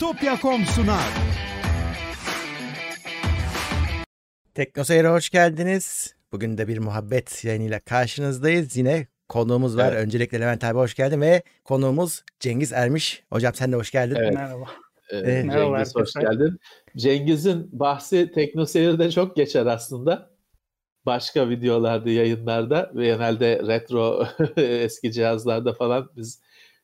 Bitopya.com sunar. Teknoseyir'e hoş geldiniz. Bugün de bir muhabbet yayınıyla karşınızdayız. Yine konuğumuz var. Evet. Öncelikle Levent abi hoş geldin ve konuğumuz Cengiz Ermiş. Hocam sen de hoş geldin. Evet. Merhaba. Ee, Merhaba Cengiz hoş herkese. geldin. Cengiz'in bahsi Teknoseyir'de çok geçer aslında. Başka videolarda, yayınlarda ve genelde retro eski cihazlarda falan biz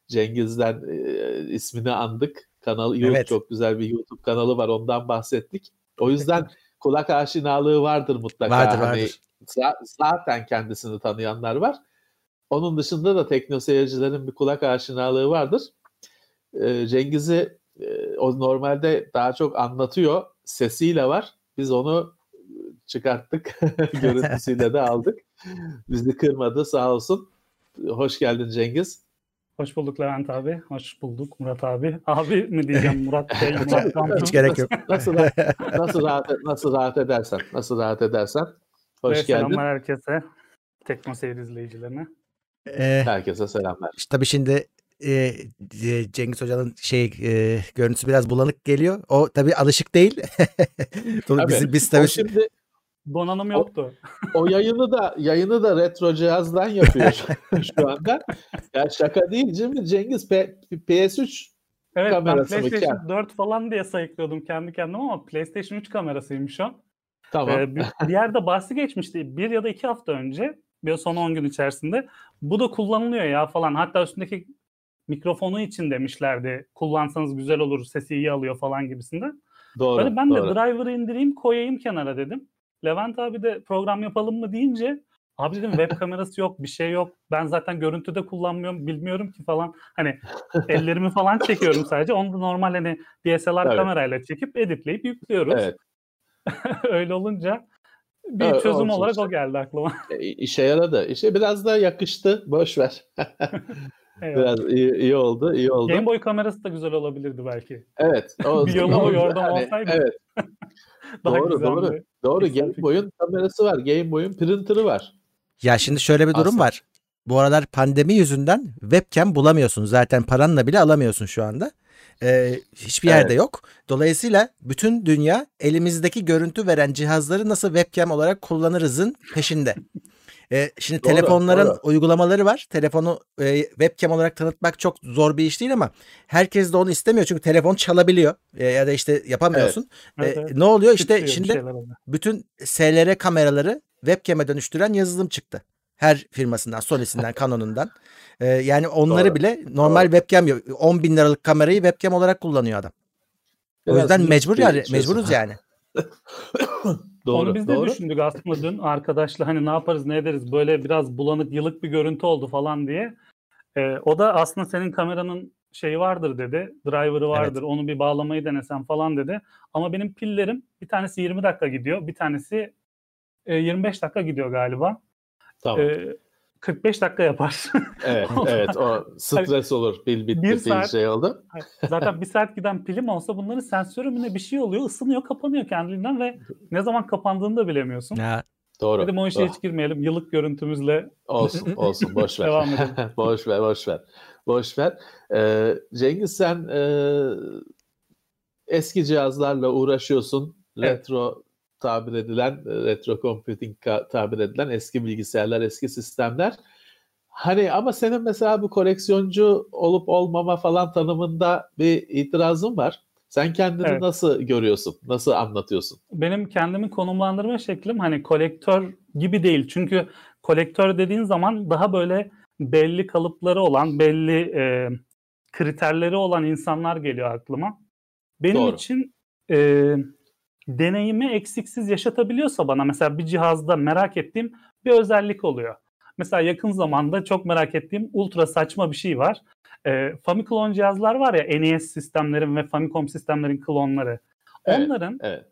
Cengiz'den e, ismini andık. Kanal YouTube Evet. çok güzel bir YouTube kanalı var. Ondan bahsettik. O yüzden kulak aşinalığı vardır mutlaka. Vardır, Hani vardır. za- zaten kendisini tanıyanlar var. Onun dışında da teknoseyircilerin bir kulak aşinalığı vardır. Ee, Cengiz'i e, o normalde daha çok anlatıyor. Sesiyle var. Biz onu çıkarttık. Görüntüsüyle de aldık. Bizi kırmadı sağ olsun. Hoş geldin Cengiz. Hoş bulduk Levent abi. Hoş bulduk Murat abi. Abi mi diyeceğim Murat Bey, Murat Kamp. Hiç gerek yok. Nasıl nasıl rahat nasıl rahat edersen, nasıl rahat edersen. Hoş Ve geldin. selamlar herkese. Tekno Seyir izleyicilerine. Ee, Herkese selamlar. işte tabii şimdi e, e, Cengiz Hoca'nın şey e, görüntüsü biraz bulanık geliyor. O tabii alışık değil. Biz, Tabii. biz O tabii şimdi Donanım yoktu. o yayını da yayını da retro cihazdan yapıyor şu- anda. Ya şaka değil mi Cengiz? P- PS3 Evet ben kamerası mı? PlayStation Ken? 4 falan diye sayıklıyordum kendi kendime ama PlayStation 3 kamerasıymış o. tamam. Ee, bir, bir yerde bahsi geçmişti. Bir ya da iki hafta önce. Bir son 10 gün içerisinde. Bu da kullanılıyor ya falan. Hatta üstündeki mikrofonu için demişlerdi. Kullansanız güzel olur, sesi iyi alıyor falan gibisinden. doğru. Böyle ben de doğru. driver'ı indireyim koyayım kenara dedim. Levent abi de program yapalım mı deyince abi dedim web kamerası yok bir şey yok. Ben zaten görüntüde kullanmıyorum bilmiyorum ki falan. Hani ellerimi falan çekiyorum sadece. Onu da normal hani DSLR Evet. kamerayla çekip editleyip yüklüyoruz. Evet. Öyle olunca bir Evet, çözüm olarak işte. o geldi aklıma. E, işe yaradı. İşe biraz da yakıştı. Boş ver. Eyvallah. biraz iyi, iyi oldu. iyi oldu. Game Boy kamerası da güzel olabilirdi belki. Evet. O Bir oldu. yordam Hani, olsaydı. Evet. Daha Doğru, doğru. Doğru. Game. Boy'un kamerası var. Game Boy'un printer'ı var. Ya şimdi şöyle bir durum Aslında- var. Bu aralar pandemi yüzünden webcam bulamıyorsun. Zaten paranla bile alamıyorsun şu anda. Ee, hiçbir yerde Evet. yok. Dolayısıyla bütün dünya elimizdeki görüntü veren cihazları nasıl webcam olarak kullanırızın peşinde. Ee, şimdi Doğru, telefonların doğru. uygulamaları var. Telefonu e, webcam olarak tanıtmak çok zor bir iş değil ama herkes de onu istemiyor. Çünkü telefon çalabiliyor E, ya da işte yapamıyorsun. Evet, E, evet. ne oluyor işte şimdi bütün SLR kameraları webcam'e dönüştüren yazılım çıktı. Her firmasından, Sony'sinden, Canon'undan. Ee, yani onları Doğru. bile normal webcam yok. 10 bin liralık kamerayı webcam olarak kullanıyor adam. o yüzden mecbur yani, mecburuz yani. Doğru. Onu biz de doğru. düşündük aslında dün arkadaşla hani ne yaparız ne ederiz böyle biraz bulanık yılık bir görüntü oldu falan diye. Ee, o da aslında senin kameranın şeyi vardır dedi. Driver'ı vardır. Onu bir bağlamayı denesem falan dedi. Ama benim pillerim bir tanesi 20 dakika gidiyor. Bir tanesi e, 25 dakika gidiyor galiba. Tamam. Ee, 45 dakika yapar. evet, evet. O stres olur. Pil bitti, Bir pil saat- şey oldu. Zaten bir saat giden pilim olsa bunların sensörü mü ne bir şey oluyor. ısınıyor kapanıyor kendiliğinden ve ne zaman kapandığını da bilemiyorsun. Ya, Doğru. Dedim o işe doğru. hiç girmeyelim. Yıllık görüntümüzle Olsun, olsun. Boş ver. Devam edelim. boş ver, boş ver. Boş ver. Ee, Cengiz sen e, eski cihazlarla uğraşıyorsun. Evet. Retro tabir edilen, e, retro computing tabir edilen eski bilgisayarlar, eski sistemler. Hani ama senin mesela bu koleksiyoncu olup olmama falan tanımında bir itirazın var. Sen kendini Evet. nasıl görüyorsun? Nasıl anlatıyorsun? benim kendimi konumlandırma şeklim hani kolektör gibi değil. Çünkü kolektör dediğin zaman daha böyle belli kalıpları olan, belli e, kriterleri olan insanlar geliyor aklıma. Benim Doğru. için e, deneyimi eksiksiz yaşatabiliyorsa bana mesela bir cihazda merak ettiğim bir özellik oluyor. Mesela yakın zamanda çok merak ettiğim ultra saçma bir şey var. E, Famiclone cihazlar var ya NES sistemlerin ve Famicom sistemlerin klonları. Evet, Onların Evet.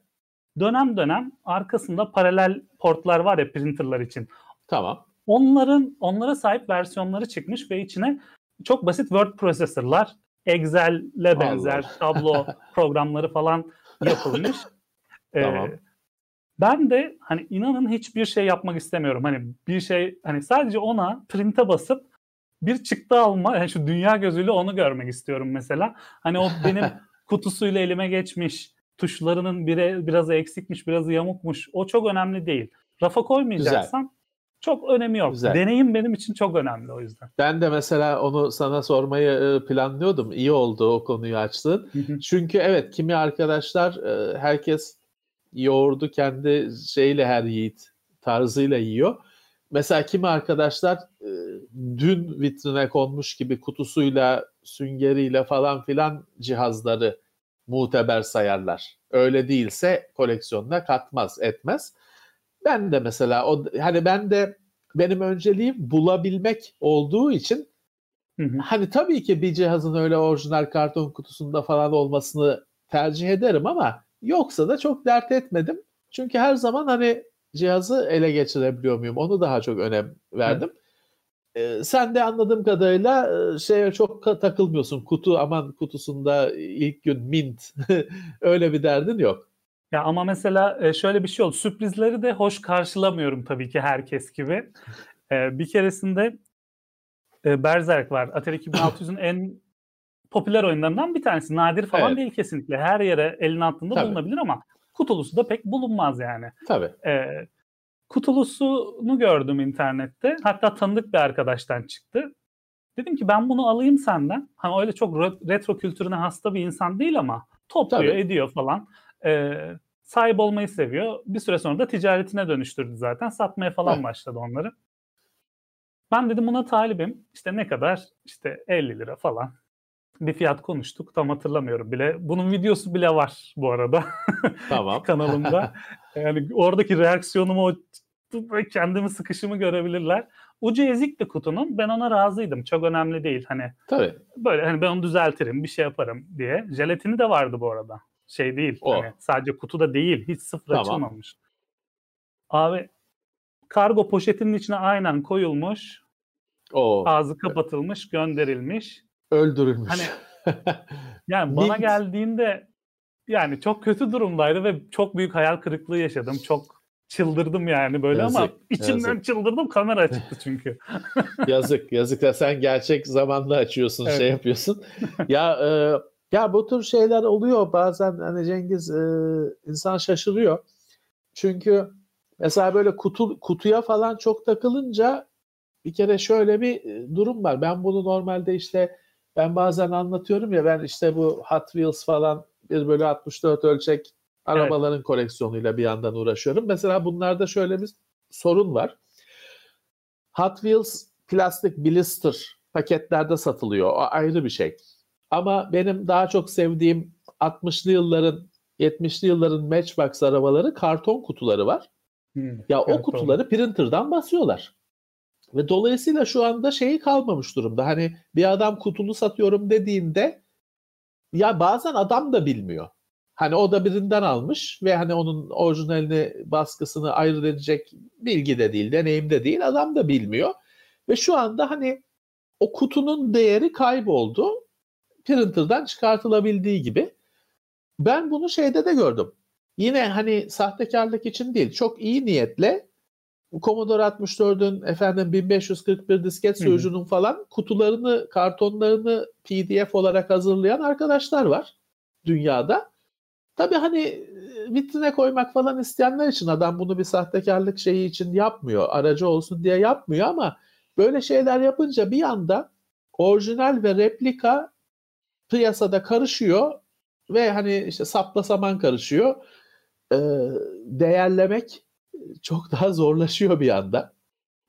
dönem dönem arkasında paralel portlar var ya printerlar için. Tamam. Onların onlara sahip versiyonları çıkmış ve içine çok basit word processor'lar, Excel'le benzer tablo programları falan yapılmış. Ee, Tamam. ben de hani inanın hiçbir şey yapmak istemiyorum. Hani bir şey hani sadece ona print'e basıp bir çıktı alma yani şu dünya gözüyle onu görmek istiyorum mesela. Hani o benim kutusuyla elime geçmiş. Tuşlarının biri biraz eksikmiş, biraz yamukmuş. O çok önemli değil. Rafa koymayacaksan Güzel. çok önemi yok. Güzel. Deneyim benim için çok önemli o yüzden. Ben de mesela onu sana sormayı e, planlıyordum. İyi oldu o konuyu açtın. Çünkü evet kimi arkadaşlar e, herkes yoğurdu kendi şeyle her yiğit tarzıyla yiyor. Mesela kimi arkadaşlar e, dün vitrine konmuş gibi kutusuyla, süngeriyle falan filan cihazları muteber sayarlar. Öyle değilse koleksiyonuna katmaz, etmez. Ben de mesela o hani ben de benim önceliğim bulabilmek olduğu için hı hı. hani tabii ki bir cihazın öyle orijinal karton kutusunda falan olmasını tercih ederim ama yoksa da çok dert etmedim. Çünkü her zaman hani cihazı ele geçirebiliyor muyum? Onu daha çok önem verdim. Ee, sen de anladığım kadarıyla e, şeye çok takılmıyorsun. Kutu aman kutusunda ilk gün mint. Öyle bir derdin yok. Ya ama mesela e, şöyle bir şey oldu. Sürprizleri de hoş karşılamıyorum tabii ki herkes gibi. E, bir keresinde Berserk var. Atari 2600'ün en popüler oyunlarından bir tanesi. Nadir falan evet. değil kesinlikle. Her yere elin altında tabii. bulunabilir ama Kutulusu da pek bulunmaz yani. Tabii. Ee, kutulusunu gördüm internette. Hatta tanıdık bir arkadaştan çıktı. Dedim ki ben bunu alayım senden. Hani öyle çok retro kültürüne hasta bir insan değil ama topluyor, Tabii. ediyor falan. Ee, sahip olmayı seviyor. Bir süre sonra da ticaretine dönüştürdü zaten. Satmaya falan evet. başladı onları. Ben dedim buna talibim. İşte ne kadar? İşte 50 lira falan bir fiyat konuştuk. Tam hatırlamıyorum bile. Bunun videosu bile var bu arada. Tamam. kanalımda. Yani oradaki reaksiyonumu o kendimi sıkışımı görebilirler. Ucu ezikti kutunun. Ben ona razıydım. Çok önemli değil. Hani Tabii. böyle hani ben onu düzeltirim, bir şey yaparım diye. Jelatini de vardı bu arada. Şey değil. O. Hani sadece kutuda değil. Hiç sıfır tamam. açılmamış. Abi kargo poşetinin içine aynen koyulmuş. O. Ağzı kapatılmış, gönderilmiş. Öldürülmüş. Hani yani bana geldiğinde yani çok kötü durumdaydı ve çok büyük hayal kırıklığı yaşadım. Çok çıldırdım yani böyle yazık, ama içimden yazık. çıldırdım kamera açıktı çünkü. yazık yazık da sen gerçek zamanla açıyorsun evet. şey yapıyorsun. ya e, ya bu tür şeyler oluyor bazen hani Cengiz e, insan şaşırıyor. Çünkü mesela böyle kutu kutuya falan çok takılınca bir kere şöyle bir e, durum var. Ben bunu normalde işte ben bazen anlatıyorum ya ben işte bu Hot Wheels falan 1 bölü 64 ölçek arabaların evet. koleksiyonuyla bir yandan uğraşıyorum. Mesela bunlarda şöyle bir sorun var. Hot Wheels plastik blister paketlerde satılıyor. O ayrı bir şey. Ama benim daha çok sevdiğim 60'lı yılların 70'li yılların Matchbox arabaları karton kutuları var. Hmm, ya o kutuları printer'dan basıyorlar. Ve dolayısıyla şu anda şeyi kalmamış durumda. Hani bir adam kutulu satıyorum dediğinde ya bazen adam da bilmiyor. Hani o da birinden almış ve hani onun orijinalini baskısını ayırt edecek bilgi de değil, deneyim de değil. Adam da bilmiyor. Ve şu anda hani o kutunun değeri kayboldu. Printer'dan çıkartılabildiği gibi. Ben bunu şeyde de gördüm. Yine hani sahtekarlık için değil, çok iyi niyetle Commodore 64'ün efendim 1541 disket sürücünün falan kutularını, kartonlarını PDF olarak hazırlayan arkadaşlar var dünyada. Tabii hani e, vitrine koymak falan isteyenler için adam bunu bir sahtekarlık şeyi için yapmıyor. Aracı olsun diye yapmıyor ama böyle şeyler yapınca bir anda orijinal ve replika piyasada karışıyor ve hani işte sapla saman karışıyor. Ee, değerlemek çok daha zorlaşıyor bir anda.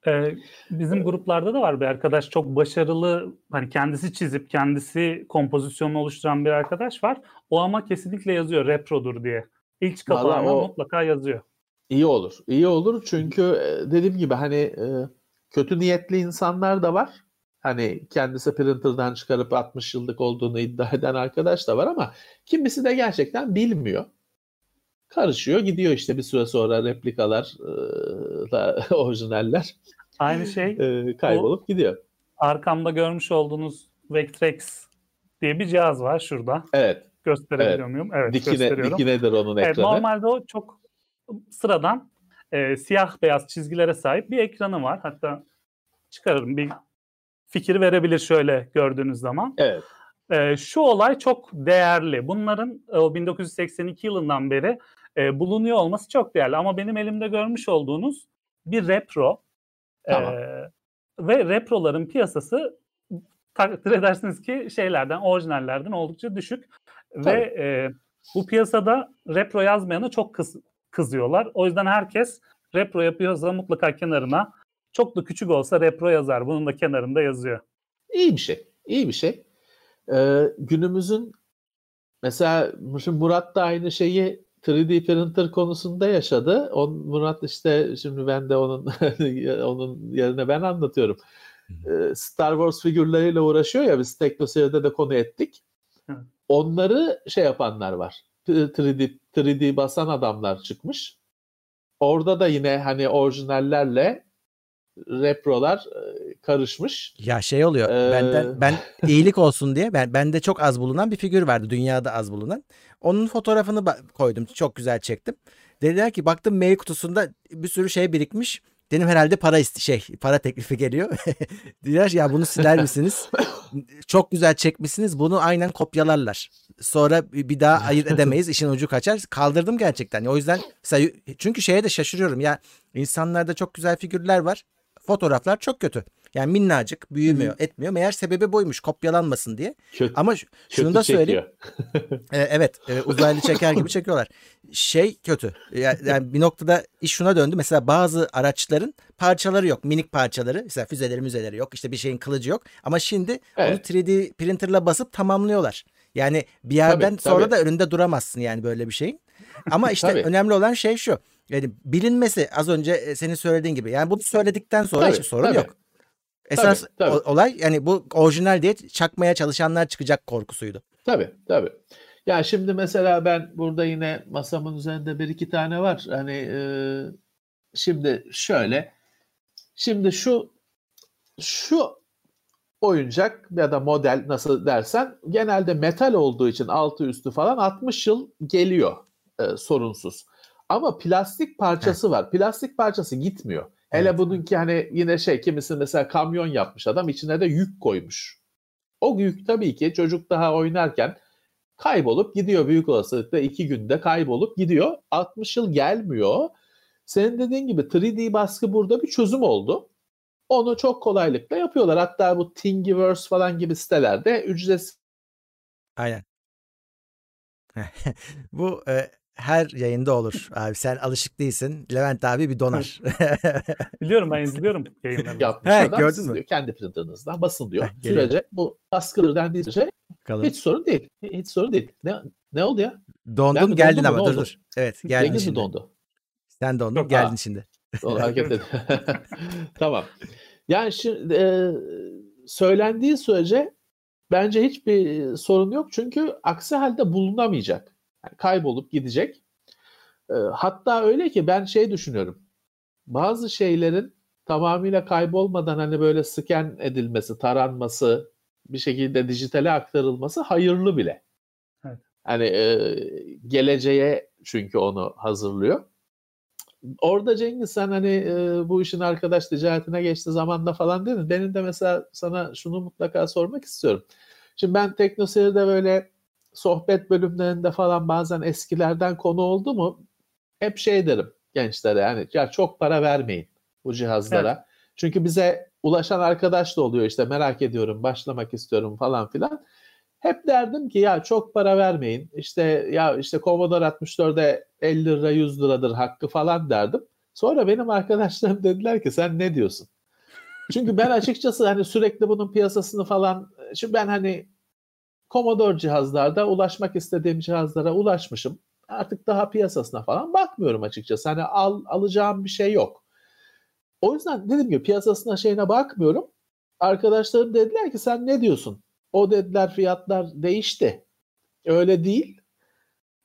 Ee, bizim gruplarda da var bir arkadaş çok başarılı hani kendisi çizip kendisi kompozisyonunu oluşturan bir arkadaş var. O ama kesinlikle yazıyor reprodur diye. İlk kapağına o... mutlaka yazıyor. İyi olur. İyi olur çünkü e, dediğim gibi hani e, kötü niyetli insanlar da var. Hani kendisi printer'dan çıkarıp 60 yıllık olduğunu iddia eden arkadaş da var ama kimisi de gerçekten bilmiyor karışıyor gidiyor işte bir süre sonra replikalar e, orijinaller aynı şey e, kaybolup gidiyor. Arkamda görmüş olduğunuz Vectrex diye bir cihaz var şurada. Evet. Gösterebiliyor evet. muyum? Evet Dikine, gösteriyorum. Dikinedir onun ekranı. Evet, normalde o çok sıradan e, siyah beyaz çizgilere sahip bir ekranı var. Hatta çıkarırım bir fikir verebilir şöyle gördüğünüz zaman. Evet. E, şu olay çok değerli. Bunların o 1982 yılından beri e, bulunuyor olması çok değerli. Ama benim elimde görmüş olduğunuz bir repro. Tamam. E, ve reproların piyasası takdir edersiniz ki şeylerden, orijinallerden oldukça düşük. Tabii. Ve e, bu piyasada repro yazmayana çok kız, kızıyorlar. O yüzden herkes repro yapıyorsa mutlaka kenarına çok da küçük olsa repro yazar. Bunun da kenarında yazıyor. İyi bir şey. İyi bir şey. Ee, günümüzün mesela şimdi Murat da aynı şeyi 3D printer konusunda yaşadı. On, Murat işte şimdi ben de onun onun yerine ben anlatıyorum. Ee, Star Wars figürleriyle uğraşıyor ya biz Teknoseyir'de de konu ettik. Onları şey yapanlar var. 3D 3D basan adamlar çıkmış. Orada da yine hani orijinallerle reprolar e, karışmış. Ya şey oluyor. Ee... Benden ben iyilik olsun diye ben bende çok az bulunan bir figür vardı dünyada az bulunan. Onun fotoğrafını koydum. Çok güzel çektim. Dediler ki baktım mail kutusunda bir sürü şey birikmiş. Dedim herhalde para ist şey para teklifi geliyor. Diler ya bunu siler misiniz? Çok güzel çekmişsiniz. Bunu aynen kopyalarlar. Sonra bir daha ayırt edemeyiz. işin ucu kaçar. Kaldırdım gerçekten. O yüzden mesela çünkü şeye de şaşırıyorum ya insanlarda çok güzel figürler var. Fotoğraflar çok kötü. Yani minnacık büyümüyor Hı-hı. etmiyor. Meğer sebebi buymuş kopyalanmasın diye. Kötü, Ama şunu da söyleyeyim. e, evet e, uzaylı çeker gibi çekiyorlar. Şey kötü. Yani, yani bir noktada iş şuna döndü. Mesela bazı araçların parçaları yok. Minik parçaları. Mesela füzeleri müzeleri yok. İşte bir şeyin kılıcı yok. Ama şimdi evet. onu 3D printerla basıp tamamlıyorlar. Yani bir yerden tabii, sonra tabii. da önünde duramazsın yani böyle bir şeyin. Ama işte önemli olan şey şu. Yani bilinmesi az önce e, senin söylediğin gibi. Yani bunu söyledikten sonra tabii, hiçbir sorun tabii. yok. Esas tabii, tabii. olay yani bu orijinal diye çakmaya çalışanlar çıkacak korkusuydu. Tabii tabii. Ya şimdi mesela ben burada yine masamın üzerinde bir iki tane var. Hani e, şimdi şöyle. Şimdi şu şu oyuncak ya da model nasıl dersen genelde metal olduğu için altı üstü falan 60 yıl geliyor e, sorunsuz. Ama plastik parçası var. Plastik parçası gitmiyor. Hele evet. bununki hani yine şey kimisi mesela kamyon yapmış adam içine de yük koymuş. O yük tabii ki çocuk daha oynarken kaybolup gidiyor büyük olasılıkla iki günde kaybolup gidiyor. 60 yıl gelmiyor. Senin dediğin gibi 3D baskı burada bir çözüm oldu. Onu çok kolaylıkla yapıyorlar. Hatta bu Thingiverse falan gibi sitelerde ücretsiz. Aynen. bu e, her yayında olur abi. Sen alışık değilsin. Levent abi bir donar. Biliyorum ben izliyorum yayınlarını. Yapmış He, adam gördün mü? Kendi printerınızdan basın diyor. Heh, Sürece bu baskıdır dendiği şey hiç sorun değil. Hiç sorun değil. Ne, ne oldu ya? Dondun geldin ama dur dur. Evet geldin Cengiz şimdi. dondu? Sen dondun Yok, geldin ha. şimdi. O hareket edin. tamam. Yani şimdi e, söylendiği sürece bence hiçbir sorun yok. Çünkü aksi halde bulunamayacak. Yani kaybolup gidecek. E, hatta öyle ki ben şey düşünüyorum. Bazı şeylerin tamamıyla kaybolmadan hani böyle scan edilmesi, taranması, bir şekilde dijitale aktarılması hayırlı bile. Evet. Hani e, geleceğe çünkü onu hazırlıyor. Orada Cengiz sen hani e, bu işin arkadaş ticaretine geçti zamanda falan dedin. Benim de mesela sana şunu mutlaka sormak istiyorum. Şimdi ben Teknoseyir'de böyle sohbet bölümlerinde falan bazen eskilerden konu oldu mu hep şey derim gençlere yani ya çok para vermeyin bu cihazlara. Evet. Çünkü bize ulaşan arkadaş da oluyor işte merak ediyorum başlamak istiyorum falan filan. Hep derdim ki ya çok para vermeyin. İşte ya işte Commodore 64'e 50 lira 100 liradır hakkı falan derdim. Sonra benim arkadaşlarım dediler ki sen ne diyorsun? Çünkü ben açıkçası hani sürekli bunun piyasasını falan şimdi ben hani Commodore cihazlarda ulaşmak istediğim cihazlara ulaşmışım. Artık daha piyasasına falan bakmıyorum açıkçası. Hani al, alacağım bir şey yok. O yüzden dedim ki piyasasına şeyine bakmıyorum. Arkadaşlarım dediler ki sen ne diyorsun? O dediler fiyatlar değişti. Öyle değil.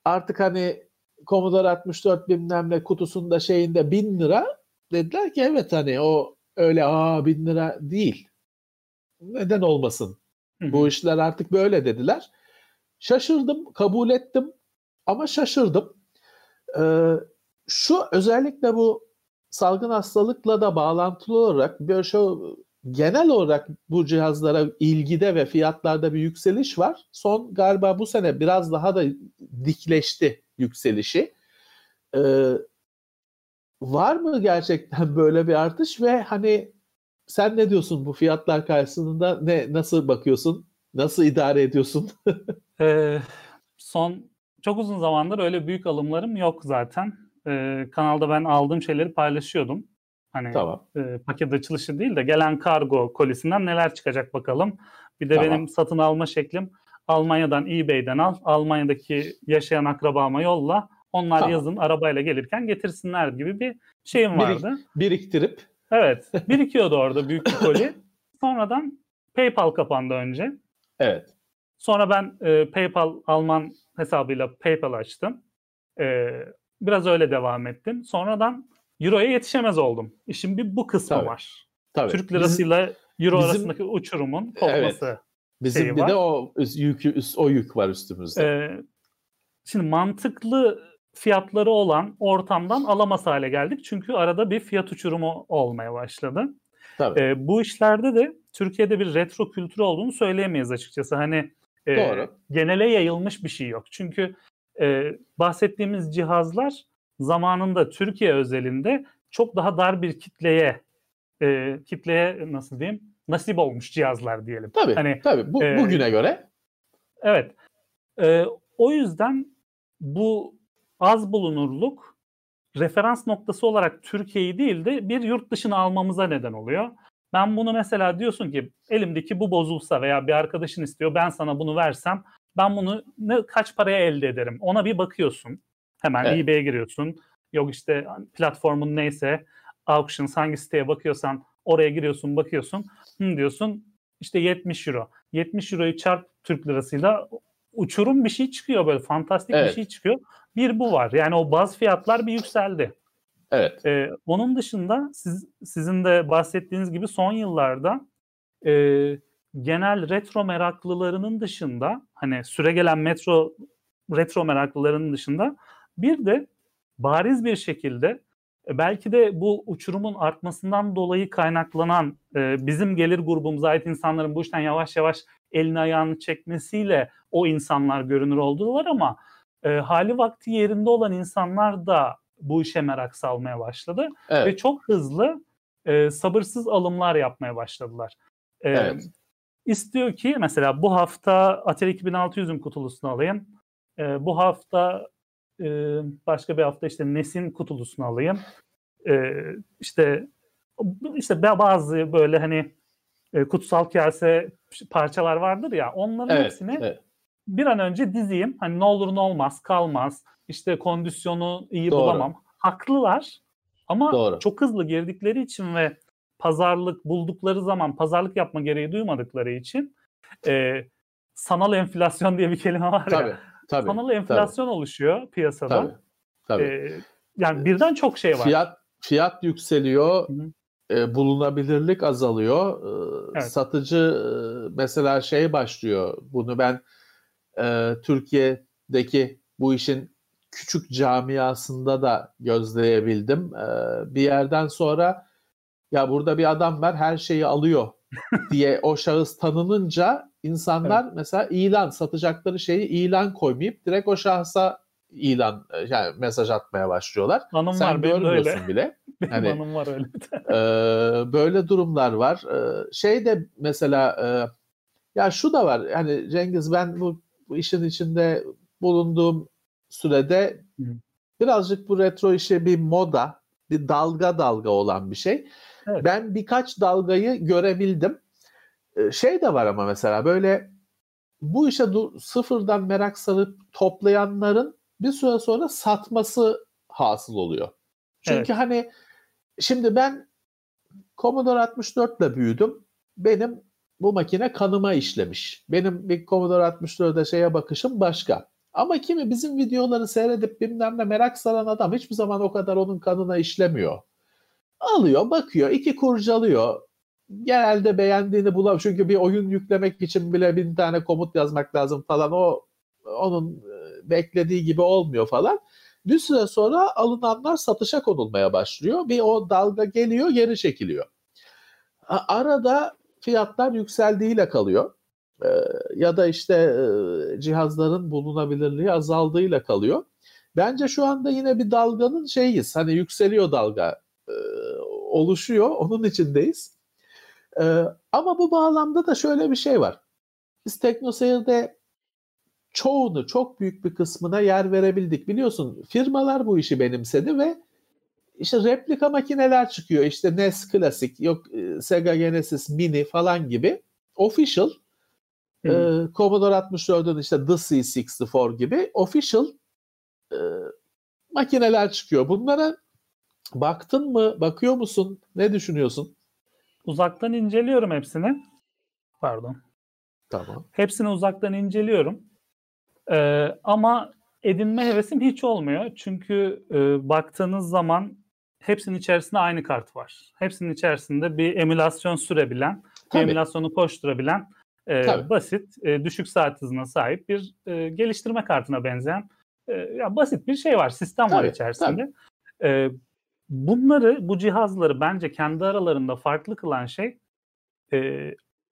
Artık hani Commodore 64 bilmem ne kutusunda şeyinde bin lira dediler ki evet hani o öyle aa bin lira değil. Neden olmasın? Bu işler artık böyle dediler. Şaşırdım, kabul ettim ama şaşırdım. Ee, şu özellikle bu salgın hastalıkla da bağlantılı olarak bir şu genel olarak bu cihazlara ilgide ve fiyatlarda bir yükseliş var. Son galiba bu sene biraz daha da dikleşti yükselişi. Ee, var mı gerçekten böyle bir artış ve hani sen ne diyorsun bu fiyatlar karşısında ne nasıl bakıyorsun? Nasıl idare ediyorsun? ee, son çok uzun zamandır öyle büyük alımlarım yok zaten. Ee, kanalda ben aldığım şeyleri paylaşıyordum. Hani tamam. e, paket açılışı değil de gelen kargo kolisinden neler çıkacak bakalım. Bir de tamam. benim satın alma şeklim Almanya'dan eBay'den al. Almanya'daki yaşayan akrabama yolla. Onlar tamam. yazın arabayla gelirken getirsinler gibi bir şeyim vardı. Birik, biriktirip. Evet. Birikiyordu orada büyük bir koli. Sonradan PayPal kapandı önce. Evet. Sonra ben e, PayPal Alman hesabıyla PayPal açtım. E, biraz öyle devam ettim. Sonradan Euro'ya yetişemez oldum. İşin bir bu kısmı Tabii. var. Tabii. Türk lirasıyla Euro bizim, arasındaki uçurumun kopması. Evet. Bizim bir var. de o yük o yük var üstümüzde. Ee, şimdi mantıklı fiyatları olan ortamdan alamaz hale geldik. Çünkü arada bir fiyat uçurumu olmaya başladı. Tabii. Ee, bu işlerde de Türkiye'de bir retro kültürü olduğunu söyleyemeyiz açıkçası. Hani e, Doğru. genele yayılmış bir şey yok. Çünkü e, bahsettiğimiz cihazlar zamanında Türkiye özelinde çok daha dar bir kitleye e, kitleye nasıl diyeyim nasip olmuş cihazlar diyelim. Tabii. Hani, tabii. Bu, e, bugüne göre. Evet. E, o yüzden bu az bulunurluk referans noktası olarak Türkiye'yi değil de bir yurt dışına almamıza neden oluyor. Ben bunu mesela diyorsun ki elimdeki bu bozulsa veya bir arkadaşın istiyor ben sana bunu versem ben bunu ne kaç paraya elde ederim ona bir bakıyorsun. Hemen evet. eBay'e giriyorsun. Yok işte platformun neyse auctions hangi siteye bakıyorsan oraya giriyorsun bakıyorsun. Hı diyorsun işte 70 euro. 70 euroyu çarp Türk lirasıyla uçurum bir şey çıkıyor böyle fantastik evet. bir şey çıkıyor. Bir bu var. Yani o baz fiyatlar bir yükseldi. Evet. Ee, onun dışında siz, sizin de bahsettiğiniz gibi son yıllarda e, genel retro meraklılarının dışında hani süre gelen metro retro meraklılarının dışında bir de bariz bir şekilde e, belki de bu uçurumun artmasından dolayı kaynaklanan e, bizim gelir grubumuza ait insanların bu işten yavaş yavaş elini ayağını çekmesiyle o insanlar görünür oldular ama e, hali vakti yerinde olan insanlar da bu işe merak salmaya başladı evet. ve çok hızlı e, sabırsız alımlar yapmaya başladılar. E, evet. İstiyor ki mesela bu hafta Atari 2600'ün kutulusunu alayım. E, bu hafta e, başka bir hafta işte Nesin kutulusunu alayım. E, işte işte bazı böyle hani e, kutsal kase parçalar vardır ya onların evet, hepsini evet. Bir an önce dizeyim. Hani ne olur ne olmaz kalmaz. İşte kondisyonu iyi Doğru. bulamam. Haklılar ama Doğru. çok hızlı girdikleri için ve pazarlık buldukları zaman pazarlık yapma gereği duymadıkları için e, sanal enflasyon diye bir kelime var tabii, ya. Tabii, sanal enflasyon tabii. oluşuyor piyasada. Tabii, tabii. E, yani birden çok şey var. Fiyat fiyat yükseliyor. E, bulunabilirlik azalıyor. E, evet. Satıcı e, mesela şey başlıyor. Bunu ben e, Türkiye'deki bu işin küçük camiasında da gözleyebildim. E, bir yerden sonra ya burada bir adam var her şeyi alıyor diye o şahıs tanınınca insanlar evet. mesela ilan satacakları şeyi ilan koymayıp direkt o şahsa ilan yani mesaj atmaya başlıyorlar. Hanım Sen var görmüyorsun öyle. bile. Benim hani, hanım var öyle. e, böyle durumlar var. E, şey de mesela e, ya şu da var. Yani Cengiz ben bu, bu işin içinde bulunduğum sürede Hı. birazcık bu retro işe bir moda, bir dalga dalga olan bir şey. Evet. Ben birkaç dalgayı görebildim. Ee, şey de var ama mesela böyle bu işe sıfırdan merak sarıp toplayanların bir süre sonra satması hasıl oluyor. Çünkü evet. hani şimdi ben Commodore 64 ile büyüdüm. Benim bu makine kanıma işlemiş. Benim bir Commodore 64'e şeye bakışım başka. Ama kimi bizim videoları seyredip bilmem ne merak saran adam hiçbir zaman o kadar onun kanına işlemiyor. Alıyor, bakıyor, iki kurcalıyor. Genelde beğendiğini bulamıyor. Çünkü bir oyun yüklemek için bile bin tane komut yazmak lazım falan. O onun e, beklediği gibi olmuyor falan. Bir süre sonra alınanlar satışa konulmaya başlıyor. Bir o dalga geliyor, geri çekiliyor. arada fiyatlar yükseldiğiyle kalıyor. Ee, ya da işte e, cihazların bulunabilirliği azaldığıyla kalıyor. Bence şu anda yine bir dalganın şeyiz. Hani yükseliyor dalga e, oluşuyor. Onun içindeyiz. E, ama bu bağlamda da şöyle bir şey var. Biz TeknoSeyir'de çoğunu, çok büyük bir kısmına yer verebildik. Biliyorsun firmalar bu işi benimsedi ve işte replika makineler çıkıyor. İşte NES Classic, yok e, Sega Genesis Mini falan gibi. Official, e, Commodore 64'ün işte The C64 gibi official e, makineler çıkıyor. Bunlara baktın mı? Bakıyor musun? Ne düşünüyorsun? Uzaktan inceliyorum hepsini. Pardon. Tamam. Hepsini uzaktan inceliyorum. Ee, ama edinme hevesim hiç olmuyor. Çünkü e, baktığınız zaman hepsinin içerisinde aynı kart var. Hepsinin içerisinde bir emülasyon sürebilen, Tabii. bir emülasyonu koşturabilen e, basit, e, düşük saat hızına sahip bir e, geliştirme kartına benzeyen e, ya basit bir şey var, sistem tabii, var içerisinde. E, bunları, bu cihazları bence kendi aralarında farklı kılan şey e,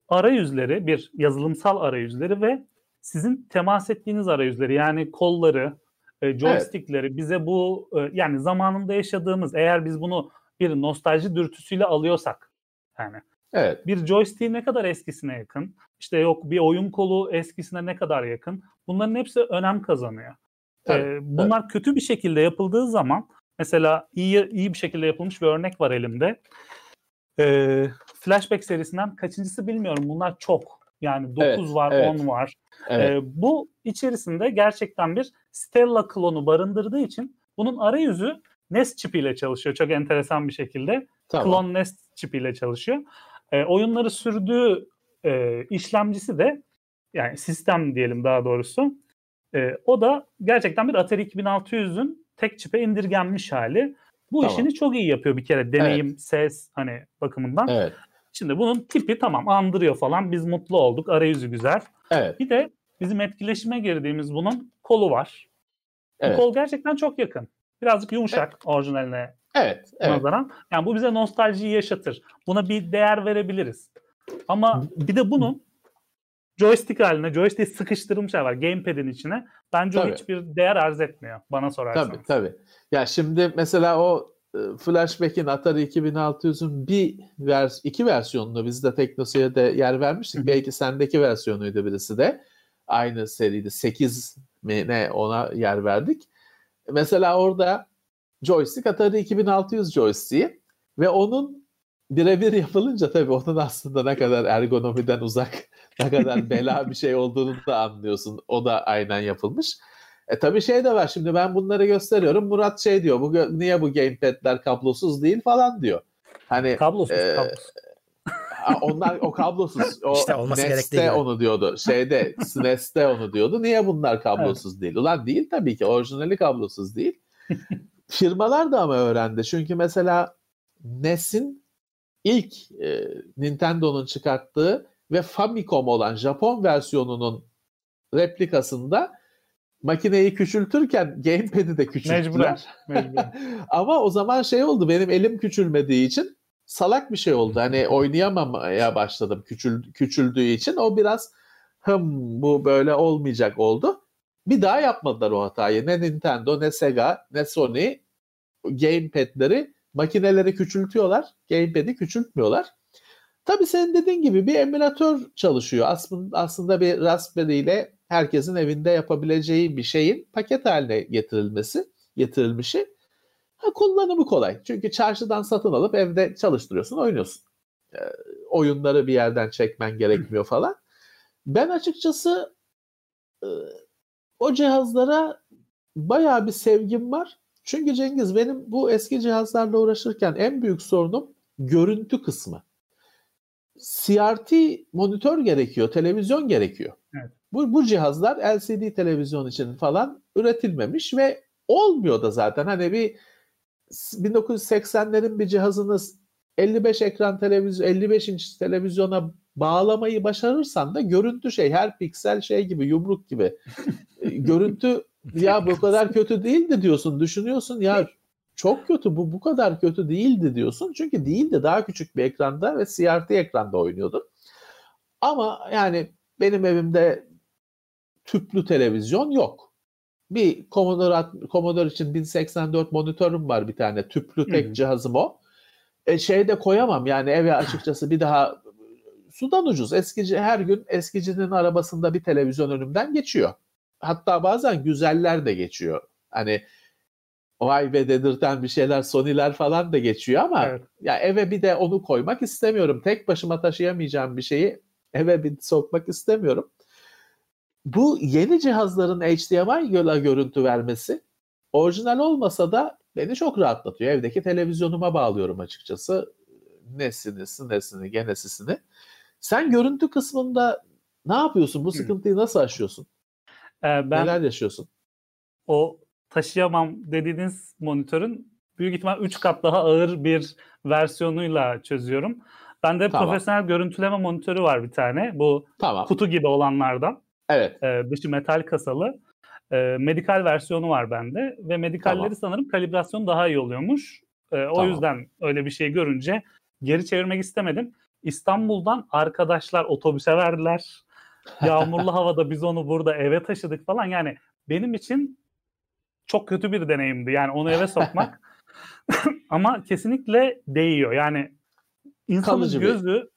arayüzleri, bir yazılımsal arayüzleri ve sizin temas ettiğiniz arayüzleri yani kolları, e, joystickleri evet. bize bu e, yani zamanında yaşadığımız eğer biz bunu bir nostalji dürtüsüyle alıyorsak yani Evet. Bir joystick ne kadar eskisine yakın? İşte yok bir oyun kolu eskisine ne kadar yakın? Bunların hepsi önem kazanıyor. Tabii, ee, bunlar tabii. kötü bir şekilde yapıldığı zaman mesela iyi iyi bir şekilde yapılmış bir örnek var elimde. Ee, Flashback serisinden kaçıncısı bilmiyorum. Bunlar çok. Yani 9 evet, var, evet. 10 var. Evet. Ee, bu içerisinde gerçekten bir Stella klonu barındırdığı için bunun arayüzü NES çipiyle çalışıyor çok enteresan bir şekilde. Tamam. Klon NES çipiyle çalışıyor. E, oyunları sürdüğü e, işlemcisi de yani sistem diyelim daha doğrusu. E, o da gerçekten bir Atari 2600'ün tek çipe indirgenmiş hali. Bu tamam. işini çok iyi yapıyor bir kere deneyim, evet. ses hani bakımından. Evet. Şimdi bunun tipi tamam andırıyor falan. Biz mutlu olduk. Arayüzü güzel. Evet. Bir de bizim etkileşime girdiğimiz bunun kolu var. Evet. Bu kol gerçekten çok yakın. Birazcık yumuşak evet. orijinaline Evet, evet. nazaran. Yani bu bize nostaljiyi yaşatır. Buna bir değer verebiliriz. Ama bir de bunun joystick haline, joystick sıkıştırılmış var gamepad'in içine. Bence tabii. o hiçbir değer arz etmiyor bana sorarsanız. Tabii tabii. Ya şimdi mesela o Flashback'in Atari 2600'ün bir vers iki versiyonunu biz de Teknoseyir'de yer vermiştik. Hı. Belki sendeki versiyonuydu birisi de. Aynı seriydi. 8 mi ne ona yer verdik. Mesela orada joystick Atari 2600 joystick'i ve onun birebir yapılınca tabii onun aslında ne kadar ergonomiden uzak, ne kadar bela bir şey olduğunu da anlıyorsun. O da aynen yapılmış. E tabii şey de var şimdi ben bunları gösteriyorum. Murat şey diyor bu niye bu gamepad'ler kablosuz değil falan diyor. Hani kablosuz, e, kablosuz. onlar o kablosuz. O işte olması NES'te onu diyordu. Şeyde SNES'te onu diyordu. Niye bunlar kablosuz evet. değil? Ulan değil tabii ki. Orijinali kablosuz değil. Firmalar da ama öğrendi. Çünkü mesela NES'in ilk e, Nintendo'nun çıkarttığı ve Famicom olan Japon versiyonunun replikasında makineyi küçültürken gamepad'i de küçülttüler. Mecburen. Mecburen. Ama o zaman şey oldu benim elim küçülmediği için salak bir şey oldu. Hani oynayamamaya başladım küçül, küçüldüğü için. O biraz hım bu böyle olmayacak oldu. Bir daha yapmadılar o hatayı. Ne Nintendo, ne Sega, ne Sony gamepad'leri makineleri küçültüyorlar. Gamepad'i küçültmüyorlar. Tabii senin dediğin gibi bir emülatör çalışıyor. Aslında, aslında bir Raspberry ile herkesin evinde yapabileceği bir şeyin paket haline getirilmesi, getirilmişi. Ha, kullanımı kolay. Çünkü çarşıdan satın alıp evde çalıştırıyorsun, oynuyorsun. E, oyunları bir yerden çekmen gerekmiyor falan. Ben açıkçası e, o cihazlara bayağı bir sevgim var. Çünkü Cengiz benim bu eski cihazlarla uğraşırken en büyük sorunum görüntü kısmı. CRT monitör gerekiyor, televizyon gerekiyor. Bu, bu cihazlar LCD televizyon için falan üretilmemiş ve olmuyor da zaten. Hani bir 1980'lerin bir cihazınız 55 ekran televizyon 55 inç televizyona bağlamayı başarırsan da görüntü şey her piksel şey gibi yumruk gibi. görüntü ya bu kadar kötü değildi diyorsun. Düşünüyorsun ya çok kötü bu bu kadar kötü değildi diyorsun. Çünkü değildi daha küçük bir ekranda ve CRT ekranda oynuyordu. Ama yani benim evimde tüplü televizyon yok. Bir Commodore, Commodore için 1084 monitörüm var bir tane. Tüplü tek Hı-hı. cihazım o. E, şey de koyamam yani eve açıkçası bir daha sudan ucuz. Eskici her gün eskicinin arabasında bir televizyon önümden geçiyor. Hatta bazen güzeller de geçiyor. Hani vay be dedirten bir şeyler Sony'ler falan da geçiyor ama evet. ya eve bir de onu koymak istemiyorum. Tek başıma taşıyamayacağım bir şeyi eve bir sokmak istemiyorum. Bu yeni cihazların HDMI görüntü vermesi orijinal olmasa da beni çok rahatlatıyor. Evdeki televizyonuma bağlıyorum açıkçası. Nesini, sinesini, genesisini. Sen görüntü kısmında ne yapıyorsun? Bu sıkıntıyı nasıl aşıyorsun? Ee, ben Neler yaşıyorsun? O taşıyamam dediğiniz monitörün büyük ihtimal 3 kat daha ağır bir versiyonuyla çözüyorum. Bende tamam. profesyonel görüntüleme monitörü var bir tane. Bu tamam. kutu gibi olanlardan. Evet. Ee, dışı metal kasalı. Ee, medikal versiyonu var bende ve medikalleri tamam. sanırım kalibrasyon daha iyi oluyormuş. Ee, o tamam. yüzden öyle bir şey görünce geri çevirmek istemedim. İstanbul'dan arkadaşlar otobüse verdiler. Yağmurlu havada biz onu burada eve taşıdık falan. Yani benim için çok kötü bir deneyimdi. Yani onu eve sokmak. Ama kesinlikle değiyor. Yani insanın Kalıcı gözü bir...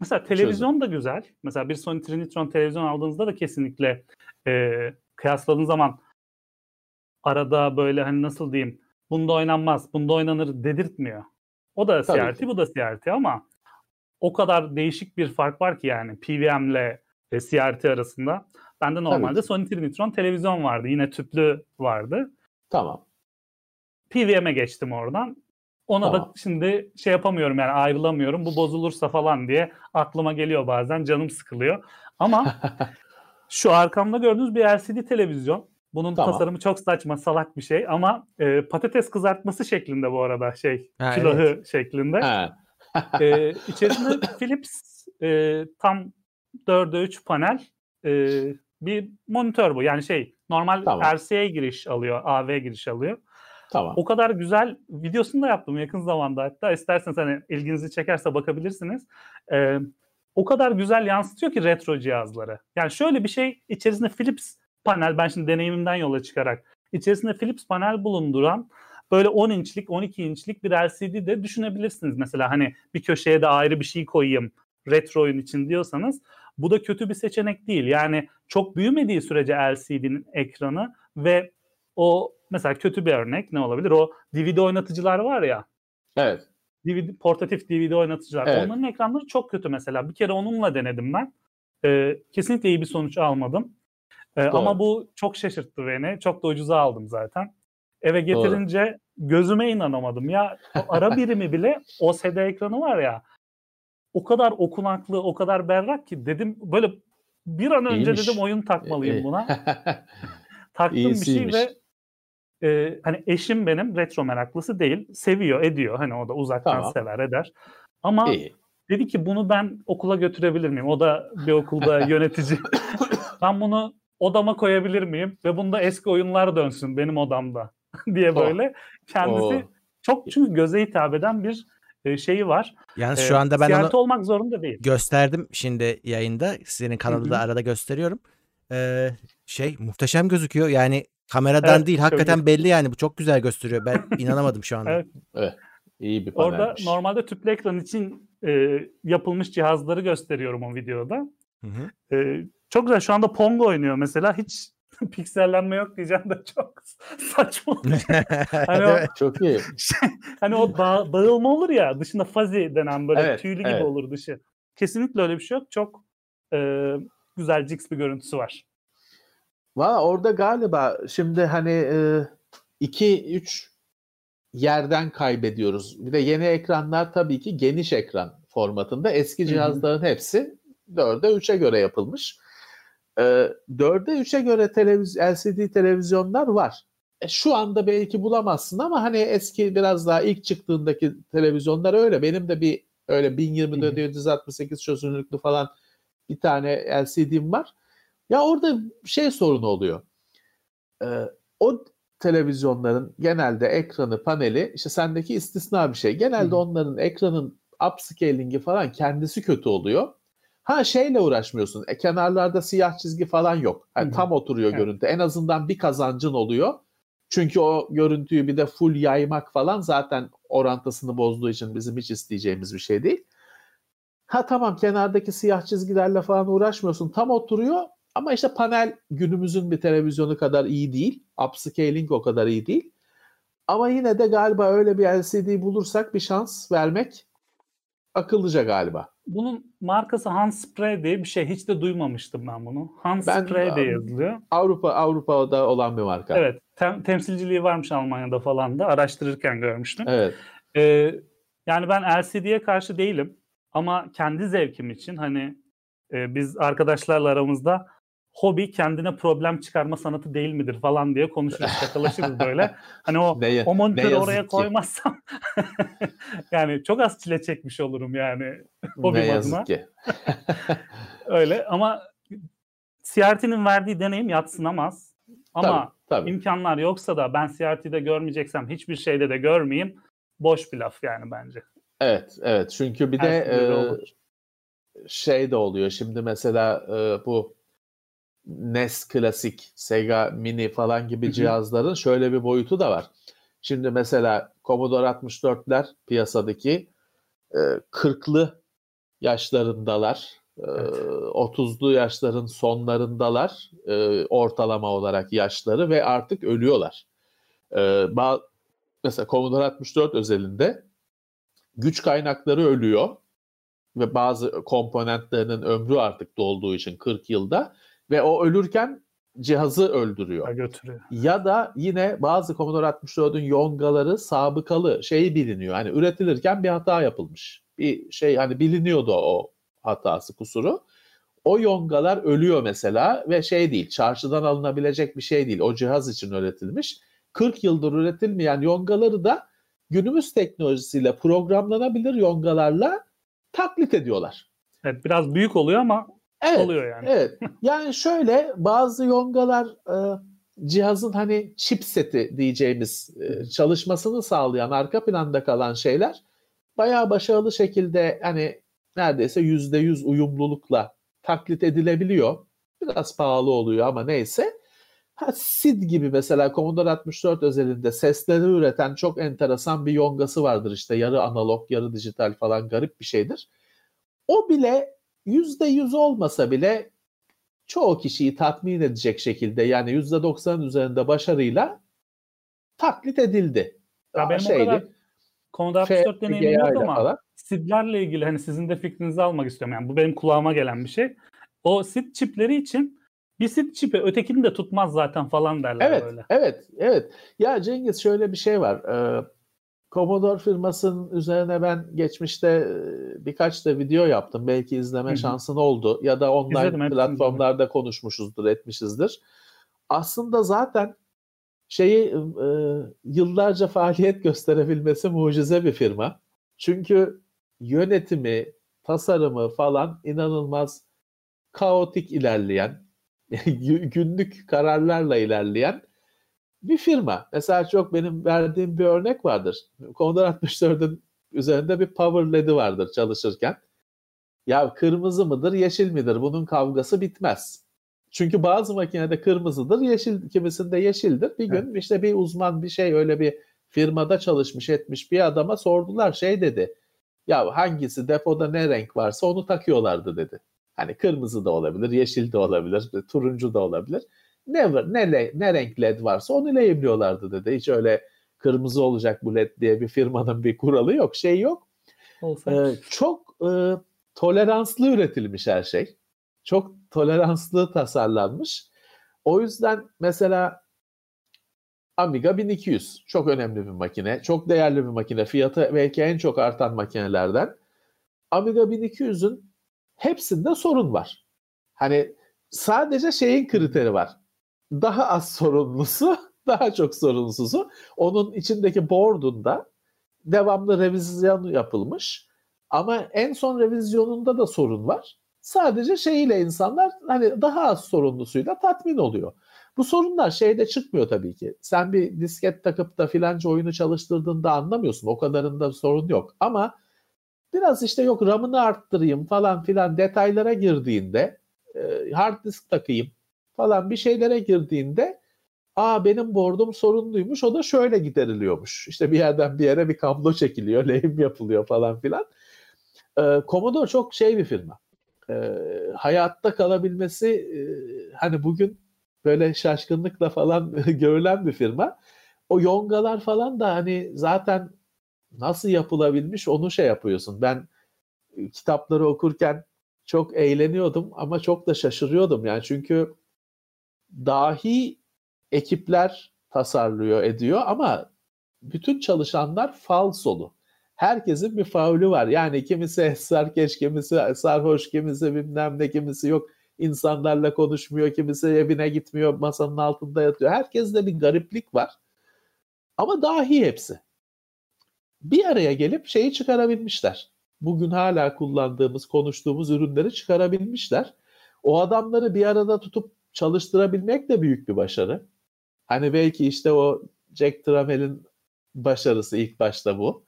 mesela televizyon Çözüm. da güzel. Mesela bir Sony Trinitron televizyon aldığınızda da kesinlikle e, kıyasladığınız zaman arada böyle hani nasıl diyeyim bunda oynanmaz, bunda oynanır dedirtmiyor. O da CRT, bu da CRT ama o kadar değişik bir fark var ki yani PVM ile e, CRT arasında. Bende normalde Sony Trinitron televizyon vardı. Yine tüplü vardı. Tamam. PVM'e geçtim oradan. Ona tamam. da şimdi şey yapamıyorum yani ayrılamıyorum. Bu bozulursa falan diye aklıma geliyor bazen. Canım sıkılıyor. Ama şu arkamda gördüğünüz bir LCD televizyon. Bunun tamam. tasarımı çok saçma, salak bir şey ama e, patates kızartması şeklinde bu arada şey, ha, külahı evet. şeklinde. Ha. e, içerisinde Philips e, tam 4'e 3 panel e, bir monitör bu. Yani şey normal tamam. RCA giriş alıyor, AV giriş alıyor. Tamam. O kadar güzel videosunu da yaptım yakın zamanda hatta. isterseniz hani ilginizi çekerse bakabilirsiniz. Ee, o kadar güzel yansıtıyor ki retro cihazları. Yani şöyle bir şey içerisinde Philips panel ben şimdi deneyimimden yola çıkarak içerisinde Philips panel bulunduran böyle 10 inçlik 12 inçlik bir LCD de düşünebilirsiniz. Mesela hani bir köşeye de ayrı bir şey koyayım retro oyun için diyorsanız bu da kötü bir seçenek değil. Yani çok büyümediği sürece LCD'nin ekranı ve o mesela kötü bir örnek ne olabilir? O DVD oynatıcılar var ya. Evet. DVD, portatif DVD oynatıcılar. Evet. Onların ekranları çok kötü mesela. Bir kere onunla denedim ben. Ee, kesinlikle iyi bir sonuç almadım. Ee, ama bu çok şaşırttı beni. Çok da ucuza aldım zaten. Eve getirince Doğru. gözüme inanamadım. Ya ara birimi bile OSD ekranı var ya o kadar okunaklı, o kadar berrak ki dedim böyle bir an önce İyiymiş. dedim oyun takmalıyım buna. Taktım İyisiymiş. bir şey ve e, hani eşim benim retro meraklısı değil. Seviyor, ediyor. Hani o da uzaktan tamam. sever eder. Ama İyi. dedi ki bunu ben okula götürebilir miyim? O da bir okulda yönetici. ben bunu odama koyabilir miyim? Ve bunda eski oyunlar dönsün benim odamda diye böyle kendisi oh. çok çünkü göze hitap eden bir e, şeyi var. Yani şu anda ben onu olmak zorunda değil. Gösterdim şimdi yayında. Senin kanalında arada gösteriyorum. Ee, şey muhteşem gözüküyor. Yani kameradan evet, değil hakikaten belli yani. Bu çok güzel gösteriyor. Ben inanamadım şu anda. evet. evet. İyi bir panelmiş. Orada normalde tüplü ekran için e, yapılmış cihazları gösteriyorum o videoda. Hı hı. E, çok güzel. Şu anda Pong oynuyor mesela. Hiç piksellenme yok diyeceğim de çok saçma. hani o, çok iyi. Şey, hani o dağ, dağılma olur ya dışında fazi denen böyle evet, tüylü evet. gibi olur dışı. Kesinlikle öyle bir şey yok. Çok e, güzel cix bir görüntüsü var. Valla orada galiba şimdi hani 2-3 yerden kaybediyoruz. Bir de yeni ekranlar tabii ki geniş ekran formatında. Eski cihazların hepsi 4'e 3'e göre yapılmış. E, 4'e 3'e göre televiz LCD televizyonlar var. E, şu anda belki bulamazsın ama hani eski biraz daha ilk çıktığındaki televizyonlar öyle. Benim de bir öyle 1024 768 çözünürlüklü falan bir tane LCD'm var. Ya orada şey sorunu oluyor. Ee, o televizyonların genelde ekranı, paneli işte sendeki istisna bir şey. Genelde Hı. onların ekranın upscaling'i falan kendisi kötü oluyor. Ha şeyle uğraşmıyorsun. E, kenarlarda siyah çizgi falan yok. Yani tam oturuyor evet. görüntü. En azından bir kazancın oluyor. Çünkü o görüntüyü bir de full yaymak falan zaten orantısını bozduğu için bizim hiç isteyeceğimiz bir şey değil. Ha tamam kenardaki siyah çizgilerle falan uğraşmıyorsun. Tam oturuyor ama işte panel günümüzün bir televizyonu kadar iyi değil. Upscaling o kadar iyi değil. Ama yine de galiba öyle bir LCD bulursak bir şans vermek akıllıca galiba. Bunun markası Hans Spray diye bir şey. Hiç de duymamıştım ben bunu. Hans ben, Spray diye yazılıyor. Avrupa Avrupa'da olan bir marka. Evet. Tem- temsilciliği varmış Almanya'da falan da. Araştırırken görmüştüm. Evet. Ee, yani ben LCD'ye karşı değilim. Ama kendi zevkim için hani e, biz arkadaşlarla aramızda hobi kendine problem çıkarma sanatı değil midir falan diye konuşuruz, şakalaşırız böyle. Hani o, ne, o monitörü oraya ki. koymazsam yani çok az çile çekmiş olurum yani hobi ne yazık ki. Öyle ama CRT'nin verdiği deneyim yatsınamaz. Ama tabii, tabii. imkanlar yoksa da ben CRT'de görmeyeceksem hiçbir şeyde de görmeyeyim. Boş bir laf yani bence. Evet, evet. Çünkü bir Her de e, şey de oluyor. Şimdi mesela e, bu NES Klasik, Sega Mini falan gibi cihazların şöyle bir boyutu da var. Şimdi mesela Commodore 64'ler piyasadaki e, 40'lı yaşlarındalar. E, evet. 30'lu yaşların sonlarındalar e, ortalama olarak yaşları ve artık ölüyorlar. E, mesela Commodore 64 özelinde güç kaynakları ölüyor ve bazı komponentlerinin ömrü artık dolduğu için 40 yılda ve o ölürken cihazı öldürüyor. götürüyor. Ya da yine bazı Commodore 64'ün yongaları sabıkalı şeyi biliniyor. Hani üretilirken bir hata yapılmış. Bir şey hani biliniyordu o hatası kusuru. O yongalar ölüyor mesela ve şey değil çarşıdan alınabilecek bir şey değil. O cihaz için üretilmiş. 40 yıldır üretilmeyen yongaları da günümüz teknolojisiyle programlanabilir yongalarla taklit ediyorlar. Evet biraz büyük oluyor ama evet, oluyor yani. Evet. Yani şöyle bazı yongalar e, cihazın hani chipseti diyeceğimiz e, çalışmasını sağlayan arka planda kalan şeyler bayağı başarılı şekilde hani neredeyse yüzde yüz uyumlulukla taklit edilebiliyor. Biraz pahalı oluyor ama neyse. Ha, SID gibi mesela Commodore 64 özelinde sesleri üreten çok enteresan bir yongası vardır işte yarı analog yarı dijital falan garip bir şeydir. O bile yüzde yüz olmasa bile çoğu kişiyi tatmin edecek şekilde yani yüzde doksanın üzerinde başarıyla taklit edildi. Ya benim şeydi, o kadar Commodore 64 deneyimim yok ama falan. SID'lerle ilgili hani sizin de fikrinizi almak istiyorum. Yani bu benim kulağıma gelen bir şey. O SID çipleri için bir SID çipi ötekini de tutmaz zaten falan derler evet, böyle. Evet, evet. Ya Cengiz şöyle bir şey var. Ee, Commodore firmasının üzerine ben geçmişte birkaç da video yaptım. Belki izleme Hı-hı. şansın oldu ya da online İzledim, platformlarda hepsini. konuşmuşuzdur, etmişizdir. Aslında zaten şeyi e, yıllarca faaliyet gösterebilmesi mucize bir firma. Çünkü yönetimi, tasarımı falan inanılmaz kaotik ilerleyen, günlük kararlarla ilerleyen bir firma. Mesela çok benim verdiğim bir örnek vardır. Commodore 64'ün üzerinde bir power led'i vardır çalışırken. Ya kırmızı mıdır, yeşil midir? Bunun kavgası bitmez. Çünkü bazı makinede kırmızıdır, yeşil kimisinde yeşildir. Bir gün evet. işte bir uzman bir şey öyle bir firmada çalışmış etmiş bir adama sordular şey dedi. Ya hangisi depoda ne renk varsa onu takıyorlardı dedi. Hani kırmızı da olabilir, yeşil de olabilir, turuncu da olabilir. Ne, ne, ne renk led varsa onu lehimliyorlardı dedi. Hiç öyle kırmızı olacak bu led diye bir firmanın bir kuralı yok, şey yok. Ee, çok e, toleranslı üretilmiş her şey. Çok toleranslı tasarlanmış. O yüzden mesela Amiga 1200 çok önemli bir makine, çok değerli bir makine. Fiyatı belki en çok artan makinelerden. Amiga 1200'ün hepsinde sorun var. Hani sadece şeyin kriteri var. Daha az sorunlusu, daha çok sorunsuzu. Onun içindeki board'unda devamlı revizyon yapılmış. Ama en son revizyonunda da sorun var. Sadece şeyiyle insanlar hani daha az sorunlusuyla tatmin oluyor. Bu sorunlar şeyde çıkmıyor tabii ki. Sen bir disket takıp da filanca oyunu çalıştırdığında anlamıyorsun. O kadarında sorun yok. Ama biraz işte yok RAM'ını arttırayım falan filan detaylara girdiğinde hard disk takayım falan bir şeylere girdiğinde aa benim board'um sorunluymuş o da şöyle gideriliyormuş. İşte bir yerden bir yere bir kablo çekiliyor, lehim yapılıyor falan filan. Ee, Commodore çok şey bir firma. Ee, hayatta kalabilmesi e, hani bugün böyle şaşkınlıkla falan görülen bir firma. O yongalar falan da hani zaten nasıl yapılabilmiş onu şey yapıyorsun. Ben e, kitapları okurken çok eğleniyordum ama çok da şaşırıyordum yani çünkü dahi ekipler tasarlıyor ediyor ama bütün çalışanlar falsolu. Herkesin bir faulü var. Yani kimisi esrarkeş, kimisi sarhoş, kimisi bilmem ne, kimisi yok insanlarla konuşmuyor, kimisi evine gitmiyor, masanın altında yatıyor. Herkeste bir gariplik var. Ama dahi hepsi. Bir araya gelip şeyi çıkarabilmişler. Bugün hala kullandığımız, konuştuğumuz ürünleri çıkarabilmişler. O adamları bir arada tutup çalıştırabilmek de büyük bir başarı. Hani belki işte o Jack Tramel'in başarısı ilk başta bu.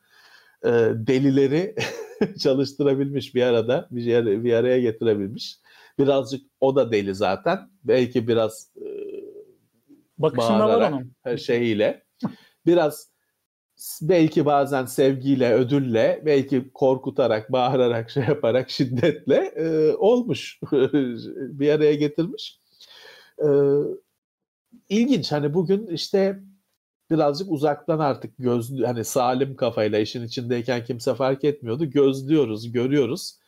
E, delileri çalıştırabilmiş bir arada, bir, yer, bir araya getirebilmiş. Birazcık o da deli zaten. Belki biraz e, Bakışında var onun. Şeyiyle. Biraz belki bazen sevgiyle, ödülle, belki korkutarak, bağırarak, şey yaparak, şiddetle e, olmuş. bir araya getirmiş. E, ilginç. Hani bugün işte birazcık uzaktan artık göz hani salim kafayla işin içindeyken kimse fark etmiyordu. Gözlüyoruz, görüyoruz.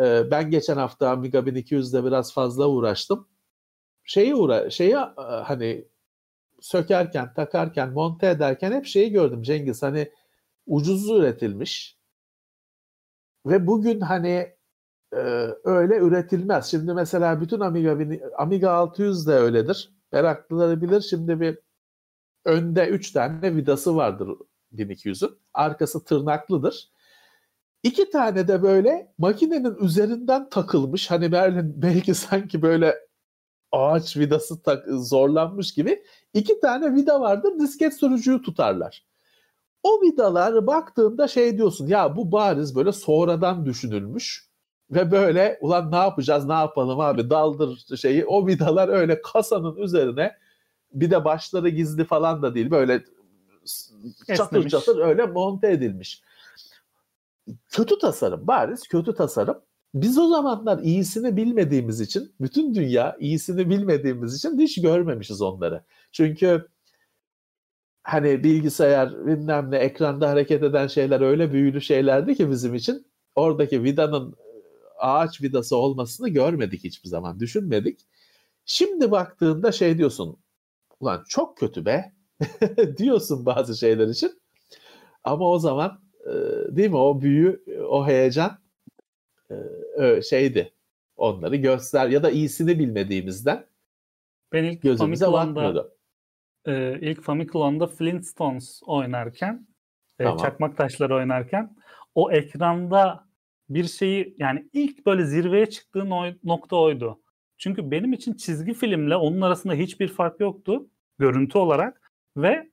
Ee, ben geçen hafta Amiga 1200'de biraz fazla uğraştım. Şeyi uğra şeyi hani sökerken, takarken, monte ederken hep şeyi gördüm Cengiz hani ucuz üretilmiş. Ve bugün hani e, öyle üretilmez. Şimdi mesela bütün Amiga Amiga 600 de öyledir. Meraklıları bilir. Şimdi bir önde 3 tane vidası vardır 1200'ün. Arkası tırnaklıdır. İki tane de böyle makinenin üzerinden takılmış. Hani Merlin belki sanki böyle ağaç vidası tak, zorlanmış gibi. iki tane vida vardır. Disket sürücüyü tutarlar. O vidalar baktığında şey diyorsun ya bu bariz böyle sonradan düşünülmüş ve böyle ulan ne yapacağız ne yapalım abi daldır şeyi o vidalar öyle kasanın üzerine bir de başları gizli falan da değil böyle çatır çatır öyle monte edilmiş. Kötü tasarım bariz kötü tasarım. Biz o zamanlar iyisini bilmediğimiz için bütün dünya iyisini bilmediğimiz için hiç görmemişiz onları. Çünkü hani bilgisayar bilmem ne ekranda hareket eden şeyler öyle büyülü şeylerdi ki bizim için oradaki vidanın ağaç vidası olmasını görmedik hiçbir zaman, düşünmedik. Şimdi baktığında şey diyorsun, ulan çok kötü be diyorsun bazı şeyler için. Ama o zaman e, değil mi o büyü, o heyecan e, şeydi. Onları göster ya da iyisini bilmediğimizden ben ilk gözümüze batmıyordu. E, ilk Famicom'da Flintstones oynarken, e, tamam. çakmak taşları oynarken o ekranda bir şeyi yani ilk böyle zirveye çıktığın o, nokta oydu. Çünkü benim için çizgi filmle onun arasında hiçbir fark yoktu görüntü olarak ve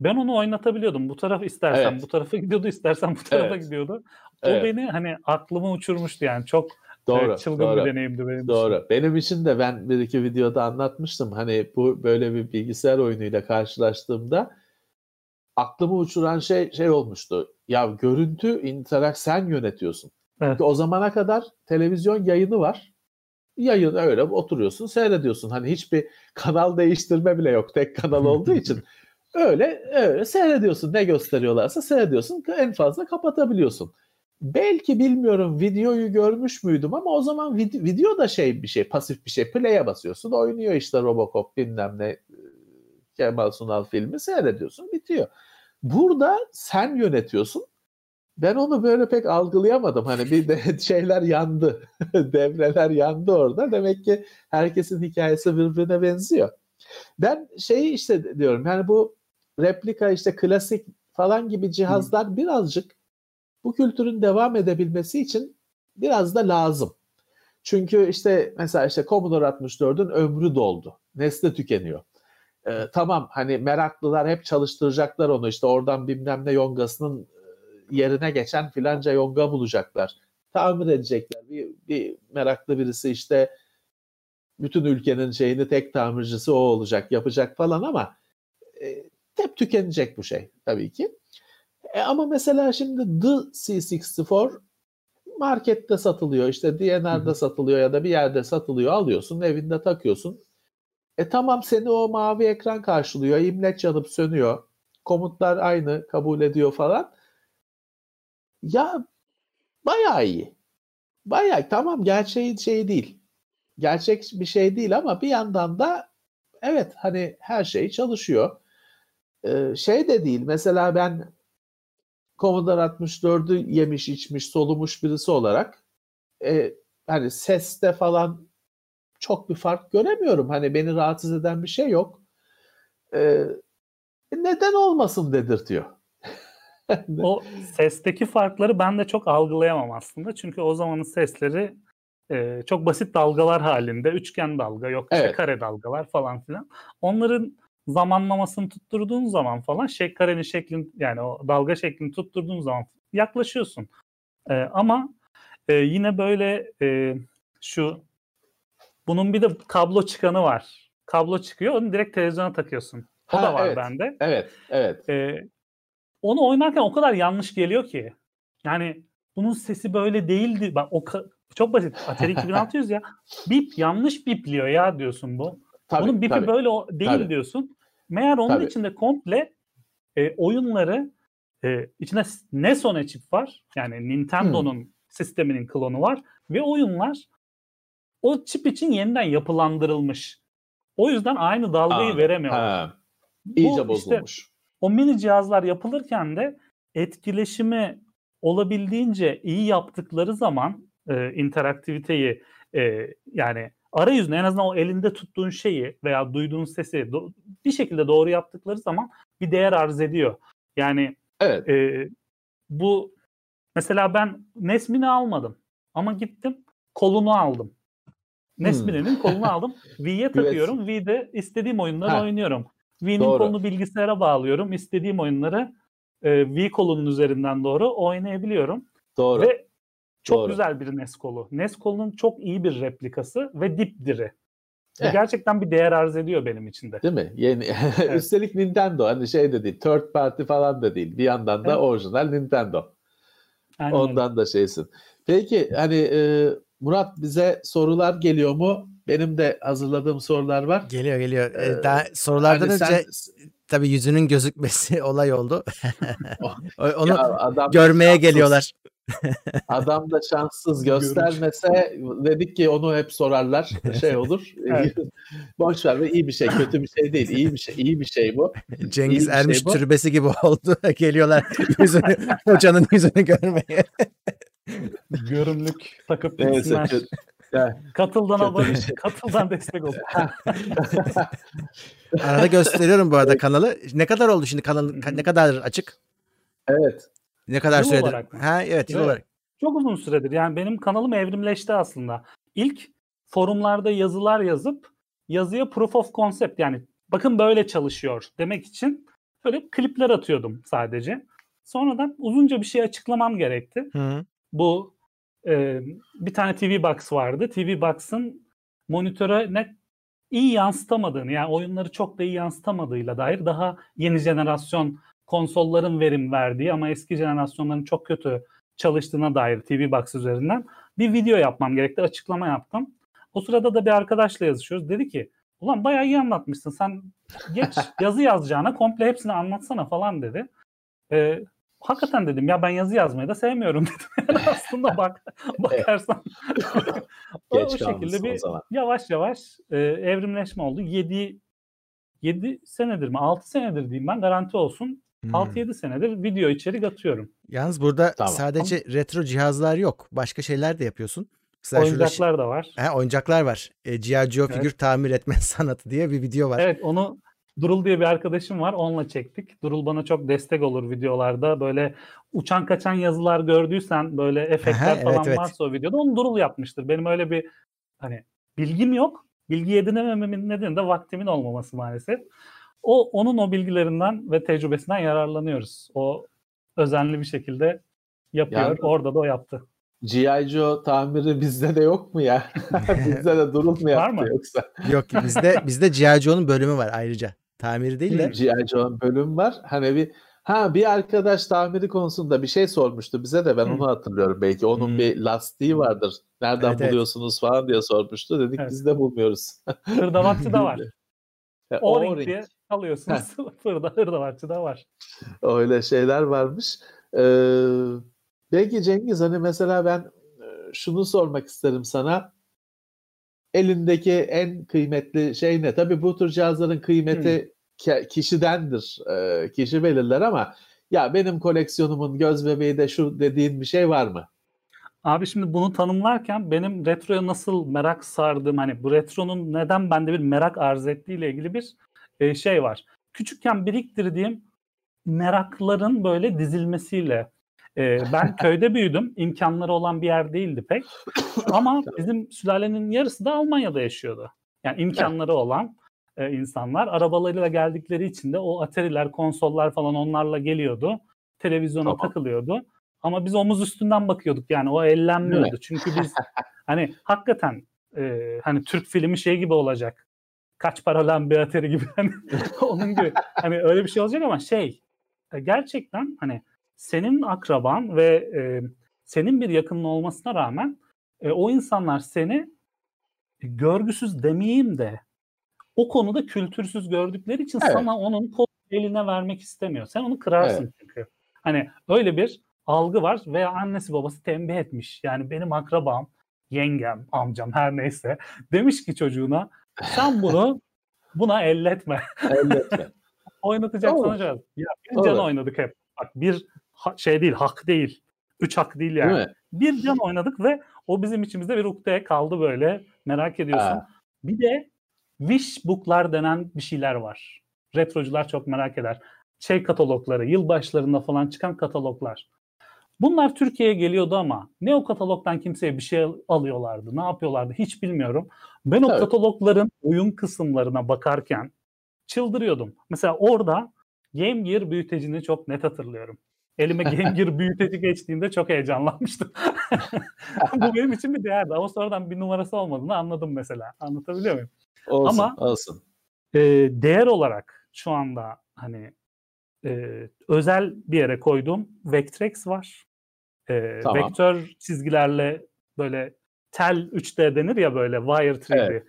ben onu oynatabiliyordum. Bu taraf istersen evet. bu tarafa gidiyordu, istersen bu tarafa evet. gidiyordu. O evet. beni hani aklımı uçurmuştu yani. Çok doğru, evet, çılgın doğru. bir deneyimdi benim doğru. için. Benim için de ben bir iki videoda anlatmıştım. Hani bu böyle bir bilgisayar oyunuyla karşılaştığımda aklımı uçuran şey şey olmuştu. Ya görüntü interak sen yönetiyorsun. Evet. o zamana kadar televizyon yayını var. Yayın öyle oturuyorsun seyrediyorsun. Hani hiçbir kanal değiştirme bile yok tek kanal olduğu için. Öyle öyle seyrediyorsun ne gösteriyorlarsa seyrediyorsun en fazla kapatabiliyorsun. Belki bilmiyorum videoyu görmüş müydüm ama o zaman video, video da şey bir şey pasif bir şey play'e basıyorsun oynuyor işte Robocop bilmem ne Kemal Sunal filmi seyrediyorsun bitiyor. Burada sen yönetiyorsun. Ben onu böyle pek algılayamadım. Hani bir de şeyler yandı. Devreler yandı orada. Demek ki herkesin hikayesi birbirine benziyor. Ben şeyi işte diyorum yani bu replika işte klasik falan gibi cihazlar hmm. birazcık bu kültürün devam edebilmesi için biraz da lazım. Çünkü işte mesela işte Commodore 64'ün ömrü doldu. Nesli tükeniyor. Ee, tamam hani meraklılar hep çalıştıracaklar onu işte oradan bilmem ne yongasının yerine geçen filanca yonga bulacaklar. Tamir edecekler. Bir, bir meraklı birisi işte bütün ülkenin şeyini tek tamircisi o olacak, yapacak falan ama e, hep tükenecek bu şey tabii ki. E, ama mesela şimdi The C64 markette satılıyor, işte DNR'da satılıyor ya da bir yerde satılıyor, alıyorsun, evinde takıyorsun. E tamam seni o mavi ekran karşılıyor, imleç yanıp sönüyor, komutlar aynı, kabul ediyor falan. Ya bayağı iyi. Bayağı tamam gerçeği şey değil. Gerçek bir şey değil ama bir yandan da evet hani her şey çalışıyor. Ee, şey de değil. Mesela ben Commodore 64'ü yemiş içmiş solumuş birisi olarak e, hani seste falan çok bir fark göremiyorum. Hani beni rahatsız eden bir şey yok. E, neden olmasın dedirtiyor. O sesteki farkları ben de çok algılayamam aslında. Çünkü o zamanın sesleri e, çok basit dalgalar halinde. Üçgen dalga, yok işte evet. kare dalgalar falan filan. Onların zamanlamasını tutturduğun zaman falan şey karenin şeklini yani o dalga şeklini tutturduğun zaman yaklaşıyorsun. E, ama e, yine böyle e, şu bunun bir de kablo çıkanı var. Kablo çıkıyor onu direkt televizyona takıyorsun. O ha, da var evet. bende. Evet, evet. E, onu oynarken o kadar yanlış geliyor ki. Yani bunun sesi böyle değildi. Bak o çok basit. Atari 2600 ya. Bip yanlış bipliyor ya diyorsun bu. Tabii, Bunun bipi tabii. böyle değil tabii. diyorsun. Meğer onun Tabii. içinde komple e, oyunları e, içinde NES One çip var. Yani Nintendo'nun hmm. sisteminin klonu var ve oyunlar o çip için yeniden yapılandırılmış. O yüzden aynı dalgayı Aa, veremiyor. Ha. İyice Bu, bozulmuş. Işte, o mini cihazlar yapılırken de etkileşimi olabildiğince iyi yaptıkları zaman e, interaktiviteyi e, yani arayüzünü en azından o elinde tuttuğun şeyi veya duyduğun sesi do- bir şekilde doğru yaptıkları zaman bir değer arz ediyor. Yani evet. e, bu mesela ben Nesmini almadım ama gittim kolunu aldım. Nesmine'nin hmm. kolunu aldım. V'ye takıyorum. V'de istediğim oyunları ha. oynuyorum. V'nin doğru. kolunu bilgisayara bağlıyorum. İstediğim oyunları e, V kolunun üzerinden doğru oynayabiliyorum. Doğru. Ve çok Doğru. güzel bir NES kolu. NES kolunun çok iyi bir replikası ve dipdiri. Eh. Gerçekten bir değer arz ediyor benim için de. Değil mi? Yeni. Evet. Üstelik Nintendo hani şey de değil, third party falan da değil. Bir yandan da evet. orijinal Nintendo. Aynen Ondan öyle. da şeysin. Peki hani e, Murat bize sorular geliyor mu? Benim de hazırladığım sorular var. Geliyor geliyor. Ee, Daha sorulardan hani önce sen, tabii yüzünün gözükmesi olay oldu. Onu adam, görmeye şanssız, geliyorlar. adam da şanssız göstermese dedik ki onu hep sorarlar. Şey olur. Boş ver ve iyi bir şey, kötü bir şey değil. İyi bir şey, iyi bir şey bu. Cengiz Ermiş şey türbesi gibi oldu. Geliyorlar yüzünü, hocanın yüzünü görmeye. Görümlük takıp gitsinler. Katıldan abone, katıldan destek ol. Arada gösteriyorum bu arada kanalı. Ne kadar oldu şimdi kanal ne kadar açık? Evet. Ne kadar yıl süredir? Olarak Ha evet yıl evet. olarak. Çok uzun süredir. Yani benim kanalım evrimleşti aslında. İlk forumlarda yazılar yazıp yazıya proof of concept yani bakın böyle çalışıyor demek için böyle klipler atıyordum sadece. Sonradan uzunca bir şey açıklamam gerekti. Hı. Bu e, bir tane TV Box vardı. TV Box'ın monitöre ne iyi yansıtamadığını yani oyunları çok da iyi yansıtamadığıyla dair daha yeni jenerasyon konsolların verim verdiği ama eski jenerasyonların çok kötü çalıştığına dair TV Box üzerinden bir video yapmam gerekti. Açıklama yaptım. O sırada da bir arkadaşla yazışıyoruz. Dedi ki ulan bayağı iyi anlatmışsın. Sen geç yazı yazacağına komple hepsini anlatsana falan dedi. Ee, hakikaten dedim ya ben yazı yazmayı da sevmiyorum dedim. Yani aslında bak bakarsan o, o şekilde bir yavaş yavaş e, evrimleşme oldu. 7 7 senedir mi 6 senedir diyeyim ben garanti olsun. Hmm. 6-7 senedir video içerik atıyorum. Yalnız burada tamam. sadece retro cihazlar yok. Başka şeyler de yapıyorsun. Mesela oyuncaklar şurada, da var. He, oyuncaklar var. E, G.I. Joe evet. figür tamir etme sanatı diye bir video var. Evet onu Durul diye bir arkadaşım var. Onunla çektik. Durul bana çok destek olur videolarda. Böyle uçan kaçan yazılar gördüysen böyle efektler Aha, falan evet, evet. varsa o videoda onu Durul yapmıştır. Benim öyle bir hani bilgim yok. Bilgi edinemememin nedeni de vaktimin olmaması maalesef. O onun o bilgilerinden ve tecrübesinden yararlanıyoruz. O özenli bir şekilde yapıyor. Yani- Orada da o yaptı. G.I. Joe tamiri bizde de yok mu ya? bizde de Durul mu yaptı mı? yoksa? Yok bizde bizde G.I. Joe'nun bölümü var ayrıca. Tamiri değil de. G.I. Bölüm var. Hani bir ha bir arkadaş tamiri konusunda bir şey sormuştu bize de ben Hı. onu hatırlıyorum. Belki onun Hmm. bir lastiği vardır. Nereden Evet, evet. buluyorsunuz falan diye sormuştu. Dedik Evet. biz de bulmuyoruz. Hırdavatçı da var. O-ring. diye alıyorsunuz. Hırda, hırdavatçı da var. Öyle şeyler varmış. Ee, peki Cengiz hani mesela ben şunu sormak isterim sana. Elindeki en kıymetli şey ne? Tabii bu tür cihazların kıymeti ke- kişidendir. Ee, kişi belirler ama ya benim koleksiyonumun göz bebeği de şu dediğin bir şey var mı? Abi şimdi bunu tanımlarken benim retroya nasıl merak sardığım hani bu retronun neden bende bir merak arz ettiğiyle ilgili bir e, şey var. Küçükken biriktirdiğim merakların böyle dizilmesiyle e, ben köyde büyüdüm. imkanları olan bir yer değildi pek. Ama bizim sülalenin yarısı da Almanya'da yaşıyordu. Yani imkanları olan e, insanlar arabalarıyla geldikleri için de o Atari'ler, konsollar falan onlarla geliyordu. Televizyona Tamam. takılıyordu. Ama biz omuz üstünden bakıyorduk yani o ellenmiyordu. Çünkü biz hani hakikaten e, hani Türk filmi şey gibi olacak. Kaç para lan bir Atari gibi hani onun gibi. Hani öyle bir şey olacak ama şey e, gerçekten hani senin akraban ve e, senin bir yakının olmasına rağmen e, o insanlar seni görgüsüz demeyeyim de o konuda kültürsüz gördükleri için Evet. sana onun kol eline vermek istemiyor. Sen onu kırarsın çünkü. Hani öyle bir algı var veya annesi babası tembih etmiş. Yani benim akrabam, yengem, amcam her neyse demiş ki çocuğuna sen bunu buna elletme. Elbette. Oynatacak Olur. sana cevap. Ya bir can oynadık hep. Bak bir ha- şey değil, hak değil. Üç hak değil Değil yani. mi? Bir can oynadık ve o bizim içimizde bir ukde kaldı böyle. Merak ediyorsun. Ha. Bir de wish book'lar denen bir şeyler var. Retrocular çok merak eder. Şey katalogları, yılbaşlarında falan çıkan kataloglar. Bunlar Türkiye'ye geliyordu ama ne o katalogdan kimseye bir şey alıyorlardı, ne yapıyorlardı hiç bilmiyorum. Ben o Evet. katalogların oyun kısımlarına bakarken çıldırıyordum. Mesela orada Game Gear büyütecini çok net hatırlıyorum. Elime Game Gear büyüteci geçtiğinde çok heyecanlanmıştım. Bu benim için bir değerdi ama sonradan bir numarası olmadığını anladım mesela. Anlatabiliyor muyum? Olsun, Ama- olsun. Ee, değer olarak şu anda hani e, özel bir yere koyduğum Vectrex var. Ee, Tamam. Vektör çizgilerle böyle tel 3D denir ya böyle Wire 3D.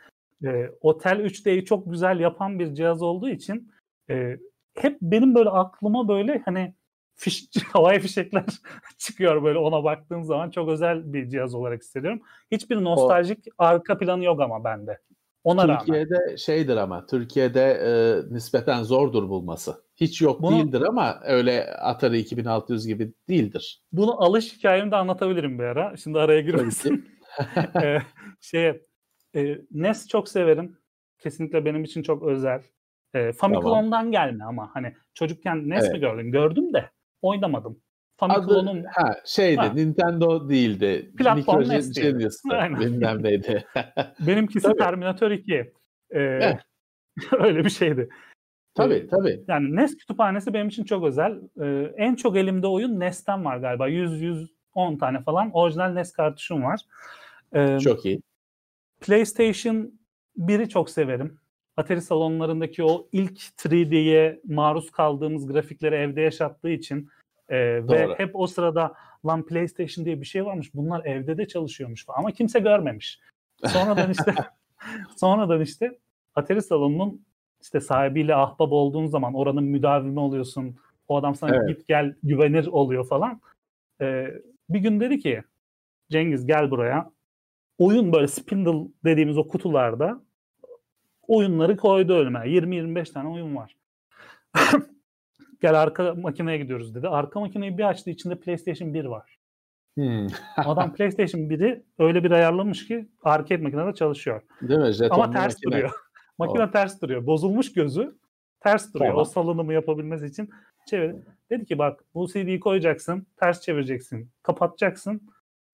Ee, o tel 3D'yi çok güzel yapan bir cihaz olduğu için e, hep benim böyle aklıma böyle hani fiş, havai fişekler çıkıyor böyle ona baktığım zaman çok özel bir cihaz olarak hissediyorum. Hiçbir nostaljik arka planı yok ama bende. Ona rağmen. Türkiye'de şeydir ama Türkiye'de e, nispeten zordur bulması. Hiç yok Bunu- değildir ama öyle Atari 2600 gibi değildir. Bunu alış hikayemi de anlatabilirim bir ara. Şimdi araya girmesin. Ee, şeye, e, NES çok severim. Kesinlikle benim için çok özel. E, Famicom'dan gelme ama hani çocukken NES mi Evet. gördüm? Gördüm de oynamadım. Adı Famicom'un ha, şeydi Ha. Nintendo değildi. Platform. Genius'tu. Aynen. Bilmem neydi. benimkisi Tabii. Terminator 2. Ee, öyle bir şeydi. tabii tabii. Yani NES kütüphanesi benim için çok özel. Ee, en çok elimde oyun NES'ten var galiba. 100-110 tane falan orijinal NES kartuşum var. Ee, Çok iyi. PlayStation 1'i çok severim. Atari salonlarındaki o ilk 3D'ye maruz kaldığımız grafikleri evde yaşattığı için e, ve hep o sırada lan PlayStation diye bir şey varmış. Bunlar evde de çalışıyormuş falan ama kimse görmemiş. Sonradan işte sonradan işte Atari salonunun işte sahibiyle ahbap olduğun zaman oranın müdavimi oluyorsun. O adam sana Evet. git gel güvenir oluyor falan. E, bir gün dedi ki Cengiz gel buraya oyun böyle spindle dediğimiz o kutularda oyunları koydu önüme. 20-25 tane oyun var. Gel arka makineye gidiyoruz dedi. Arka makineyi bir açtı içinde PlayStation 1 var. Hmm. Adam PlayStation 1'i öyle bir ayarlamış ki arcade makinede çalışıyor. Değil mi? Jetonlu Ama ters makine. duruyor. Makine ters duruyor. Bozulmuş gözü. Ters duruyor. Tamam. O salınımı yapabilmesi için çevir. Dedi ki bak bu CD'yi koyacaksın, ters çevireceksin, kapatacaksın.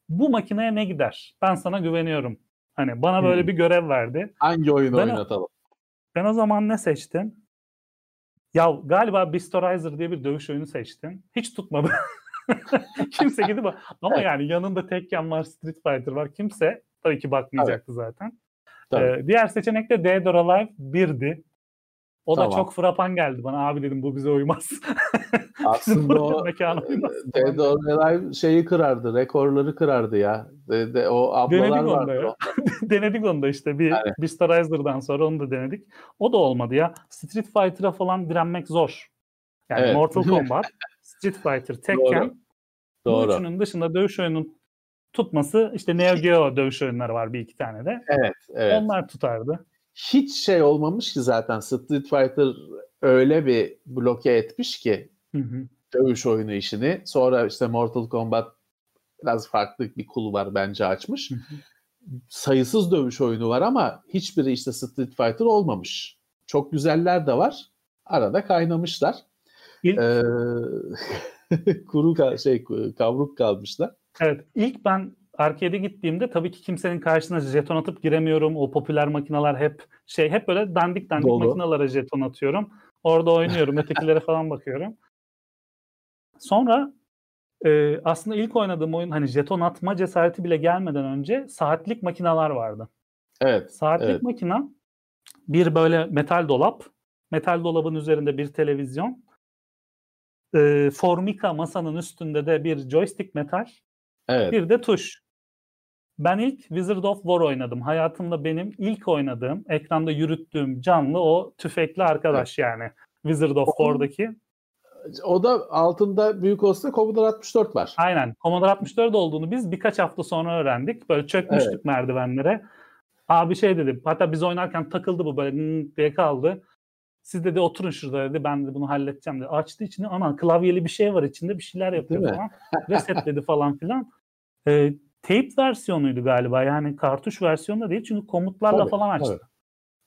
Bu makineye ne gider? Ben sana güveniyorum. Hani bana hmm. böyle bir görev verdi. Hangi oyunu ben oynatalım? ben o zaman ne seçtim? Ya galiba Bistorizer diye bir dövüş oyunu seçtim. Hiç tutmadı. kimse gidip ama yani yanında Tekken var, Street Fighter var. Kimse tabii ki bakmayacaktı evet. zaten. Ee, diğer seçenek de Dead or Alive 1'di. O tamam. da çok frapan geldi bana. Abi dedim bu bize uymaz. Aslında o Dead or Alive şeyi kırardı. Rekorları kırardı ya. De, de, o ablalar denedik vardı. Onda ya. denedik onu da işte. Bir, yani. bir Starizer'dan sonra onu da denedik. O da olmadı ya. Street Fighter'a falan direnmek zor. Yani evet. Mortal Kombat, Street Fighter, Tekken. Doğru. Doğru. Bu üçünün dışında dövüş oyunun tutması işte Neo Geo dövüş oyunları var bir iki tane de. Evet, evet. Onlar tutardı. Hiç şey olmamış ki zaten Street Fighter öyle bir bloke etmiş ki hı hı. dövüş oyunu işini. Sonra işte Mortal Kombat biraz farklı bir kul var bence açmış. Hı hı. Sayısız dövüş oyunu var ama hiçbiri işte Street Fighter olmamış. Çok güzeller de var. Arada kaynamışlar. İlk... Ee, kuru şey kavruk kalmışlar. Evet. İlk ben arcade'e gittiğimde tabii ki kimsenin karşısına jeton atıp giremiyorum. O popüler makineler hep şey hep böyle dandik dandik Dolu. makinalara jeton atıyorum. Orada oynuyorum. ötekilere falan bakıyorum. Sonra e, aslında ilk oynadığım oyun hani jeton atma cesareti bile gelmeden önce saatlik makineler vardı. Evet. Saatlik evet. makina bir böyle metal dolap. Metal dolabın üzerinde bir televizyon. E, Formica masanın üstünde de bir joystick metal. Evet. Bir de tuş. Ben ilk Wizard of War oynadım. Hayatımda benim ilk oynadığım, ekranda yürüttüğüm canlı o tüfekli arkadaş evet. yani. Wizard of War'daki. O da altında büyük olsa Commodore 64 var. Aynen. Commodore 64 olduğunu biz birkaç hafta sonra öğrendik. Böyle çökmüştük evet. merdivenlere. Abi şey dedi. Hatta biz oynarken takıldı bu böyle diye kaldı. Siz dedi oturun şurada dedi. Ben de bunu halledeceğim dedi. Açtı içini. Ama klavyeli bir şey var içinde. Bir şeyler yapıyor falan. Resetledi falan filan. Ee, tape versiyonuydu galiba. Yani kartuş versiyonu da değil. Çünkü komutlarla tabii, falan açtı.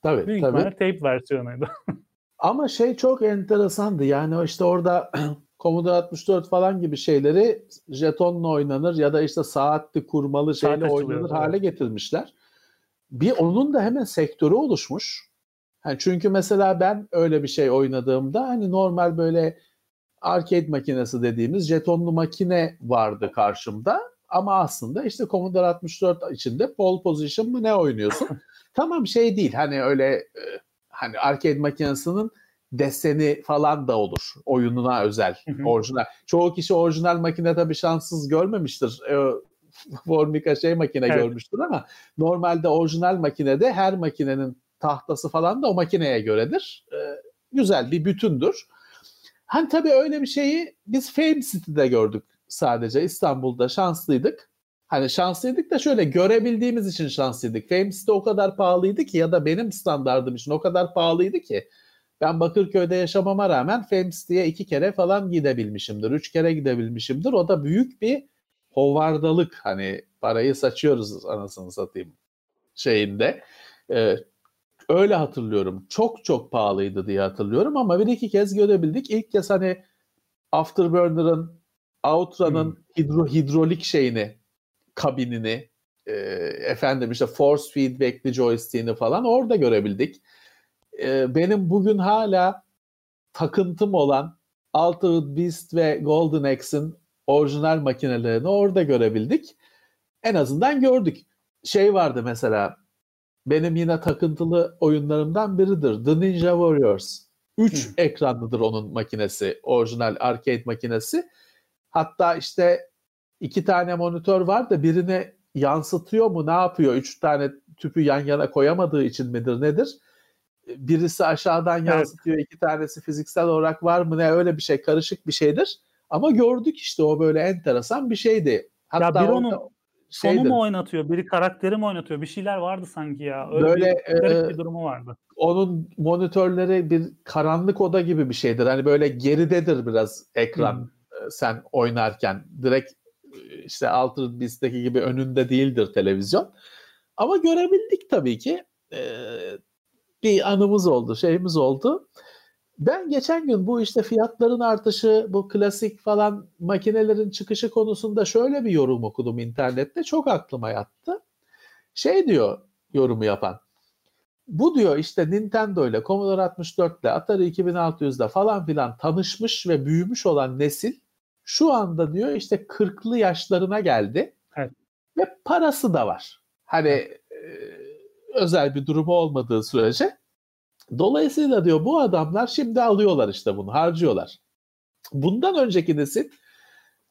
Tabii. Tabii. Büyük tabii. tape versiyonuydu. Ama şey çok enteresandı. Yani işte orada Commodore 64 falan gibi şeyleri jetonla oynanır ya da işte saatli kurmalı şeyle Saat oynanır hale getirmişler. Bir onun da hemen sektörü oluşmuş. Yani çünkü mesela ben öyle bir şey oynadığımda hani normal böyle arcade makinesi dediğimiz jetonlu makine vardı karşımda. Ama aslında işte Commodore 64 içinde pole position mı ne oynuyorsun? tamam şey değil hani öyle e, hani arcade makinesinin deseni falan da olur oyununa özel orijinal. Çoğu kişi orijinal makine tabii şanssız görmemiştir. E, Formica şey makine evet. görmüştür ama normalde orijinal makinede her makinenin tahtası falan da o makineye göredir. E, güzel bir bütündür. Hani tabii öyle bir şeyi biz Fame City'de gördük sadece. İstanbul'da şanslıydık. Hani şanslıydık da şöyle görebildiğimiz için şanslıydık. Fame City o kadar pahalıydı ki ya da benim standardım için o kadar pahalıydı ki ben Bakırköy'de yaşamama rağmen Fame City'ye iki kere falan gidebilmişimdir. Üç kere gidebilmişimdir. O da büyük bir hovardalık. Hani parayı saçıyoruz anasını satayım şeyinde. Ee, öyle hatırlıyorum. Çok çok pahalıydı diye hatırlıyorum ama bir iki kez görebildik. İlk kez hani Afterburner'ın Outra'nın hmm. hidro, hidrolik şeyini, kabinini, e, efendim işte force feedback'li joystick'ini falan orada görebildik. E, benim bugün hala takıntım olan Altered Beast ve Golden Axe'in orijinal makinelerini orada görebildik. En azından gördük. Şey vardı mesela benim yine takıntılı oyunlarımdan biridir. The Ninja Warriors. 3 ekranlıdır onun makinesi. Orijinal arcade makinesi. Hatta işte iki tane monitör var da birini yansıtıyor mu ne yapıyor? Üç tane tüpü yan yana koyamadığı için midir nedir? Birisi aşağıdan yansıtıyor, evet. iki tanesi fiziksel olarak var mı ne öyle bir şey karışık bir şeydir. Ama gördük işte o böyle enteresan bir şeydi. Hatta ya bir onu sonu mu oynatıyor, biri karakteri mi oynatıyor? Bir şeyler vardı sanki ya. Öyle böyle bir, e, bir durumu vardı. Onun monitörleri bir karanlık oda gibi bir şeydir. Hani böyle geridedir biraz ekran. Hmm sen oynarken direkt işte Altered Beast'teki gibi önünde değildir televizyon. Ama görebildik tabii ki. Ee, bir anımız oldu, şeyimiz oldu. Ben geçen gün bu işte fiyatların artışı, bu klasik falan makinelerin çıkışı konusunda şöyle bir yorum okudum internette. Çok aklıma yattı. Şey diyor yorumu yapan. Bu diyor işte Nintendo ile Commodore 64 ile Atari 2600 ile falan filan tanışmış ve büyümüş olan nesil şu anda diyor işte 40'lı yaşlarına geldi. Evet. Ve parası da var. Hani e, özel bir durumu olmadığı sürece. Dolayısıyla diyor bu adamlar şimdi alıyorlar işte bunu, harcıyorlar. Bundan önceki nesil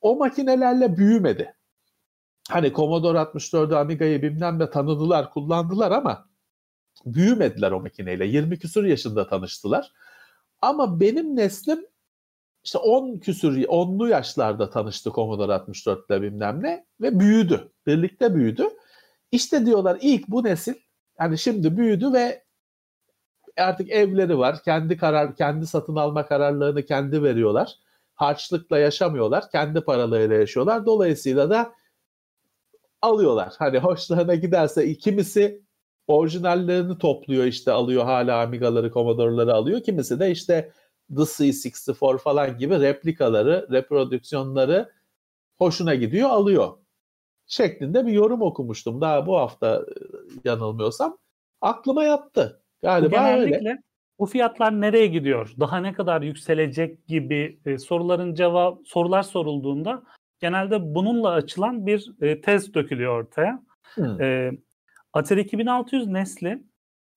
o makinelerle büyümedi. Hani Commodore 64'ü, Amiga'yı bilmem ne tanıdılar, kullandılar ama büyümediler o makineyle. 20 küsur yaşında tanıştılar. Ama benim neslim işte 10 küsur, 10'lu yaşlarda tanıştı Commodore 64 ile bilmem ne ve büyüdü. Birlikte büyüdü. İşte diyorlar ilk bu nesil yani şimdi büyüdü ve artık evleri var. Kendi karar, kendi satın alma kararlarını kendi veriyorlar. Harçlıkla yaşamıyorlar. Kendi paralarıyla yaşıyorlar. Dolayısıyla da alıyorlar. Hani hoşlarına giderse kimisi orijinallerini topluyor işte alıyor hala Amiga'ları, Commodore'ları alıyor. Kimisi de işte The C64 falan gibi replikaları, reprodüksiyonları hoşuna gidiyor alıyor. Şeklinde bir yorum okumuştum daha bu hafta e, yanılmıyorsam. Aklıma yattı. Galiba Genellikle öyle. bu fiyatlar nereye gidiyor? Daha ne kadar yükselecek gibi e, soruların cevap sorular sorulduğunda genelde bununla açılan bir e, tez dökülüyor ortaya. Hmm. E, Atari 2600 nesli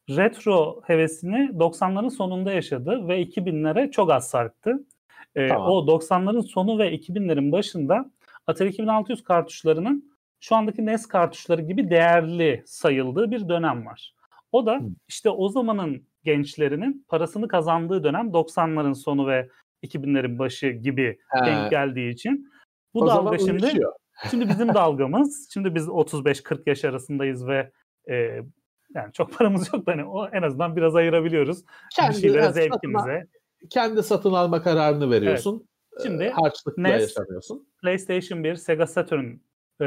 retro hevesini 90'ların sonunda yaşadı ve 2000'lere çok az sarktı. E, tamam. O 90'ların sonu ve 2000'lerin başında Atari 2600 kartuşlarının şu andaki NES kartuşları gibi değerli sayıldığı bir dönem var. O da işte o zamanın gençlerinin parasını kazandığı dönem 90'ların sonu ve 2000'lerin başı gibi He. denk geldiği için bu o dalga şimdi uyuşuyor. şimdi bizim dalgamız. Şimdi biz 35-40 yaş arasındayız ve e, yani çok paramız yok da hani o en azından biraz ayırabiliyoruz. Kendi, bir şeylere zevkimize. kendi satın alma kararını veriyorsun. Evet. Şimdi harçlıkla NES, yaşamıyorsun. PlayStation 1, Sega Saturn e,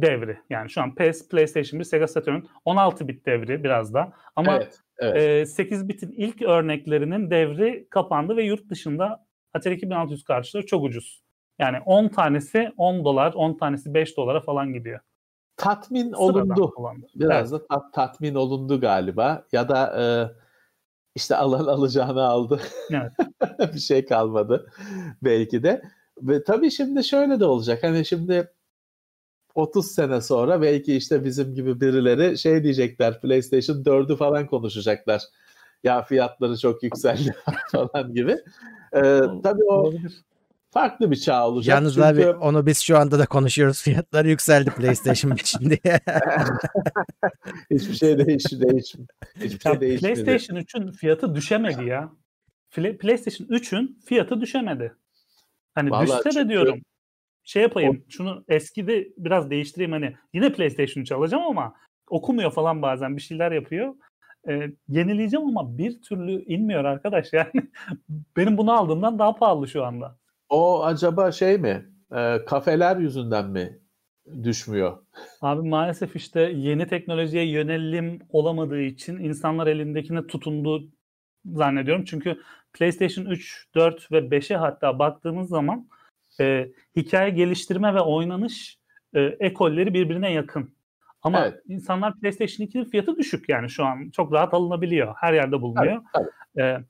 devri. Yani şu an PS, PlayStation 1, Sega Saturn 16 bit devri biraz da. Ama evet, evet. E, 8 bitin ilk örneklerinin devri kapandı ve yurt dışında Atari 2600 karşıları çok ucuz. Yani 10 tanesi 10 dolar, 10 tanesi 5 dolara falan gidiyor. Tatmin Sıradan olundu. Kullandı. Biraz evet. da tat, tatmin olundu galiba. Ya da e, işte alan alacağını aldı. Evet. bir şey kalmadı belki de. Ve tabii şimdi şöyle de olacak. Hani şimdi 30 sene sonra belki işte bizim gibi birileri şey diyecekler PlayStation 4'ü falan konuşacaklar. Ya fiyatları çok yükseldi falan gibi. Ee, tabii o farklı bir çağ olacak. Yalnız çünkü... abi onu biz şu anda da konuşuyoruz. Fiyatları yükseldi PlayStation 5'in diye. Hiçbir şey değişti, değişmedi. Hiçbir şey değişmedi. PlayStation 3'ün fiyatı düşemedi ya. PlayStation 3'ün fiyatı düşemedi. Hani Vallahi düşse çünkü... de diyorum şey yapayım. O... Şunu eskide biraz değiştireyim hani yine PlayStation 3 alacağım ama okumuyor falan bazen bir şeyler yapıyor. E, yenileyeceğim ama bir türlü inmiyor arkadaş yani. benim bunu aldığımdan daha pahalı şu anda. O acaba şey mi? E, kafeler yüzünden mi düşmüyor? Abi maalesef işte yeni teknolojiye yönelim olamadığı için insanlar elindekine tutundu zannediyorum. Çünkü PlayStation 3, 4 ve 5'e hatta baktığımız zaman e, hikaye geliştirme ve oynanış e, ekolleri birbirine yakın. Ama evet. insanlar PlayStation 2'nin fiyatı düşük yani şu an çok rahat alınabiliyor. Her yerde bulunuyor. Evet, evet. E,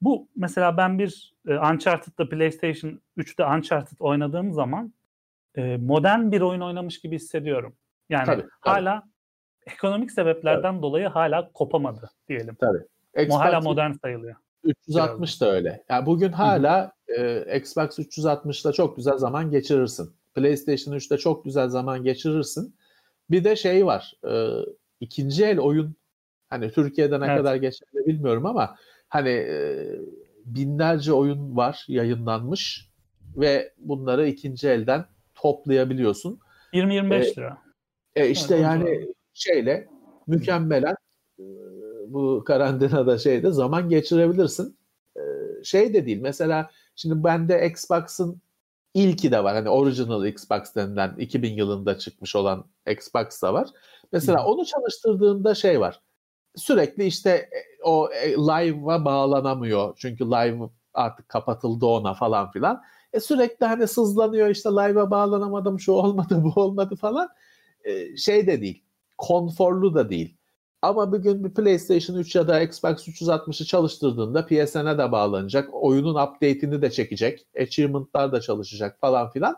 bu mesela ben bir e, Uncharted'da PlayStation 3'te Uncharted oynadığım zaman e, modern bir oyun oynamış gibi hissediyorum. Yani tabii, hala ekonomik sebeplerden tabii. dolayı hala kopamadı diyelim. Tabii. Xbox, hala modern sayılıyor. 360 da öyle. Yani bugün hala e, Xbox 360'da çok güzel zaman geçirirsin. PlayStation 3'te çok güzel zaman geçirirsin. Bir de şey var. E, ikinci el oyun hani Türkiye'de ne evet. kadar geçerli bilmiyorum ama hani e, binlerce oyun var yayınlanmış ve bunları ikinci elden toplayabiliyorsun. 20-25 e, lira. E, işte evet, yani şeyle mükemmelen e, bu karantinada şeyde zaman geçirebilirsin. E, şey de değil mesela şimdi bende Xbox'ın ilki de var. Hani original Xbox denilen 2000 yılında çıkmış olan Xbox da var. Mesela onu çalıştırdığında şey var. Sürekli işte e, o e, live'a bağlanamıyor. Çünkü live artık kapatıldı ona falan filan. E sürekli hani sızlanıyor işte live'a bağlanamadım şu olmadı bu olmadı falan. E, şey de değil. Konforlu da değil. Ama bugün bir PlayStation 3 ya da Xbox 360'ı çalıştırdığında PSN'e de bağlanacak. Oyunun update'ini de çekecek. Achievement'lar da çalışacak falan filan.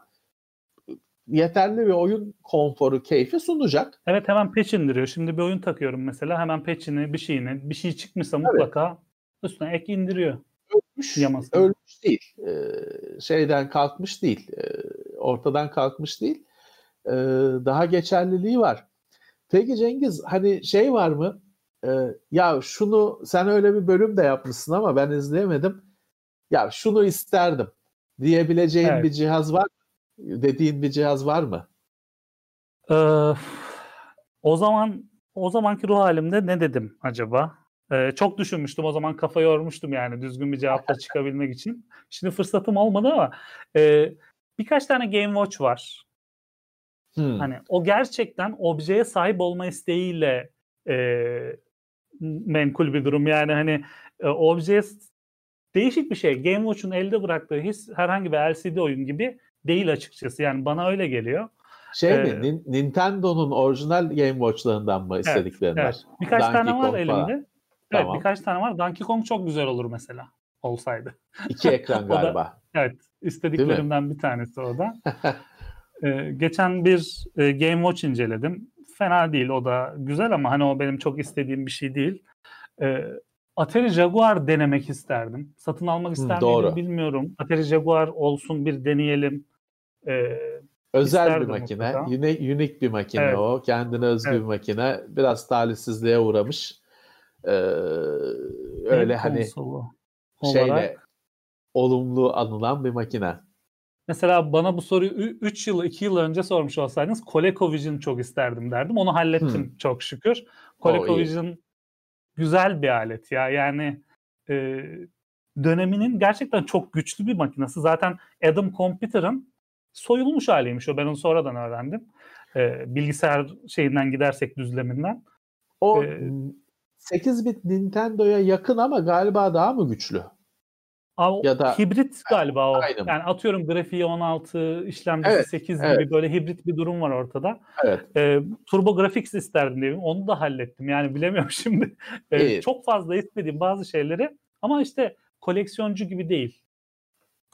Yeterli bir oyun konforu, keyfi sunacak. Evet hemen patch indiriyor. Şimdi bir oyun takıyorum mesela. Hemen patch'ini, bir şeyini, bir şey çıkmışsa mutlaka evet. üstüne ek indiriyor. Ölmüş, Yamasını. ölmüş değil. Ee, şeyden kalkmış değil. Ee, ortadan kalkmış değil. Ee, daha geçerliliği var. Peki Cengiz hani şey var mı? Ee, ya şunu sen öyle bir bölüm de yapmışsın ama ben izleyemedim. Ya şunu isterdim diyebileceğin evet. bir cihaz var? Dediğin bir cihaz var mı? Ee, o zaman o zamanki ruh halimde ne dedim acaba? Ee, çok düşünmüştüm o zaman kafa yormuştum yani düzgün bir cevapla çıkabilmek için. Şimdi fırsatım olmadı ama e, birkaç tane Game Watch var. Hmm. Hani o gerçekten objeye sahip olma isteğiyle e, menkul bir durum. Yani hani e, objeye değişik bir şey. Game Watch'un elde bıraktığı his herhangi bir LCD oyun gibi değil açıkçası. Yani bana öyle geliyor. Şey ee, mi? Nintendo'nun orijinal Game Watch'larından mı istediklerinden? Evet, evet. Birkaç Donkey tane var Kong elimde. Falan. Evet, tamam. birkaç tane var. Donkey Kong çok güzel olur mesela olsaydı. İki ekran galiba. da, evet, istediklerimden bir tanesi o da. Ee, geçen bir e, Game Watch inceledim. Fena değil o da güzel ama hani o benim çok istediğim bir şey değil. Ee, Atari Jaguar denemek isterdim. Satın almak ister miydim bilmiyorum. Atari Jaguar olsun bir deneyelim. Ee, Özel bir makine. Unik, unik bir makine evet. o. Kendine özgü evet. bir makine. Biraz talihsizliğe uğramış. Ee, öyle hani şeyle olarak... olumlu anılan bir makine. Mesela bana bu soruyu 3 yıl 2 yıl önce sormuş olsaydınız ColecoVision çok isterdim derdim. Onu hallettim hmm. çok şükür. ColecoVision güzel bir alet ya. Yani e, döneminin gerçekten çok güçlü bir makinesi. Zaten Adam Computer'ın soyulmuş haliymiş o. Ben onu sonradan öğrendim. E, bilgisayar şeyinden gidersek düzleminden. O e, 8 bit Nintendo'ya yakın ama galiba daha mı güçlü? Ya da hibrit galiba o. Aynen. Yani atıyorum grafiği 16, işlemcisi evet, 8 evet. gibi böyle hibrit bir durum var ortada. Evet. Ee, Turbo Graphics isterdim diye. Onu da hallettim. Yani bilemiyorum şimdi. Ee, çok fazla istediğim bazı şeyleri ama işte koleksiyoncu gibi değil.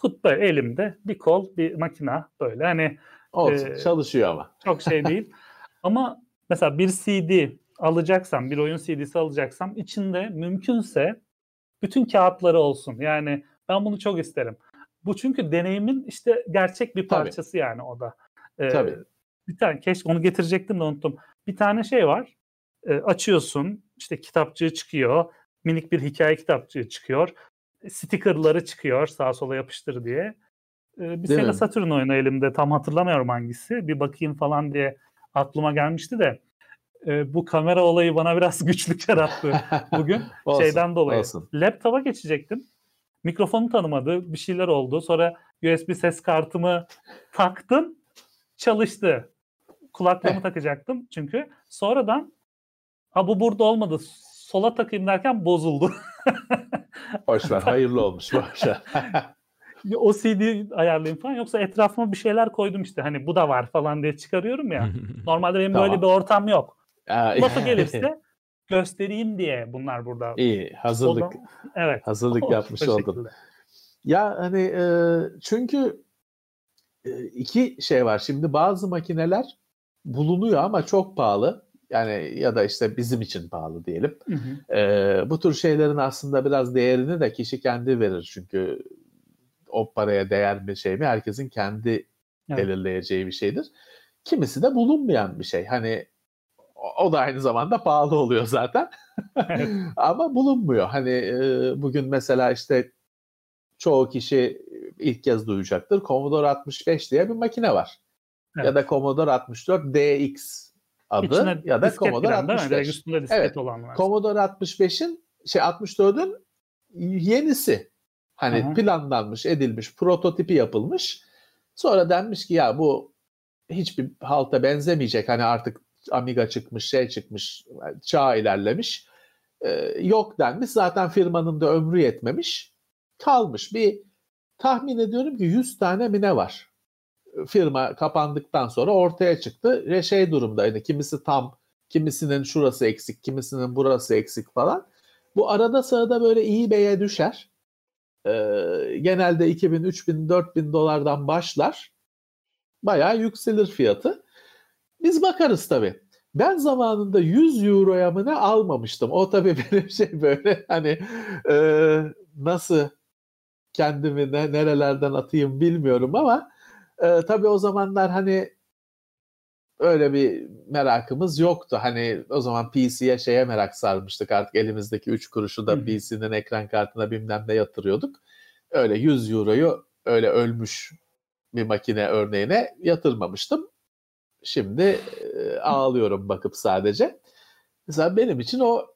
Tut böyle elimde bir kol, bir makina böyle hani Olsun, e, çalışıyor ama. Çok şey değil. ama mesela bir CD alacaksam, bir oyun CD'si alacaksam içinde mümkünse bütün kağıtları olsun. Yani ben bunu çok isterim. Bu çünkü deneyimin işte gerçek bir parçası Tabii. yani o da. Ee, Tabii. Bir tane keşke onu getirecektim de unuttum. Bir tane şey var. E, açıyorsun işte kitapçığı çıkıyor. Minik bir hikaye kitapçığı çıkıyor. Stickerları çıkıyor sağa sola yapıştır diye. E, bir Sega Saturn oyunu elimde tam hatırlamıyorum hangisi. Bir bakayım falan diye aklıma gelmişti de e, bu kamera olayı bana biraz güçlük yarattı bugün olsun, şeyden dolayı. Olsun. Laptopa geçecektim. Mikrofonu tanımadı. Bir şeyler oldu. Sonra USB ses kartımı taktım. Çalıştı. Kulaklığımı takacaktım çünkü. Sonradan ha bu burada olmadı. Sola takayım derken bozuldu. Boşver. Hayırlı olmuş. Boşver. o CD ayarlayayım falan. Yoksa etrafıma bir şeyler koydum işte. Hani bu da var falan diye çıkarıyorum ya. Normalde benim tamam. böyle bir ortam yok. Lafı gelirse göstereyim diye bunlar burada. İyi hazırlık. Odan, evet. Hazırlık o, yapmış oldum. Ya hani e, çünkü e, iki şey var. Şimdi bazı makineler bulunuyor ama çok pahalı. Yani ya da işte bizim için pahalı diyelim. Hı hı. E, bu tür şeylerin aslında biraz değerini de kişi kendi verir. Çünkü o paraya değer bir şey mi? Herkesin kendi evet. belirleyeceği bir şeydir. Kimisi de bulunmayan bir şey. Hani o da aynı zamanda pahalı oluyor zaten. Ama bulunmuyor. Hani e, bugün mesela işte çoğu kişi ilk kez duyacaktır. Commodore 65 diye bir makine var. Evet. Ya da Commodore 64 DX adı İçine ya da Commodore 65. Üstünde evet. olan var. Commodore 65'in şey 64'ün yenisi. Hani Hı-hı. planlanmış, edilmiş, prototipi yapılmış. Sonra denmiş ki ya bu hiçbir halta benzemeyecek. Hani artık Amiga çıkmış, şey çıkmış, çağ ilerlemiş. e, yok denmiş. Zaten firmanın da ömrü yetmemiş. Kalmış. Bir tahmin ediyorum ki 100 tane mine var. Firma kapandıktan sonra ortaya çıktı. Ve şey durumda yani kimisi tam, kimisinin şurası eksik, kimisinin burası eksik falan. Bu arada sırada böyle beye düşer. Ee, genelde 2000, 3000, 4000 dolardan başlar. Bayağı yükselir fiyatı. Biz bakarız tabii. Ben zamanında 100 euroya mı ne almamıştım. O tabii benim şey böyle hani e, nasıl kendimi ne, nerelerden atayım bilmiyorum ama e, tabii o zamanlar hani öyle bir merakımız yoktu. Hani o zaman PC'ye şeye merak sarmıştık artık elimizdeki 3 kuruşu da PC'nin ekran kartına bilmem ne yatırıyorduk. Öyle 100 euroyu öyle ölmüş bir makine örneğine yatırmamıştım. Şimdi e, ağlıyorum bakıp sadece. Mesela benim için o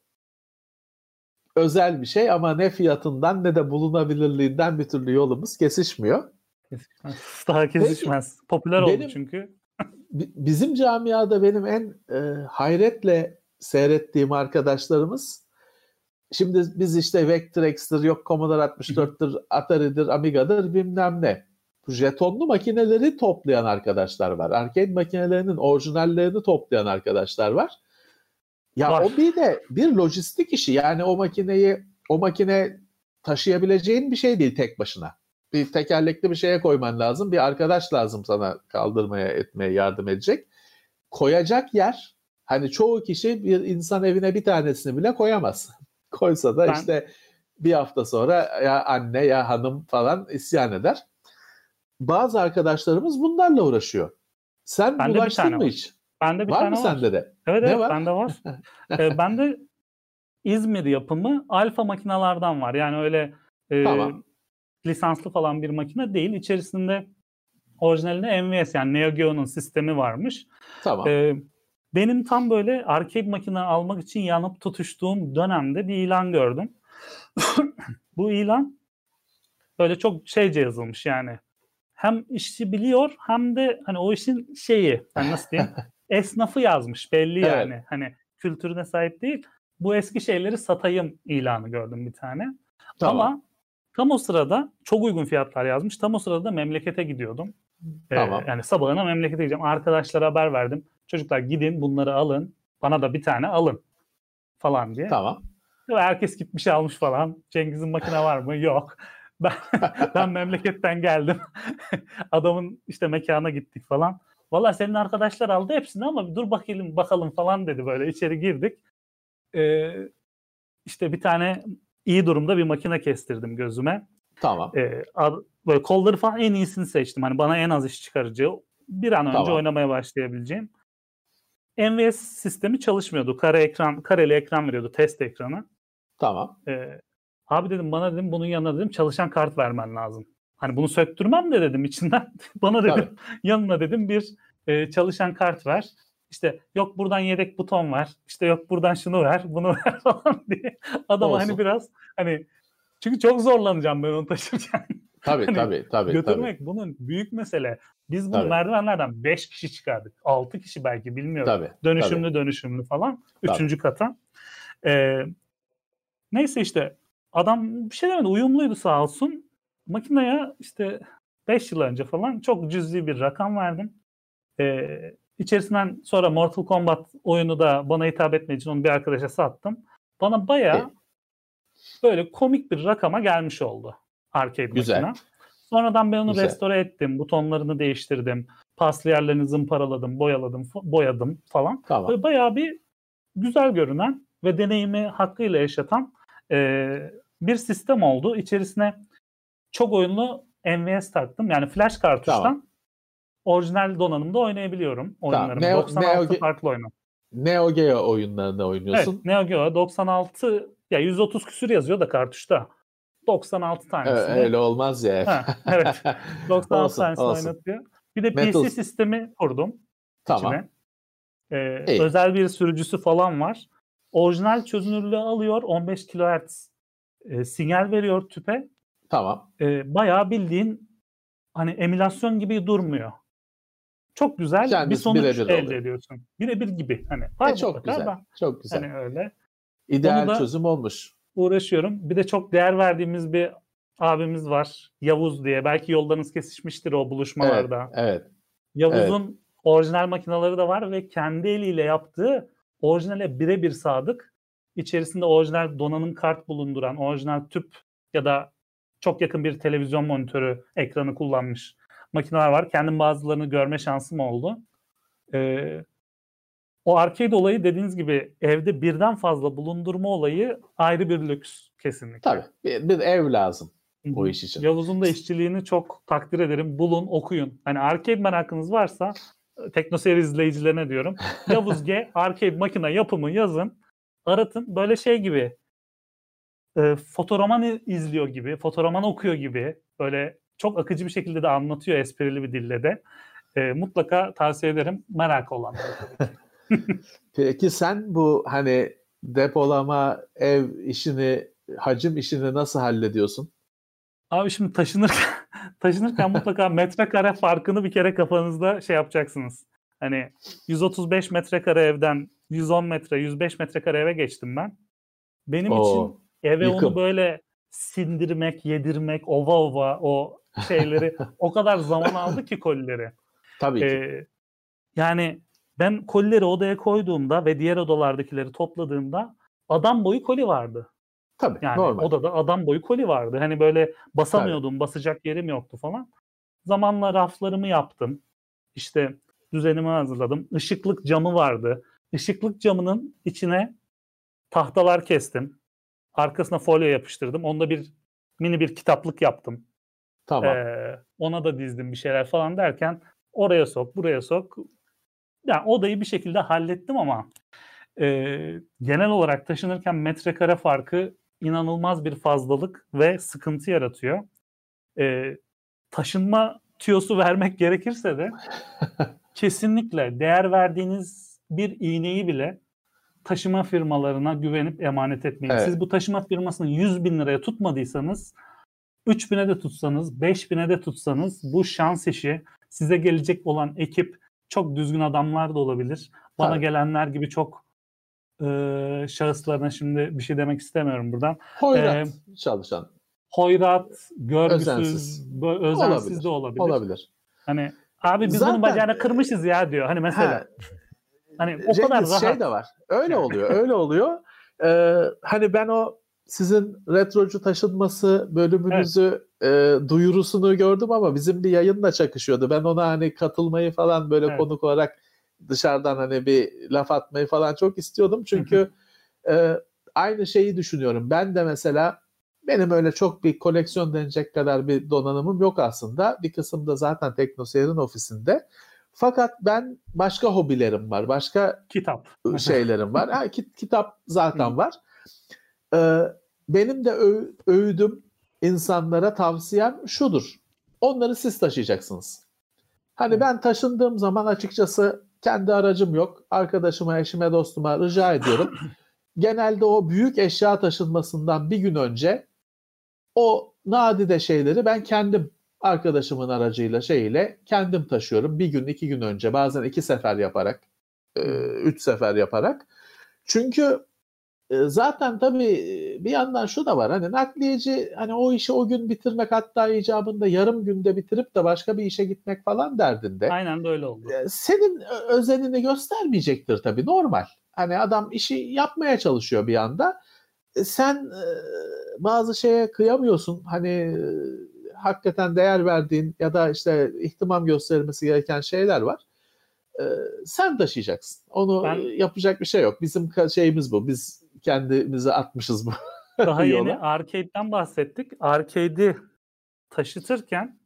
özel bir şey ama ne fiyatından ne de bulunabilirliğinden bir türlü yolumuz kesişmiyor. Kesişmez. Daha kesişmez. Peki, Popüler benim, oldu çünkü. bizim camiada benim en e, hayretle seyrettiğim arkadaşlarımız şimdi biz işte Vectrex'tir, yok Commodore 64'tır, Atari'dir, Amiga'dır bilmem ne. Jetonlu makineleri toplayan arkadaşlar var. Arcade makinelerinin orijinallerini toplayan arkadaşlar var. Ya var. o bir de bir lojistik işi. Yani o makineyi o makine taşıyabileceğin bir şey değil tek başına. Bir tekerlekli bir şeye koyman lazım. Bir arkadaş lazım sana kaldırmaya etmeye yardım edecek. Koyacak yer hani çoğu kişi bir insan evine bir tanesini bile koyamaz. Koysa da ben... işte bir hafta sonra ya anne ya hanım falan isyan eder. Bazı arkadaşlarımız bunlarla uğraşıyor. Sen ben ulaştın mı hiç? Bende bir var tane mı var. sende de? Evet, ne evet var? bende var. ee, bende İzmir yapımı alfa makinalardan var. Yani öyle e, tamam. lisanslı falan bir makine değil. İçerisinde orijinalinde MVS yani Neo Geo'nun sistemi varmış. Tamam. Ee, benim tam böyle arcade makine almak için yanıp tutuştuğum dönemde bir ilan gördüm. Bu ilan böyle çok şeyce yazılmış yani. Hem işi biliyor hem de hani o işin şeyi, yani nasıl diyeyim? esnafı yazmış belli evet. yani. Hani kültürüne sahip değil. Bu eski şeyleri satayım ilanı gördüm bir tane. Tamam. Ama tam o sırada çok uygun fiyatlar yazmış. Tam o sırada memlekete gidiyordum. Ee, tamam. Ee, yani sabahına memlekete gideceğim. Arkadaşlara haber verdim. Çocuklar gidin bunları alın. Bana da bir tane alın falan diye. Tamam. Ve herkes gitmiş almış falan. Cengiz'in makine var mı? Yok. Ben, ben memleketten geldim. Adamın işte mekana gittik falan. Valla senin arkadaşlar aldı hepsini ama dur bakalım bakalım falan dedi böyle içeri girdik. Ee, işte bir tane iyi durumda bir makine kestirdim gözüme. Tamam. Ee, böyle kolları falan en iyisini seçtim. Hani bana en az iş çıkarıcı bir an önce tamam. oynamaya başlayabileceğim. MVS sistemi çalışmıyordu. Kare ekran, kareli ekran veriyordu test ekranı. Tamam. Ee, abi dedim bana dedim bunun yanına dedim çalışan kart vermen lazım. Hani bunu söktürmem de dedim içinden. Bana dedim Tabii. yanına dedim bir e, çalışan kart ver. İşte yok buradan yedek buton var. İşte yok buradan şunu ver, bunu ver falan diye. Adam hani biraz hani çünkü çok zorlanacağım ben onu taşırken. Tabii hani tabii tabii. Götürmek tabii. bunun büyük mesele. Biz bunu tabii. merdivenlerden 5 kişi çıkardık. 6 kişi belki bilmiyorum. Tabii, dönüşümlü tabii. dönüşümlü falan. Üçüncü kata. Ee, neyse işte adam bir şey demedi. Uyumluydu sağ olsun makineye işte 5 yıl önce falan çok cüzi bir rakam verdim. Ee, içerisinden sonra Mortal Kombat oyunu da bana hitap etmediği için onu bir arkadaşa sattım. Bana bayağı böyle komik bir rakama gelmiş oldu arcade Güzel. makine. Sonradan ben onu Güzel. restore ettim. Butonlarını değiştirdim. Paslı yerlerini zımparaladım, boyaladım, boyadım falan. Tamam. Böyle bayağı bir güzel görünen ve deneyimi hakkıyla yaşatan e, bir sistem oldu. İçerisine çok oyunlu MVS taktım. Yani flash kartuştan tamam. orijinal donanımda oynayabiliyorum oyunlarımı. Tamam. Neo, 96 Neo, farklı oyunu. Neo Geo oyunlarında oynuyorsun. Evet, Neo Geo 96 ya 130 küsür yazıyor da kartuşta. 96 tanesi. Evet, öyle olmaz ya. Ha, evet. 96 olsun, tanesini olsun. oynatıyor. Bir de Metal... PC sistemi kurdum. Tamam. Içine. Ee, özel bir sürücüsü falan var. Orijinal çözünürlüğü alıyor. 15 kHz e, sinyal veriyor tüpe. Tamam. E, bayağı bildiğin hani emülasyon gibi durmuyor. Çok güzel Kendisi bir sonuç elde oluyor. ediyorsun. Birebir gibi. Hani e, çok güzel. Da, çok güzel. Hani öyle. İdeal çözüm olmuş. Uğraşıyorum. Bir de çok değer verdiğimiz bir abimiz var. Yavuz diye. Belki yollarınız kesişmiştir o buluşmalarda. Evet. evet. Yavuz'un evet. orijinal makineleri de var ve kendi eliyle yaptığı orijinale birebir sadık. İçerisinde orijinal donanım kart bulunduran, orijinal tüp ya da çok yakın bir televizyon monitörü ekranı kullanmış makineler var. Kendim bazılarını görme şansım oldu. Ee, o arcade olayı dediğiniz gibi evde birden fazla bulundurma olayı ayrı bir lüks kesinlikle. Tabii bir, bir ev lazım o iş için. Yavuz'un da işçiliğini çok takdir ederim. Bulun, okuyun. Hani arcade merakınız varsa teknoseyir izleyicilerine diyorum. Yavuz G arcade makine yapımı yazın. Aratın. Böyle şey gibi e, fotoroman izliyor gibi, fotoroman okuyor gibi böyle çok akıcı bir şekilde de anlatıyor esprili bir dille de. E, mutlaka tavsiye ederim merak olanlara. Peki sen bu hani depolama, ev işini, hacim işini nasıl hallediyorsun? Abi şimdi taşınırken taşınırken mutlaka metrekare farkını bir kere kafanızda şey yapacaksınız. Hani 135 metrekare evden 110 metre, 105 metrekare eve geçtim ben. Benim Oo, için eve yıkım. onu böyle sindirmek, yedirmek, ova ova o şeyleri o kadar zaman aldı ki kolileri. Tabii ki. Ee, yani ben kolileri odaya koyduğumda ve diğer odalardakileri topladığımda adam boyu koli vardı. Tabii yani normal. odada adam boyu koli vardı. Hani böyle basamıyordum, Tabii. basacak yerim yoktu falan. Zamanla raflarımı yaptım. İşte düzenimi hazırladım. Işıklık camı vardı. Işıklık camının içine tahtalar kestim. Arkasına folyo yapıştırdım. Onda bir mini bir kitaplık yaptım. Tamam. Ee, ona da dizdim bir şeyler falan derken oraya sok, buraya sok. Yani odayı bir şekilde hallettim ama e, genel olarak taşınırken metrekare farkı inanılmaz bir fazlalık ve sıkıntı yaratıyor. E, taşınma tüyosu vermek gerekirse de kesinlikle değer verdiğiniz bir iğneyi bile taşıma firmalarına güvenip emanet etmeyin. Evet. Siz bu taşıma firmasını 100 bin liraya tutmadıysanız 3 bine de tutsanız 5 bine de tutsanız bu şans işi size gelecek olan ekip çok düzgün adamlar da olabilir. Bana evet. gelenler gibi çok e, şahıslarına şimdi bir şey demek istemiyorum buradan. Hoyrat ee, çalışan. Hoyrat, görgüsüz, özensiz, özensiz olabilir. de olabilir. Olabilir. Hani abi biz Zaten, bunun bacağını kırmışız ya diyor. Hani mesela. He, hani o Cengiz kadar rahat. şey de var. Öyle oluyor. öyle oluyor. Ee, hani ben o sizin retrocu taşınması bölümünüzü evet. e, duyurusunu gördüm ama bizim bir yayın da çakışıyordu. Ben ona hani katılmayı falan böyle evet. konuk olarak dışarıdan hani bir laf atmayı falan çok istiyordum. Çünkü e, aynı şeyi düşünüyorum. Ben de mesela benim öyle çok bir koleksiyon denecek kadar bir donanımım yok aslında. Bir kısım da zaten Teknoseyir'in ofisinde. Fakat ben başka hobilerim var. Başka kitap şeylerim var. Ha, kit, kitap zaten var. Ee, benim de öv, övdüm insanlara tavsiyem şudur. Onları siz taşıyacaksınız. Hani ben taşındığım zaman açıkçası kendi aracım yok. Arkadaşıma, eşime, dostuma rica ediyorum. Genelde o büyük eşya taşınmasından bir gün önce o nadide şeyleri ben kendim arkadaşımın aracıyla şeyiyle kendim taşıyorum. Bir gün, iki gün önce bazen iki sefer yaparak, üç sefer yaparak. Çünkü zaten tabii bir yandan şu da var hani nakliyeci hani o işi o gün bitirmek hatta icabında yarım günde bitirip de başka bir işe gitmek falan derdinde. Aynen de öyle oldu. Senin özenini göstermeyecektir tabii normal. Hani adam işi yapmaya çalışıyor bir anda. Sen bazı şeye kıyamıyorsun. Hani hakikaten değer verdiğin ya da işte ihtimam gösterilmesi gereken şeyler var. Sen taşıyacaksın. Onu ben, yapacak bir şey yok. Bizim şeyimiz bu. Biz kendimizi atmışız bu Daha yeni arcade'den bahsettik. Arcade'i taşıtırken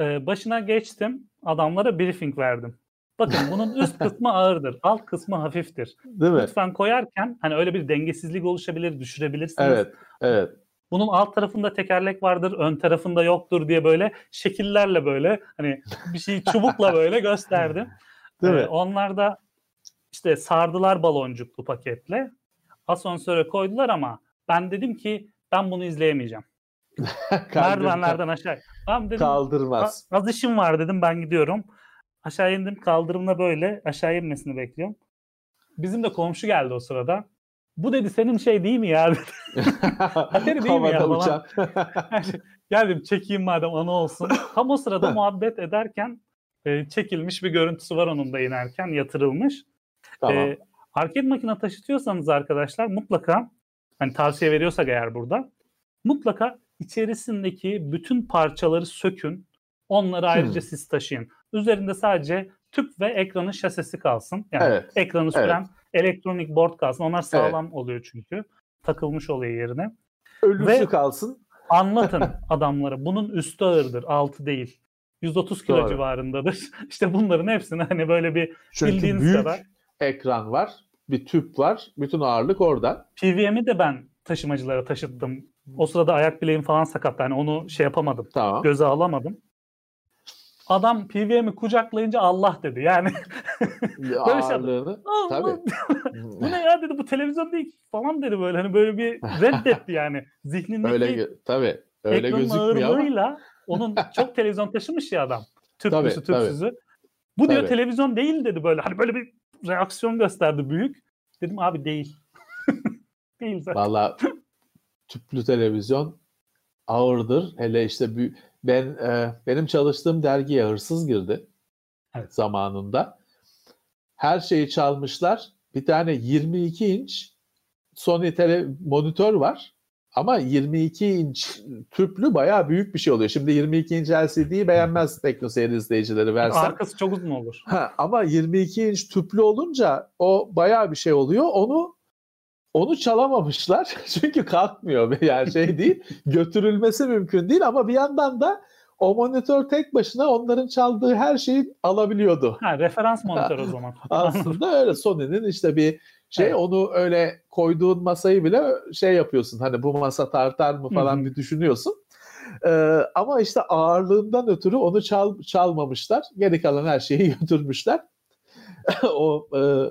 e, başına geçtim. Adamlara briefing verdim. Bakın bunun üst kısmı ağırdır. Alt kısmı hafiftir. Değil mi? Lütfen koyarken hani öyle bir dengesizlik oluşabilir, düşürebilirsiniz. Evet, evet. Bunun alt tarafında tekerlek vardır, ön tarafında yoktur diye böyle şekillerle böyle hani bir şeyi çubukla böyle gösterdim. Değil ee, mi? Onlar da işte sardılar baloncuklu paketle asansöre koydular ama ben dedim ki ben bunu izleyemeyeceğim. Merdivenlerden aşağı. Tamam dedim. Kaldırmaz. Az işim var dedim ben gidiyorum. Aşağı indim kaldırımla böyle aşağı inmesini bekliyorum. Bizim de komşu geldi o sırada. Bu dedi senin şey değil mi ya? Atari değil mi ya? Falan. Geldim çekeyim madem ana olsun. Tam o sırada muhabbet ederken e, çekilmiş bir görüntüsü var onun da inerken yatırılmış. Tamam. E, arcade makine taşıtıyorsanız arkadaşlar mutlaka hani tavsiye veriyorsak eğer burada mutlaka içerisindeki bütün parçaları sökün. Onları ayrıca hmm. siz taşıyın. Üzerinde sadece tüp ve ekranın şasisi kalsın. Yani evet. ekranı süren evet. Elektronik board kalsın. Onlar sağlam evet. oluyor çünkü. Takılmış oluyor yerine. Ölüsü ve kalsın. Anlatın adamlara. Bunun üstü ağırdır, altı değil. 130 kilo Doğru. civarındadır. İşte bunların hepsini hani böyle bir Çünkü bildiğiniz büyük kadar. ekran var, bir tüp var. Bütün ağırlık orada. PVM'i de ben taşımacılara taşıttım. O sırada ayak bileğim falan sakat. Yani onu şey yapamadım. Tamam. Göze alamadım. Adam PVM'i kucaklayınca Allah dedi. Yani böyle şey. Tabii. bu ne ya dedi bu televizyon değil falan dedi böyle. Hani böyle bir reddetti yani. Zihnindeki öyle, tabii. Öyle ekranın ağırlığıyla ama. onun çok televizyon taşımış ya adam. Tüplüsü tüpsüzü. Tabii. Bu diyor tabii. televizyon değil dedi böyle. Hani böyle bir reaksiyon gösterdi büyük. Dedim abi değil. değil zaten. Valla tüplü televizyon ağırdır. Hele işte büyük ben e, benim çalıştığım dergiye hırsız girdi evet. zamanında. Her şeyi çalmışlar. Bir tane 22 inç Sony tele monitör var. Ama 22 inç tüplü bayağı büyük bir şey oluyor. Şimdi 22 inç LCD'yi beğenmez TeknoSeyir izleyicileri versen. Arkası çok uzun olur. Ha, ama 22 inç tüplü olunca o bayağı bir şey oluyor. Onu onu çalamamışlar çünkü kalkmıyor yani şey değil götürülmesi mümkün değil ama bir yandan da o monitör tek başına onların çaldığı her şeyi alabiliyordu. Ha, referans monitör o zaman. Aslında öyle Sony'nin işte bir şey evet. onu öyle koyduğun masayı bile şey yapıyorsun hani bu masa tartar mı falan Hı-hı. bir düşünüyorsun. Ee, ama işte ağırlığından ötürü onu çal, çalmamışlar. Geri kalan her şeyi götürmüşler. o, e,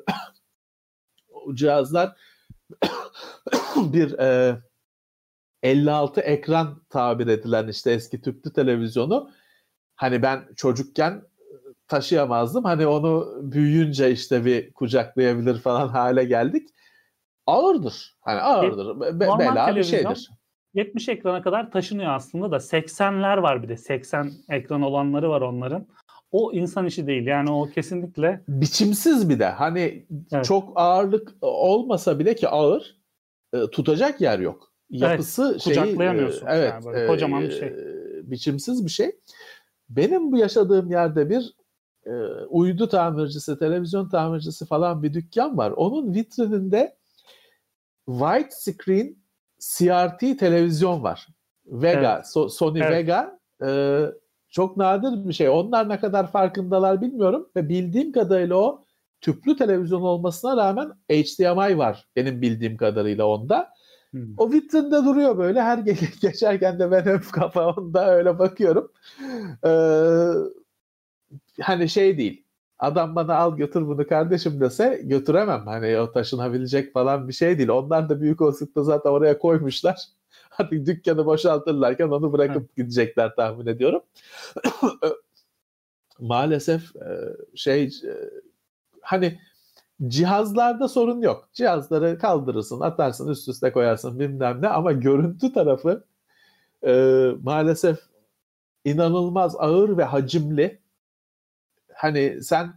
o cihazlar bir e, 56 ekran tabir edilen işte eski tüplü televizyonu hani ben çocukken taşıyamazdım. Hani onu büyüyünce işte bir kucaklayabilir falan hale geldik. Ağırdır. Hani ağırdır. Be- bela bir şeydir. 70 ekrana kadar taşınıyor aslında da 80'ler var bir de. 80 ekran olanları var onların. O insan işi değil. Yani o kesinlikle biçimsiz bir de. Hani evet. çok ağırlık olmasa bile ki ağır e, tutacak yer yok. Yapısı evet, şeyi kucaklayamıyorsun. E, evet. Yani böyle, kocaman bir şey. E, biçimsiz bir şey. Benim bu yaşadığım yerde bir e, uydu tamircisi, televizyon tamircisi falan bir dükkan var. Onun vitrininde white screen CRT televizyon var. Vega, evet. so, Sony evet. Vega e, çok nadir bir şey. Onlar ne kadar farkındalar bilmiyorum ve bildiğim kadarıyla o tüplü televizyon olmasına rağmen HDMI var benim bildiğim kadarıyla onda. Hmm. O vitrinde duruyor böyle her ge- geçerken de ben hep kafa onda öyle bakıyorum. Ee, hani şey değil. Adam bana al götür bunu kardeşim dese götüremem. Hani o taşınabilecek falan bir şey değil. Onlar da büyük olasılıkla zaten oraya koymuşlar. Artık dükkanı boşaltırlarken onu bırakıp evet. gidecekler tahmin ediyorum. Maalesef e, şey e, hani cihazlarda sorun yok. Cihazları kaldırırsın, atarsın, üst üste koyarsın bilmem ne ama görüntü tarafı e, maalesef inanılmaz ağır ve hacimli. Hani sen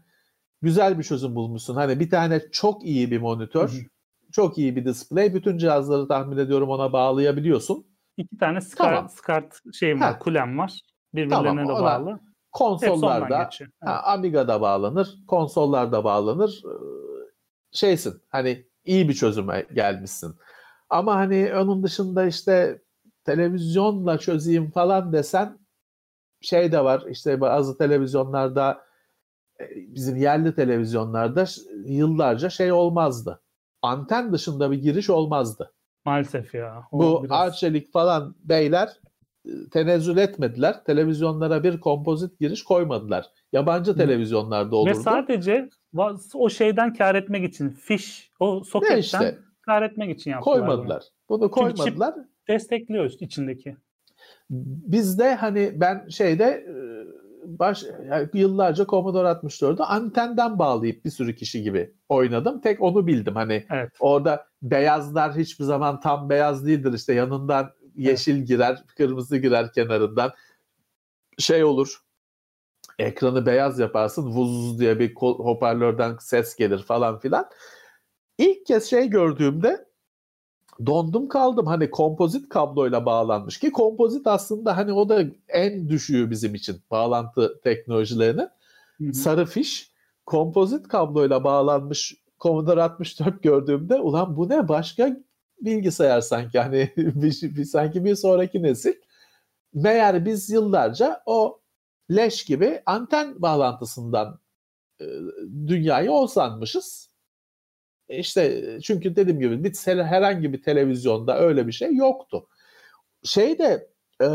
güzel bir çözüm bulmuşsun. Hani bir tane çok iyi bir monitör, hı hı. Çok iyi bir display. Bütün cihazları tahmin ediyorum ona bağlayabiliyorsun. İki tane SCART, tamam. SCART şeyim var, kulem var. Birbirlerine tamam, de bağlı. Konsollarda, ha, Amiga'da bağlanır, konsollarda bağlanır. Şeysin, hani iyi bir çözüme gelmişsin. Ama hani onun dışında işte televizyonla çözeyim falan desen şey de var işte bazı televizyonlarda e, bizim yerli televizyonlarda yıllarca şey olmazdı. Anten dışında bir giriş olmazdı. Maalesef ya. O Bu biraz... Arçelik falan beyler e, tenezzül etmediler. Televizyonlara bir kompozit giriş koymadılar. Yabancı televizyonlarda olurdu. Ve sadece o şeyden kar etmek için fiş o soketten işte, kar etmek için yaptılar. Koymadılar. Bunu, bunu koymadılar. Çünkü destekliyor içindeki. Bizde hani ben şeyde e, baş yani yıllarca Commodore 64'ü antenden bağlayıp bir sürü kişi gibi oynadım. Tek onu bildim. Hani Evet. orada beyazlar hiçbir zaman tam beyaz değildir. İşte yanından yeşil girer, kırmızı girer kenarından. Şey olur. Ekranı beyaz yaparsın. Vuz diye bir hoparlörden ses gelir falan filan. İlk kez şey gördüğümde dondum kaldım. Hani kompozit kabloyla bağlanmış ki kompozit aslında hani o da en düşüğü bizim için bağlantı teknolojilerinin. Hı hı. Sarı fiş kompozit kabloyla bağlanmış Commodore 64 gördüğümde ulan bu ne başka bilgisayar sanki hani bir, bir, sanki bir sonraki nesil. Meğer biz yıllarca o leş gibi anten bağlantısından e, dünyayı o sanmışız. E İşte çünkü dediğim gibi bir herhangi bir televizyonda öyle bir şey yoktu. Şey de e,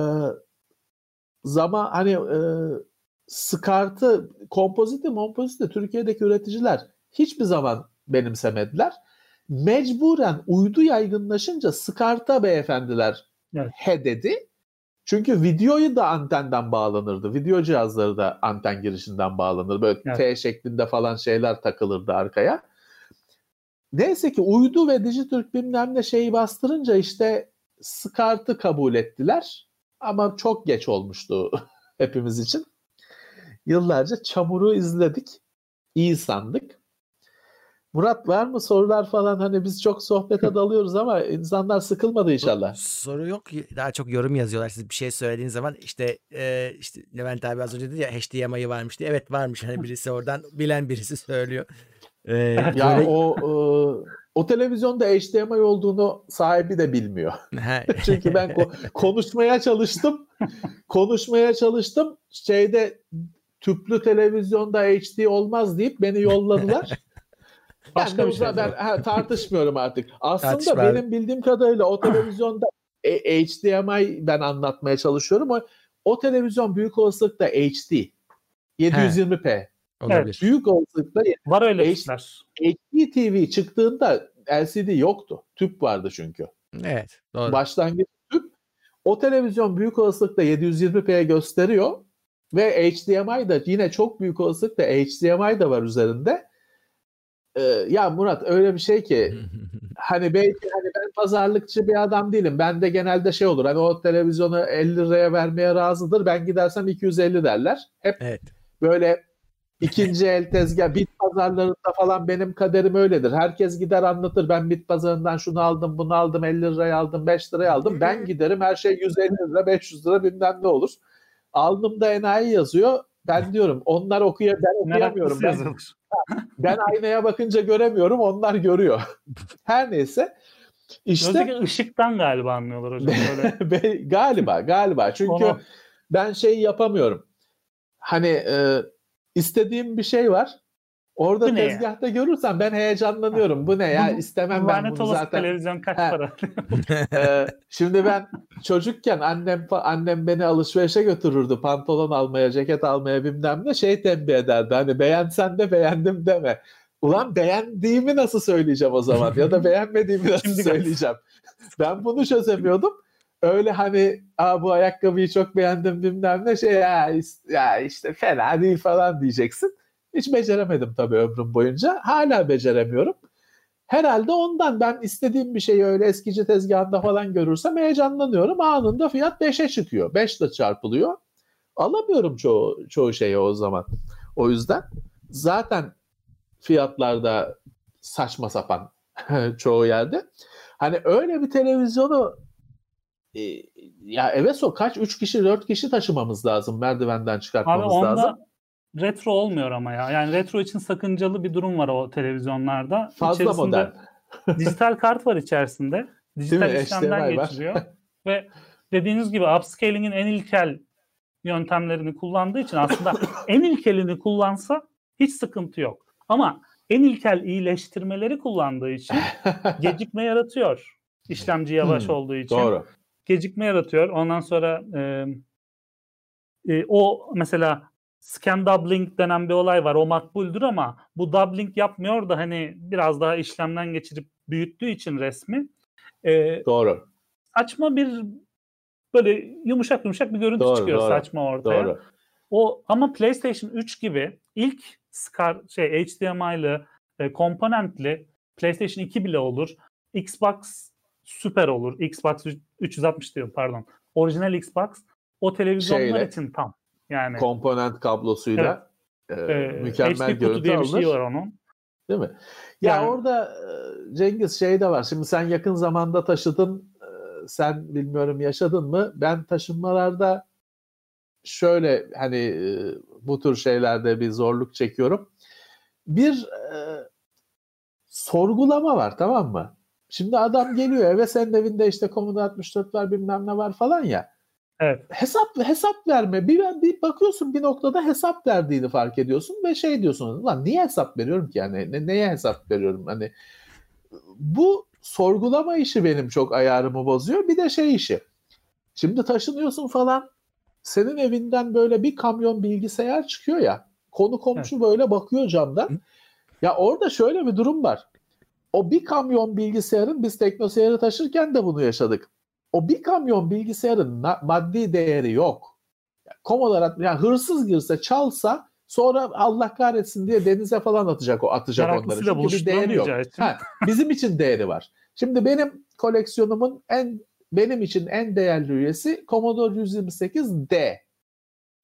zaman hani e, skartı, kompoziti, kompoziti Türkiye'deki üreticiler hiçbir zaman benimsemediler. Mecburen uydu yaygınlaşınca skarta beyefendiler Evet. he dedi. Çünkü videoyu da antenden bağlanırdı. Video cihazları da anten girişinden bağlanır. Böyle Evet. T şeklinde falan şeyler takılırdı arkaya. Neyse ki uydu ve Dijitürk bilmem ne şeyi bastırınca işte Skart'ı kabul ettiler. Ama çok geç olmuştu hepimiz için. Yıllarca çamuru izledik. iyi sandık. Murat var mı sorular falan hani biz çok sohbete dalıyoruz ama insanlar sıkılmadı inşallah. Soru yok. Daha çok yorum yazıyorlar. Siz bir şey söylediğiniz zaman işte e, işte Levent abi az önce dedi ya HDMI'yi varmış diye. Evet varmış. Hani birisi oradan bilen birisi söylüyor. E, Ya böyle- o e, o televizyonda HDMI olduğunu sahibi de bilmiyor. Çünkü ben ko- konuşmaya çalıştım. konuşmaya çalıştım. Şeyde tüplü televizyonda HD olmaz deyip beni yolladılar. Başka ben bir şey ben, ha, tartışmıyorum artık. Aslında Tartışma abi. benim bildiğim kadarıyla o televizyonda e, HDMI ben anlatmaya çalışıyorum. O, o televizyon büyük olasılıkla HD. 720p. Olabilir. Büyük olasılıkla Var öyle H- tipler. HD TV çıktığında LCD yoktu. Tüp vardı çünkü. Evet. Doğru. Başlangıç tüp. O televizyon büyük olasılıkla 720p gösteriyor ve HDMI da yine çok büyük olasılıkla HDMI da var üzerinde. Ee, ya Murat öyle bir şey ki hani belki hani ben pazarlıkçı bir adam değilim. Ben de genelde şey olur. Hani o televizyonu 50 liraya vermeye razıdır. Ben gidersem 250 derler. Hep evet. böyle ikinci el tezgah bit pazarlarında falan benim kaderim öyledir. Herkes gider anlatır ben bit pazarından şunu aldım bunu aldım 50 liraya aldım 5 liraya aldım. Ben giderim her şey 150 lira 500 lira bilmem ne olur. Alnımda enayi yazıyor. Ben diyorum onlar okuya ben okuyamıyorum. Ben, ben aynaya bakınca göremiyorum onlar görüyor. Her neyse. İşte Özellikle ışıktan galiba anlıyorlar hocam. Böyle. Galiba galiba çünkü Onu- ben şey yapamıyorum. Hani e, istediğim bir şey var. Orada Bu tezgahta görürsem ben heyecanlanıyorum. Bu ne ya? Bu- İstemem ben bunu zaten. televizyon kaç para? Ee, şimdi ben çocukken annem annem beni alışverişe götürürdü. Pantolon almaya, ceket almaya bilmem ne şey tembih ederdi. Hani beğensen de beğendim deme. Ulan beğendiğimi nasıl söyleyeceğim o zaman? Ya da beğenmediğimi nasıl söyleyeceğim? Ben bunu çözemiyordum. Öyle hani Aa, bu ayakkabıyı çok beğendim bilmem ne şey ya, ya işte fena değil falan diyeceksin. Hiç beceremedim tabii ömrüm boyunca. Hala beceremiyorum. Herhalde ondan ben istediğim bir şeyi öyle eskici tezgahında falan görürsem heyecanlanıyorum. Anında fiyat 5'e çıkıyor. 5 ile çarpılıyor. Alamıyorum çoğu, çoğu şeyi o zaman. O yüzden zaten fiyatlarda saçma sapan çoğu yerde. Hani öyle bir televizyonu e, ya eve sok kaç 3 kişi 4 kişi taşımamız lazım merdivenden Abi çıkartmamız onda lazım. retro olmuyor ama ya. Yani retro için sakıncalı bir durum var o televizyonlarda. Fazla İçerisinde modern. dijital kart var içerisinde. Dijital işlemden var. geçiriyor. Ve dediğiniz gibi upscaling'in en ilkel yöntemlerini kullandığı için aslında en ilkelini kullansa hiç sıkıntı yok. Ama en ilkel iyileştirmeleri kullandığı için gecikme yaratıyor. İşlemci yavaş Hmm, olduğu için. Doğru. Gecikme yaratıyor. Ondan sonra e, e, o mesela scan doubling denen bir olay var. O makbuldür ama bu doubling yapmıyor da hani biraz daha işlemden geçirip büyüttüğü için resmi e, Doğru. saçma bir böyle yumuşak yumuşak bir görüntü Doğru, çıkıyor doğru, saçma ortaya. Doğru. O ama PlayStation 3 gibi ilk SCAR şey HDMI'lı e, komponentli PlayStation 2 bile olur. Xbox süper olur. Xbox 360 diyorum pardon. Orijinal Xbox o televizyonlar Şeyle, için tam. Yani komponent kablosuyla evet. e, mükemmel HD görüntü diye alır. bir şey var onun. Değil mi? Ya yani, orada Cengiz şey de var. Şimdi sen yakın zamanda taşıdın. Sen bilmiyorum yaşadın mı? Ben taşınmalarda şöyle hani bu tür şeylerde bir zorluk çekiyorum. Bir e, sorgulama var tamam mı? Şimdi adam geliyor eve senin evinde işte Commodore 64 var bilmem ne var falan ya. Evet. Hesap hesap verme. Bir, bir bakıyorsun bir noktada hesap verdiğini fark ediyorsun ve şey diyorsun. Lan niye hesap veriyorum ki yani? Ne, neye hesap veriyorum? Hani bu sorgulama işi benim çok ayarımı bozuyor. Bir de şey işi. Şimdi taşınıyorsun falan. Senin evinden böyle bir kamyon bilgisayar çıkıyor ya. Konu komşu evet. böyle bakıyor camdan. Ya orada şöyle bir durum var. O bir kamyon bilgisayarın biz teknoseyarı taşırken de bunu yaşadık. O bir kamyon bilgisayarın maddi değeri yok. Yani Commodore yani hırsız girse çalsa sonra Allah kahretsin diye denize falan atacak o atacak onları. Çünkü bir değeri yok. Ha, bizim için değeri var. Şimdi benim koleksiyonumun en benim için en değerli üyesi Commodore 128D.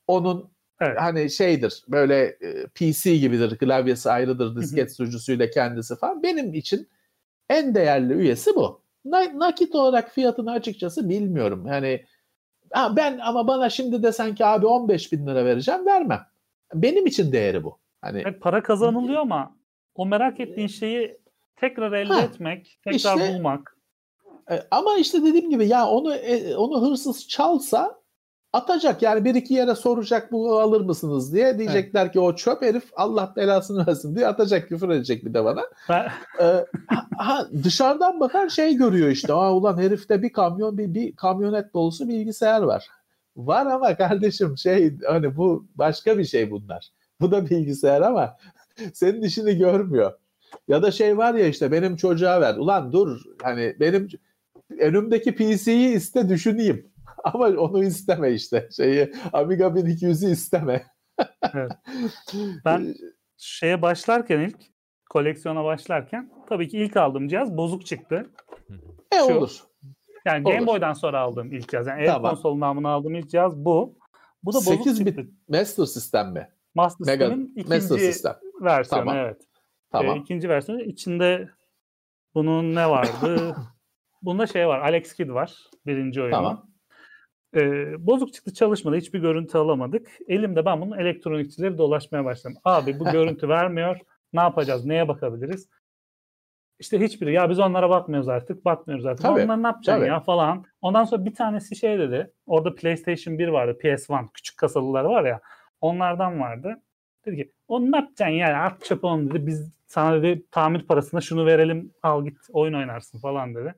Onun evet. hani şeydir böyle e, PC gibidir klavyesi ayrıdır disket sürücüsüyle kendisi falan. Benim için en değerli üyesi bu. Na- nakit olarak fiyatını açıkçası bilmiyorum. Yani ha ben ama bana şimdi desen ki abi 15 bin lira vereceğim vermem. Benim için değeri bu. Hani evet, para kazanılıyor ama o merak ettiğin şeyi tekrar elde ha, etmek, tekrar işte, bulmak. E, ama işte dediğim gibi ya onu e, onu hırsız çalsa atacak yani bir iki yere soracak bu alır mısınız diye diyecekler evet. ki o çöp herif Allah belasını versin diye atacak küfür edecek bir de bana. ee, ha, dışarıdan bakan şey görüyor işte Aa, ulan herifte bir kamyon bir, bir kamyonet dolusu bilgisayar var. Var ama kardeşim şey hani bu başka bir şey bunlar. Bu da bilgisayar ama senin işini görmüyor. Ya da şey var ya işte benim çocuğa ver. Ulan dur hani benim önümdeki PC'yi iste düşüneyim. Ama onu isteme işte. Şeyi Amiga 1200'ü isteme. evet. Ben şeye başlarken ilk koleksiyona başlarken tabii ki ilk aldığım cihaz bozuk çıktı. E Şu, olur. Yani Game Boy'dan sonra aldığım ilk cihaz. Yani tamam. el konsolu aldığım ilk cihaz bu. Bu da bozuk 8 çıktı. bit Master System mi? Master System'in ikinci Master System. versiyonu tamam. evet. Tamam. Ee, ikinci versiyonu. içinde bunun ne vardı? Bunda şey var. Alex Kidd var. Birinci oyunu. Tamam. Ee, bozuk çıktı çalışmadı. Hiçbir görüntü alamadık. Elimde ben bunun elektronikçileri dolaşmaya başladım. Abi bu görüntü vermiyor. Ne yapacağız? Neye bakabiliriz? İşte hiçbiri. Ya biz onlara bakmıyoruz artık. Bakmıyoruz artık. Tabii, Onlar ne yapacaksın tabii. ya falan. Ondan sonra bir tanesi şey dedi. Orada PlayStation 1 vardı. PS1. Küçük kasalılar var ya. Onlardan vardı. Dedi ki onu ne yapacaksın ya? At çöpe onu dedi. Biz sana dedi tamir parasına şunu verelim. Al git oyun oynarsın falan dedi.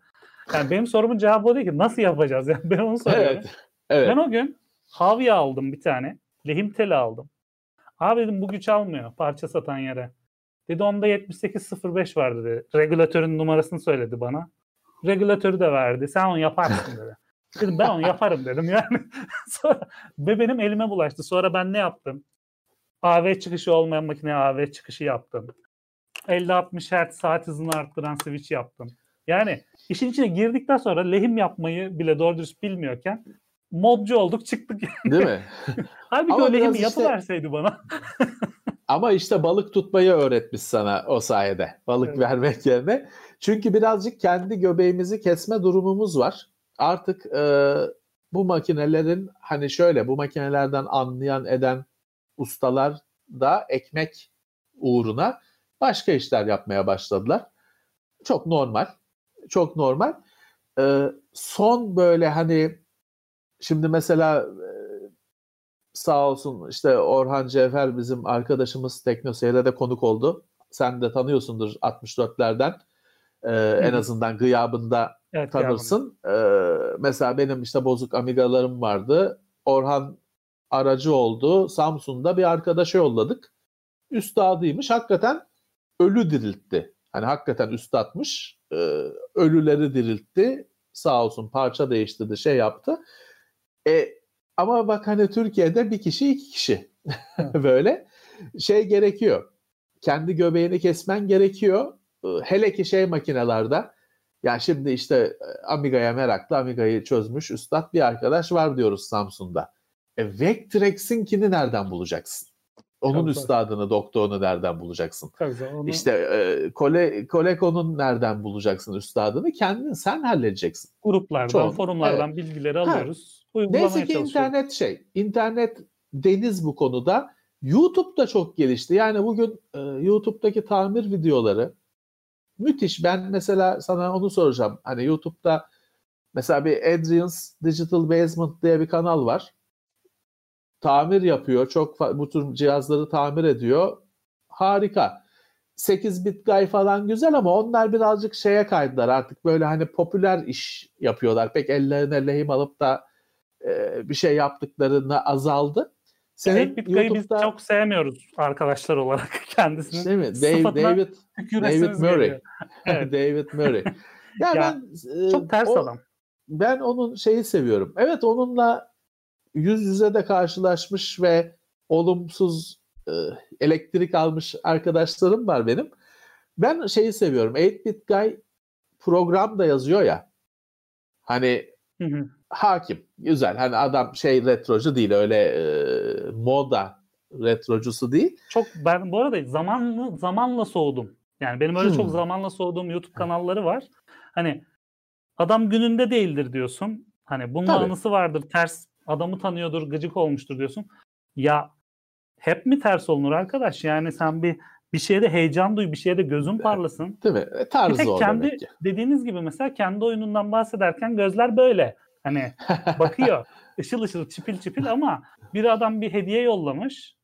Yani benim sorumun cevabı o değil ki nasıl yapacağız? Yani ben onu soruyorum. Evet, evet. Ben o gün Havya aldım bir tane. Lehim teli aldım. Abi dedim bu güç almıyor parça satan yere. Dedi onda 7805 var dedi. Regülatörün numarasını söyledi bana. Regülatörü de verdi. Sen onu yaparsın dedi. Dedim ben onu yaparım dedim yani. Sonra, ve benim elime bulaştı. Sonra ben ne yaptım? AV çıkışı olmayan makineye AV çıkışı yaptım. 50-60 Hz saat hızını arttıran switch yaptım. Yani işin içine girdikten sonra lehim yapmayı bile doğru dürüst bilmiyorken modcu olduk çıktık. Değil mi? Halbuki Ama o lehimi işte... yapıverseydi bana. Ama işte balık tutmayı öğretmiş sana o sayede. Balık evet. vermek yerine. Çünkü birazcık kendi göbeğimizi kesme durumumuz var. Artık e, bu makinelerin hani şöyle bu makinelerden anlayan eden ustalar da ekmek uğruna başka işler yapmaya başladılar. Çok normal çok normal. Ee, son böyle hani şimdi mesela e, sağ olsun işte Orhan Cevher bizim arkadaşımız Teknoseyir'e de konuk oldu. Sen de tanıyorsundur 64'lerden. Ee, en azından gıyabında evet, tanırsın. Ee, mesela benim işte bozuk Amiga'larım vardı. Orhan aracı oldu. Samsun'da bir arkadaşa yolladık. Üstadıymış. Hakikaten ölü diriltti. Hani hakikaten üstatmış e, ölüleri diriltti. Sağ olsun parça değiştirdi, şey yaptı. E, Ama bak hani Türkiye'de bir kişi iki kişi böyle şey gerekiyor. Kendi göbeğini kesmen gerekiyor. Hele ki şey makinelerde ya şimdi işte e, Amiga'ya meraklı Amiga'yı çözmüş üstad bir arkadaş var diyoruz Samsun'da. E, Vectrex'inkini nereden bulacaksın? Onun Tabii, üstadını, doktorunu nereden bulacaksın? Tabii, onu... İşte e, Kole, Coleco'nun nereden bulacaksın üstadını? Kendin sen halledeceksin. Gruplardan, Çoğun, forumlardan evet. bilgileri alıyoruz. Ha. Neyse ki internet şey, internet deniz bu konuda. YouTube da çok gelişti. Yani bugün e, YouTube'daki tamir videoları müthiş. Ben mesela sana onu soracağım. Hani YouTube'da mesela bir Adrian's Digital Basement diye bir kanal var tamir yapıyor. Çok bu tür cihazları tamir ediyor. Harika. 8 bit guy falan güzel ama onlar birazcık şeye kaydılar artık böyle hani popüler iş yapıyorlar. Pek ellerine lehim alıp da e, bir şey yaptıklarını azaldı. Senin bit YouTube'da... biz çok sevmiyoruz arkadaşlar olarak kendisini. Değil mi? Dave, David, David Murray. David Murray. Ya, ya ben çok ters o, adam. Ben onun şeyi seviyorum. Evet onunla yüz yüze de karşılaşmış ve olumsuz e, elektrik almış arkadaşlarım var benim. Ben şeyi seviyorum. 8-bit guy program da yazıyor ya. Hani hı hı. hakim. Güzel. Hani adam şey retrocu değil. Öyle e, moda retrocusu değil. Çok ben bu arada zamanla zamanla soğudum. Yani benim öyle hmm. çok zamanla soğuduğum YouTube kanalları var. Hani adam gününde değildir diyorsun. Hani bunun Tabii. anısı vardır. Ters adamı tanıyordur, gıcık olmuştur diyorsun. Ya hep mi ters olunur arkadaş? Yani sen bir bir şeyde heyecan duy, bir şeyde gözün parlasın. Değil mi? E, tarzı bir tek kendi dediğiniz gibi mesela kendi oyunundan bahsederken gözler böyle. Hani bakıyor. ışıl ışıl çipil çipil ama bir adam bir hediye yollamış.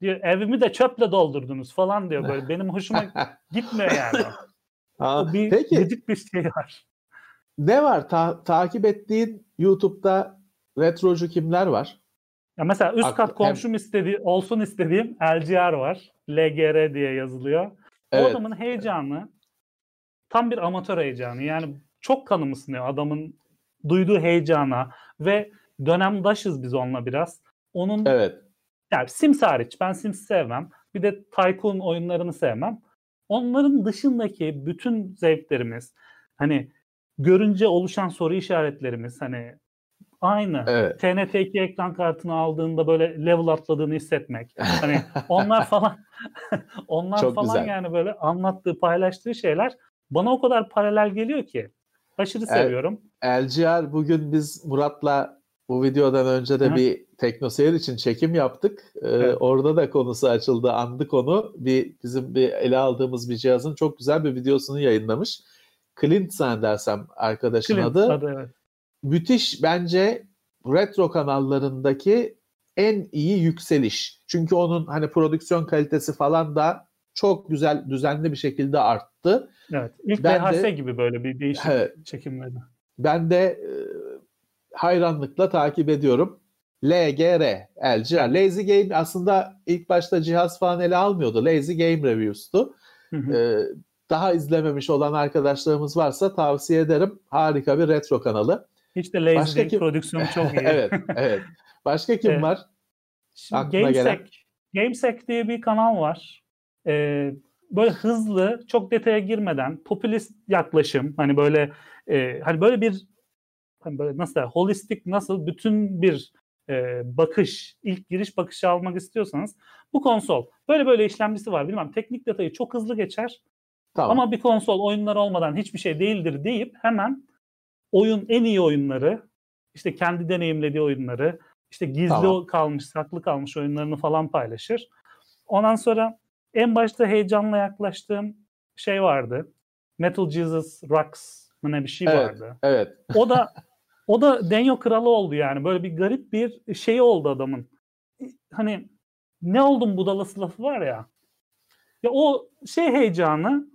Diyor evimi de çöple doldurdunuz falan diyor böyle. Benim hoşuma gitmiyor yani. Aa, bir peki, gıcık bir şey var. Ne var? Ta- takip ettiğin YouTube'da retrocu kimler var? Ya mesela üst kat komşum istediği olsun istediğim LGR var. LGR diye yazılıyor. Evet. O adamın heyecanı tam bir amatör heyecanı. Yani çok kanım ısınıyor adamın duyduğu heyecana ve dönemdaşız biz onunla biraz. Onun Evet. Yani Sims hariç. Ben Sims sevmem. Bir de Tycoon oyunlarını sevmem. Onların dışındaki bütün zevklerimiz hani görünce oluşan soru işaretlerimiz hani Aynı. Evet. TNT2 ekran kartını aldığında böyle level atladığını hissetmek. Hani onlar falan onlar Çok falan güzel. yani böyle anlattığı, paylaştığı şeyler bana o kadar paralel geliyor ki. Aşırı El, seviyorum. LGR bugün biz Murat'la bu videodan önce de Hı. bir teknoseyir için çekim yaptık. Ee, evet. Orada da konusu açıldı, andı konu. Bir bizim bir ele aldığımız bir cihazın çok güzel bir videosunu yayınlamış. Clint zannedersem arkadaşın Clint, adı. adı evet müthiş bence retro kanallarındaki en iyi yükseliş. Çünkü onun hani prodüksiyon kalitesi falan da çok güzel düzenli bir şekilde arttı. Evet. İlk ben de, gibi böyle bir değişik evet, çekimleri. Ben de e, hayranlıkla takip ediyorum. LGR, LGR. Lazy Game aslında ilk başta cihaz falan ele almıyordu. Lazy Game Reviews'tu. Hı hı. Ee, daha izlememiş olan arkadaşlarımız varsa tavsiye ederim. Harika bir retro kanalı. Hiç de lazy Başka değil. Kim... Prodüksiyonu çok iyi. evet, evet. Başka kim evet. var? Şimdi Gamesec, gelen. Gamesec diye bir kanal var. Ee, böyle hızlı, çok detaya girmeden popülist yaklaşım, hani böyle e, hani böyle bir hani böyle nasıl holistik nasıl bütün bir e, bakış, ilk giriş bakışı almak istiyorsanız bu konsol böyle böyle işlemcisi var. Bilmem teknik detayı çok hızlı geçer. Tamam. Ama bir konsol oyunlar olmadan hiçbir şey değildir deyip hemen oyun en iyi oyunları, işte kendi deneyimlediği oyunları, işte gizli tamam. kalmış, saklı kalmış oyunlarını falan paylaşır. Ondan sonra en başta heyecanla yaklaştığım şey vardı. Metal Jesus Rocks mı ne bir şey evet, vardı. Evet. O da o da Denyo kralı oldu yani. Böyle bir garip bir şey oldu adamın. Hani ne oldum budalası lafı var ya. Ya o şey heyecanı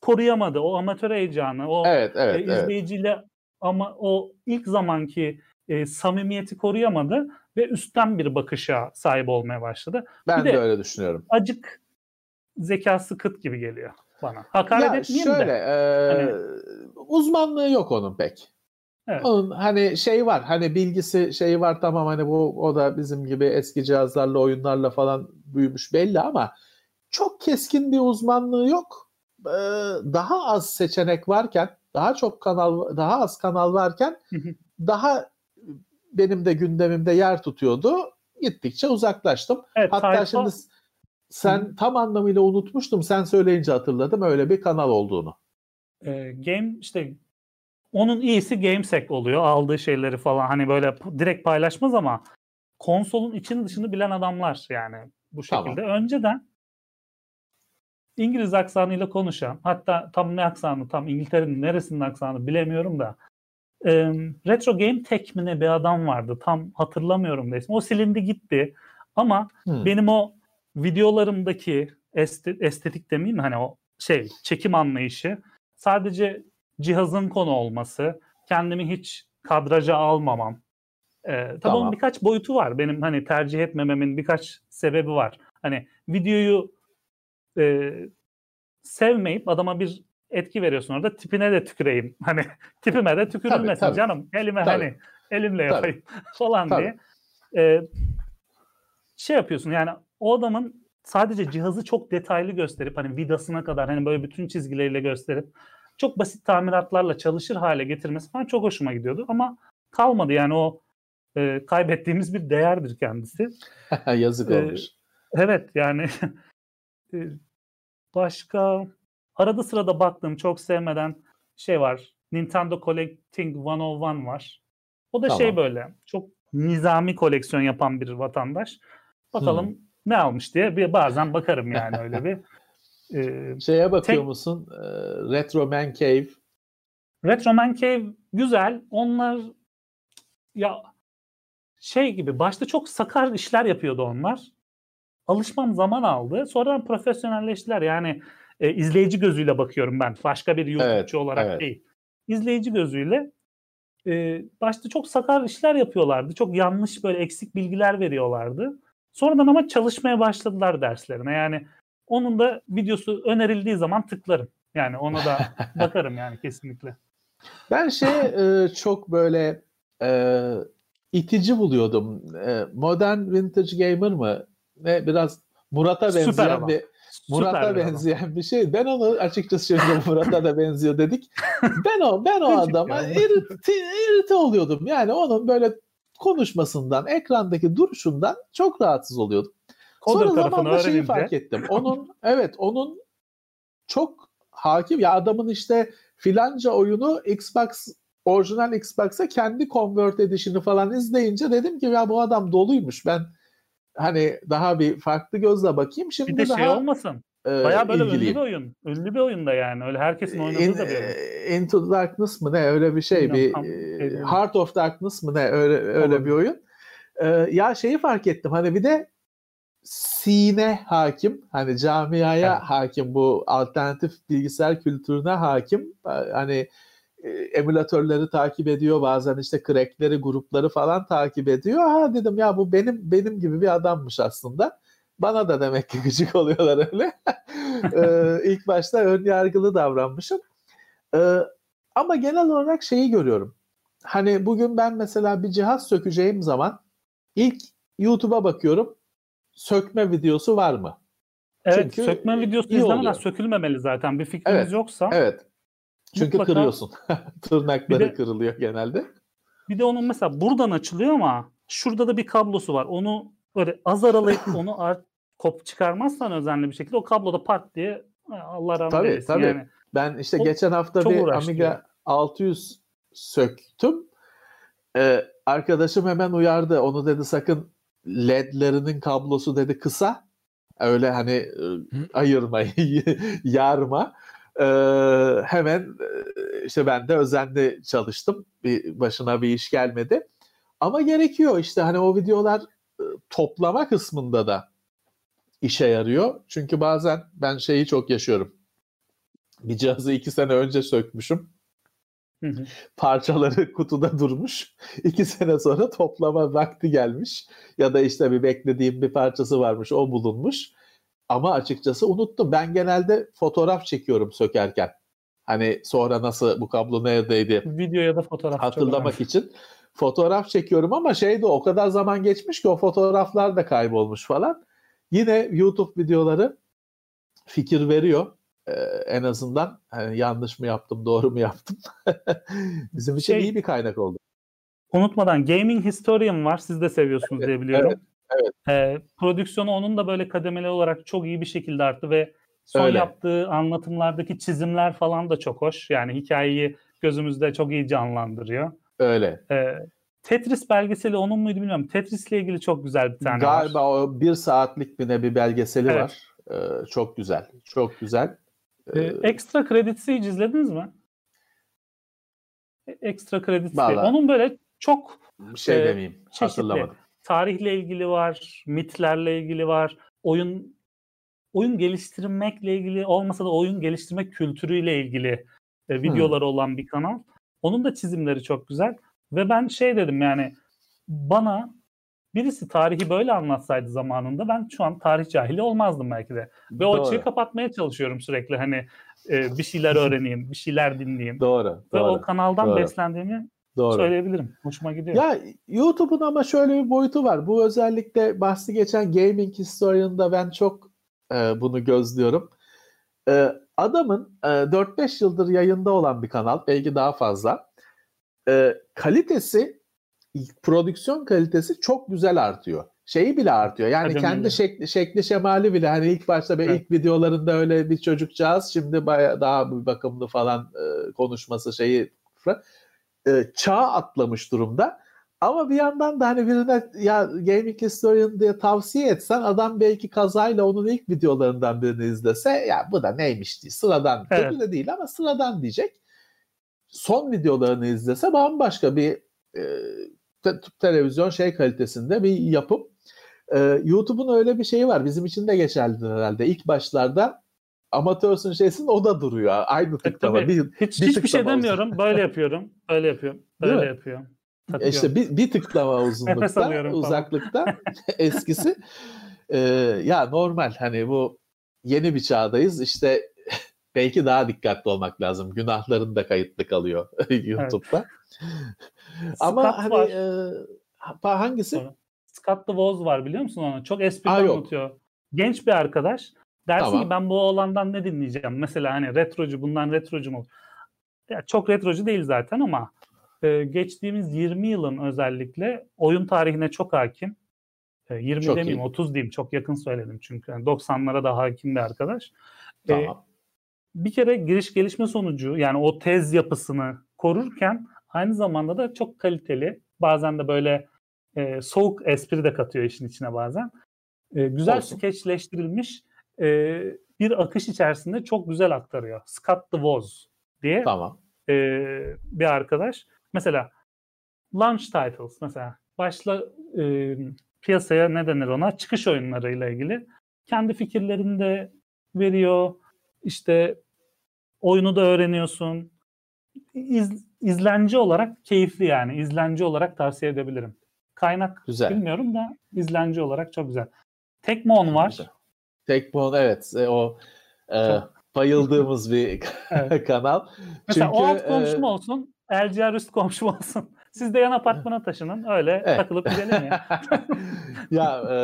koruyamadı. O amatör heyecanı, o evet, evet, e, izleyiciyle evet ama o ilk zamanki e, samimiyeti koruyamadı ve üstten bir bakışa sahip olmaya başladı. Ben bir de, de öyle düşünüyorum. Acık zekası kıt gibi geliyor bana. Hakaret ya etmeyeyim şöyle, de. E, hani, uzmanlığı yok onun pek. Evet. Onun hani şey var hani bilgisi şeyi var tamam hani bu o da bizim gibi eski cihazlarla oyunlarla falan büyümüş belli ama çok keskin bir uzmanlığı yok. Ee, daha az seçenek varken daha çok kanal daha az kanal varken daha benim de gündemimde yer tutuyordu. Gittikçe uzaklaştım. Evet, Hatta tayfa... şimdi sen Hı. tam anlamıyla unutmuştum. Sen söyleyince hatırladım öyle bir kanal olduğunu. Ee, game işte onun iyisi GameSec oluyor. Aldığı şeyleri falan hani böyle direkt paylaşmaz ama konsolun içini dışını bilen adamlar yani bu şekilde. Tamam. Önceden İngiliz aksanıyla konuşan hatta tam ne aksanı tam İngiltere'nin neresinin aksanı bilemiyorum da e, Retro Game Tech mi ne bir adam vardı tam hatırlamıyorum da ismi. O silindi gitti ama hmm. benim o videolarımdaki estetik demeyeyim hani o şey çekim anlayışı sadece cihazın konu olması, kendimi hiç kadraja almamam. Ee, tabii tamam. onun birkaç boyutu var. Benim hani tercih etmememin birkaç sebebi var. Hani videoyu e, sevmeyip adama bir etki veriyorsun orada tipine de tüküreyim. Hani tipime de tükürülmesin tabii, tabii. canım. Elime tabii. hani elimle yapayım falan tabii. diye. Ee, şey yapıyorsun yani o adamın sadece cihazı çok detaylı gösterip hani vidasına kadar hani böyle bütün çizgileriyle gösterip çok basit tamiratlarla çalışır hale getirmesi falan çok hoşuma gidiyordu ama kalmadı yani o e, kaybettiğimiz bir değerdir kendisi. Yazık e, olmuş. Evet yani e, başka arada sırada baktığım çok sevmeden şey var. Nintendo Collecting 101 var. O da şey tamam. şey böyle çok nizami koleksiyon yapan bir vatandaş. Bakalım hmm. ne almış diye bir bazen bakarım yani öyle bir. Ee, Şeye bakıyor tek... musun? Ee, Retro Man Cave. Retro Man Cave güzel. Onlar ya şey gibi başta çok sakar işler yapıyordu onlar. Alışmam zaman aldı. Sonradan profesyonelleştiler. Yani e, izleyici gözüyle bakıyorum ben. Başka bir YouTube'cu evet, olarak evet. değil. İzleyici gözüyle e, başta çok sakar işler yapıyorlardı. Çok yanlış böyle eksik bilgiler veriyorlardı. Sonradan ama çalışmaya başladılar derslerine. Yani onun da videosu önerildiği zaman tıklarım. Yani ona da bakarım yani kesinlikle. Ben şey e, çok böyle e, itici buluyordum. E, Modern Vintage Gamer mı? Ne biraz Murat'a benzeyen bir Murat'a benzeyen bir şey. Ben onu açıkçası şimdi Murat'a da benziyor dedik. Ben o ben o adama irite, irite oluyordum. Yani onun böyle konuşmasından, ekrandaki duruşundan çok rahatsız oluyordum. Sonra zamanla şeyi fark ettim. Onun evet onun çok hakim ya adamın işte filanca oyunu Xbox orijinal Xbox'a kendi convert edişini falan izleyince dedim ki ya bu adam doluymuş. Ben hani daha bir farklı gözle bakayım. Şimdi bir de daha, şey olmasın. E, Bayağı böyle ilgili. ünlü bir oyun. Ünlü bir oyun da yani. Öyle herkesin oynadığı In, da bir oyun. Into the Darkness mı ne öyle bir şey. Bilmiyorum, bir tam, Heart of Darkness mı ne öyle öyle Olur. bir oyun. Ee, ya şeyi fark ettim. Hani bir de sine hakim. Hani camiaya evet. hakim bu alternatif bilgisayar kültürüne hakim. Hani e, emülatörleri takip ediyor bazen işte crackleri grupları falan takip ediyor. Ha dedim ya bu benim benim gibi bir adammış aslında. Bana da demek ki gıcık oluyorlar öyle. ee, ilk başta ön yargılı davranmışım. Ee, ama genel olarak şeyi görüyorum. Hani bugün ben mesela bir cihaz sökeceğim zaman ilk YouTube'a bakıyorum sökme videosu var mı? Evet Çünkü sökme videosu izlemeden sökülmemeli zaten bir fikriniz evet, yoksa. Evet. Çünkü mutlaka, kırıyorsun. Tırnakları de, kırılıyor genelde. Bir de onun mesela buradan açılıyor ama şurada da bir kablosu var. Onu böyle az aralayıp onu art, kop çıkarmazsan özenli bir şekilde o kablo da pat diye Allah rahmet tabii, eylesin. Tabii. Yani, ben işte o, geçen hafta bir Amiga 600 söktüm. Ee, arkadaşım hemen uyardı. Onu dedi sakın ledlerinin kablosu dedi kısa. Öyle hani ayırma, yarma. Ee, hemen işte ben de özenli çalıştım. Bir başına bir iş gelmedi. Ama gerekiyor işte hani o videolar toplama kısmında da işe yarıyor. Çünkü bazen ben şeyi çok yaşıyorum. Bir cihazı iki sene önce sökmüşüm. Parçaları kutuda durmuş. İki sene sonra toplama vakti gelmiş. Ya da işte bir beklediğim bir parçası varmış o bulunmuş. Ama açıkçası unuttum. Ben genelde fotoğraf çekiyorum sökerken. Hani sonra nasıl bu kablo neredeydi? Video ya da fotoğraf. Hatırlamak için fotoğraf çekiyorum ama şeyde o kadar zaman geçmiş ki o fotoğraflar da kaybolmuş falan. Yine YouTube videoları fikir veriyor. Ee, en azından hani yanlış mı yaptım, doğru mu yaptım? Bizim için şey, iyi bir kaynak oldu. Unutmadan Gaming Historian var. Siz de seviyorsunuz evet, diye biliyorum. Evet, evet. Ee, prodüksiyonu onun da böyle kademeli olarak çok iyi bir şekilde arttı ve son Öyle. yaptığı anlatımlardaki çizimler falan da çok hoş. Yani hikayeyi gözümüzde çok iyi canlandırıyor. Öyle. Ee, Tetris belgeseli onun muydu bilmiyorum. Tetris ile ilgili çok güzel bir tane Galiba var. Galiba o bir saatlik bir ne bir belgeseli evet. var. Ee, çok güzel. Çok güzel. Ee, ee Extra Credits'i hiç izlediniz mi? E, Extra Credits Onun böyle çok şey e, demeyeyim. Çeşitli. Hatırlamadım. Tarihle ilgili var, mitlerle ilgili var. Oyun oyun geliştirmekle ilgili olmasa da oyun geliştirme kültürüyle ilgili e, videoları hmm. olan bir kanal. Onun da çizimleri çok güzel. Ve ben şey dedim yani bana birisi tarihi böyle anlatsaydı zamanında ben şu an tarih cahili olmazdım belki de. Ve Doğru. o açığı kapatmaya çalışıyorum sürekli hani e, bir şeyler öğreneyim, bir şeyler dinleyeyim. Doğru. Ve doğru, o kanaldan doğru. beslendiğimi doğru. söyleyebilirim. Hoşuma gidiyor. Ya YouTube'un ama şöyle bir boyutu var. Bu özellikle bahsi geçen Gaming Historian'da ben çok e, bunu gözlüyorum. E, adamın e, 4-5 yıldır yayında olan bir kanal, belki daha fazla. E, kalitesi, prodüksiyon kalitesi çok güzel artıyor. Şeyi bile artıyor. Yani Hadi kendi şekli, şekli şemali bile hani ilk başta evet. ilk videolarında öyle bir çocukcağız şimdi baya daha bir bakımlı falan e, konuşması şeyi e, çağ atlamış durumda. Ama bir yandan da hani birine ya Gaming Historian diye tavsiye etsen adam belki kazayla onun ilk videolarından birini izlese ya bu da neymiş diye sıradan evet. kötü de değil ama sıradan diyecek. Son videolarını izlese bambaşka bir e, te- televizyon şey kalitesinde bir yapım. E, YouTube'un öyle bir şeyi var. Bizim için de geçerli herhalde. İlk başlarda amatörsün şeysin o da duruyor. Aynı e, tıklama. E, bir, Hiç, bir hiçbir şey demiyorum. Böyle yapıyorum. Böyle yapıyorum. Böyle yapıyorum. Takıyor. İşte bir, bir tıklama uzunlukta, uzaklıkta eskisi. Ee, ya normal hani bu yeni bir çağdayız. İşte belki daha dikkatli olmak lazım. Günahların da kayıtlı kalıyor YouTube'da. Ama Scott hani e, hangisi? Scott the Woz var biliyor musun onu? Çok espri anlatıyor. Genç bir arkadaş. Dersin tamam. ki ben bu oğlandan ne dinleyeceğim? Mesela hani retrocu bundan retrocu mu? Ya çok retrocu değil zaten ama e, geçtiğimiz 20 yılın özellikle oyun tarihine çok hakim. E, 20 çok demeyeyim iyi. 30 diyeyim çok yakın söyledim çünkü. Yani 90'lara da hakim bir arkadaş. E, tamam. E, bir kere giriş gelişme sonucu yani o tez yapısını korurken aynı zamanda da çok kaliteli bazen de böyle e, soğuk espri de katıyor işin içine bazen. E, güzel Olsun. skeçleştirilmiş e, bir akış içerisinde çok güzel aktarıyor. Scott the Woz diye tamam. e, bir arkadaş. Mesela launch titles mesela başla e, piyasaya ne denir ona çıkış oyunlarıyla ilgili kendi fikirlerini de veriyor. İşte oyunu da öğreniyorsun. İz, izlenci olarak keyifli yani. İzlenci olarak tavsiye edebilirim. Kaynak güzel. bilmiyorum da izlenci olarak çok güzel. Tekmon var. Güzel. Tekmon evet. E, o e, bayıldığımız bir kanal. Mesela Çünkü, o alt komşum e, olsun. LGR üst komşum olsun. Siz de yan apartmana taşının. Öyle evet. takılıp gidelim ya. ya e,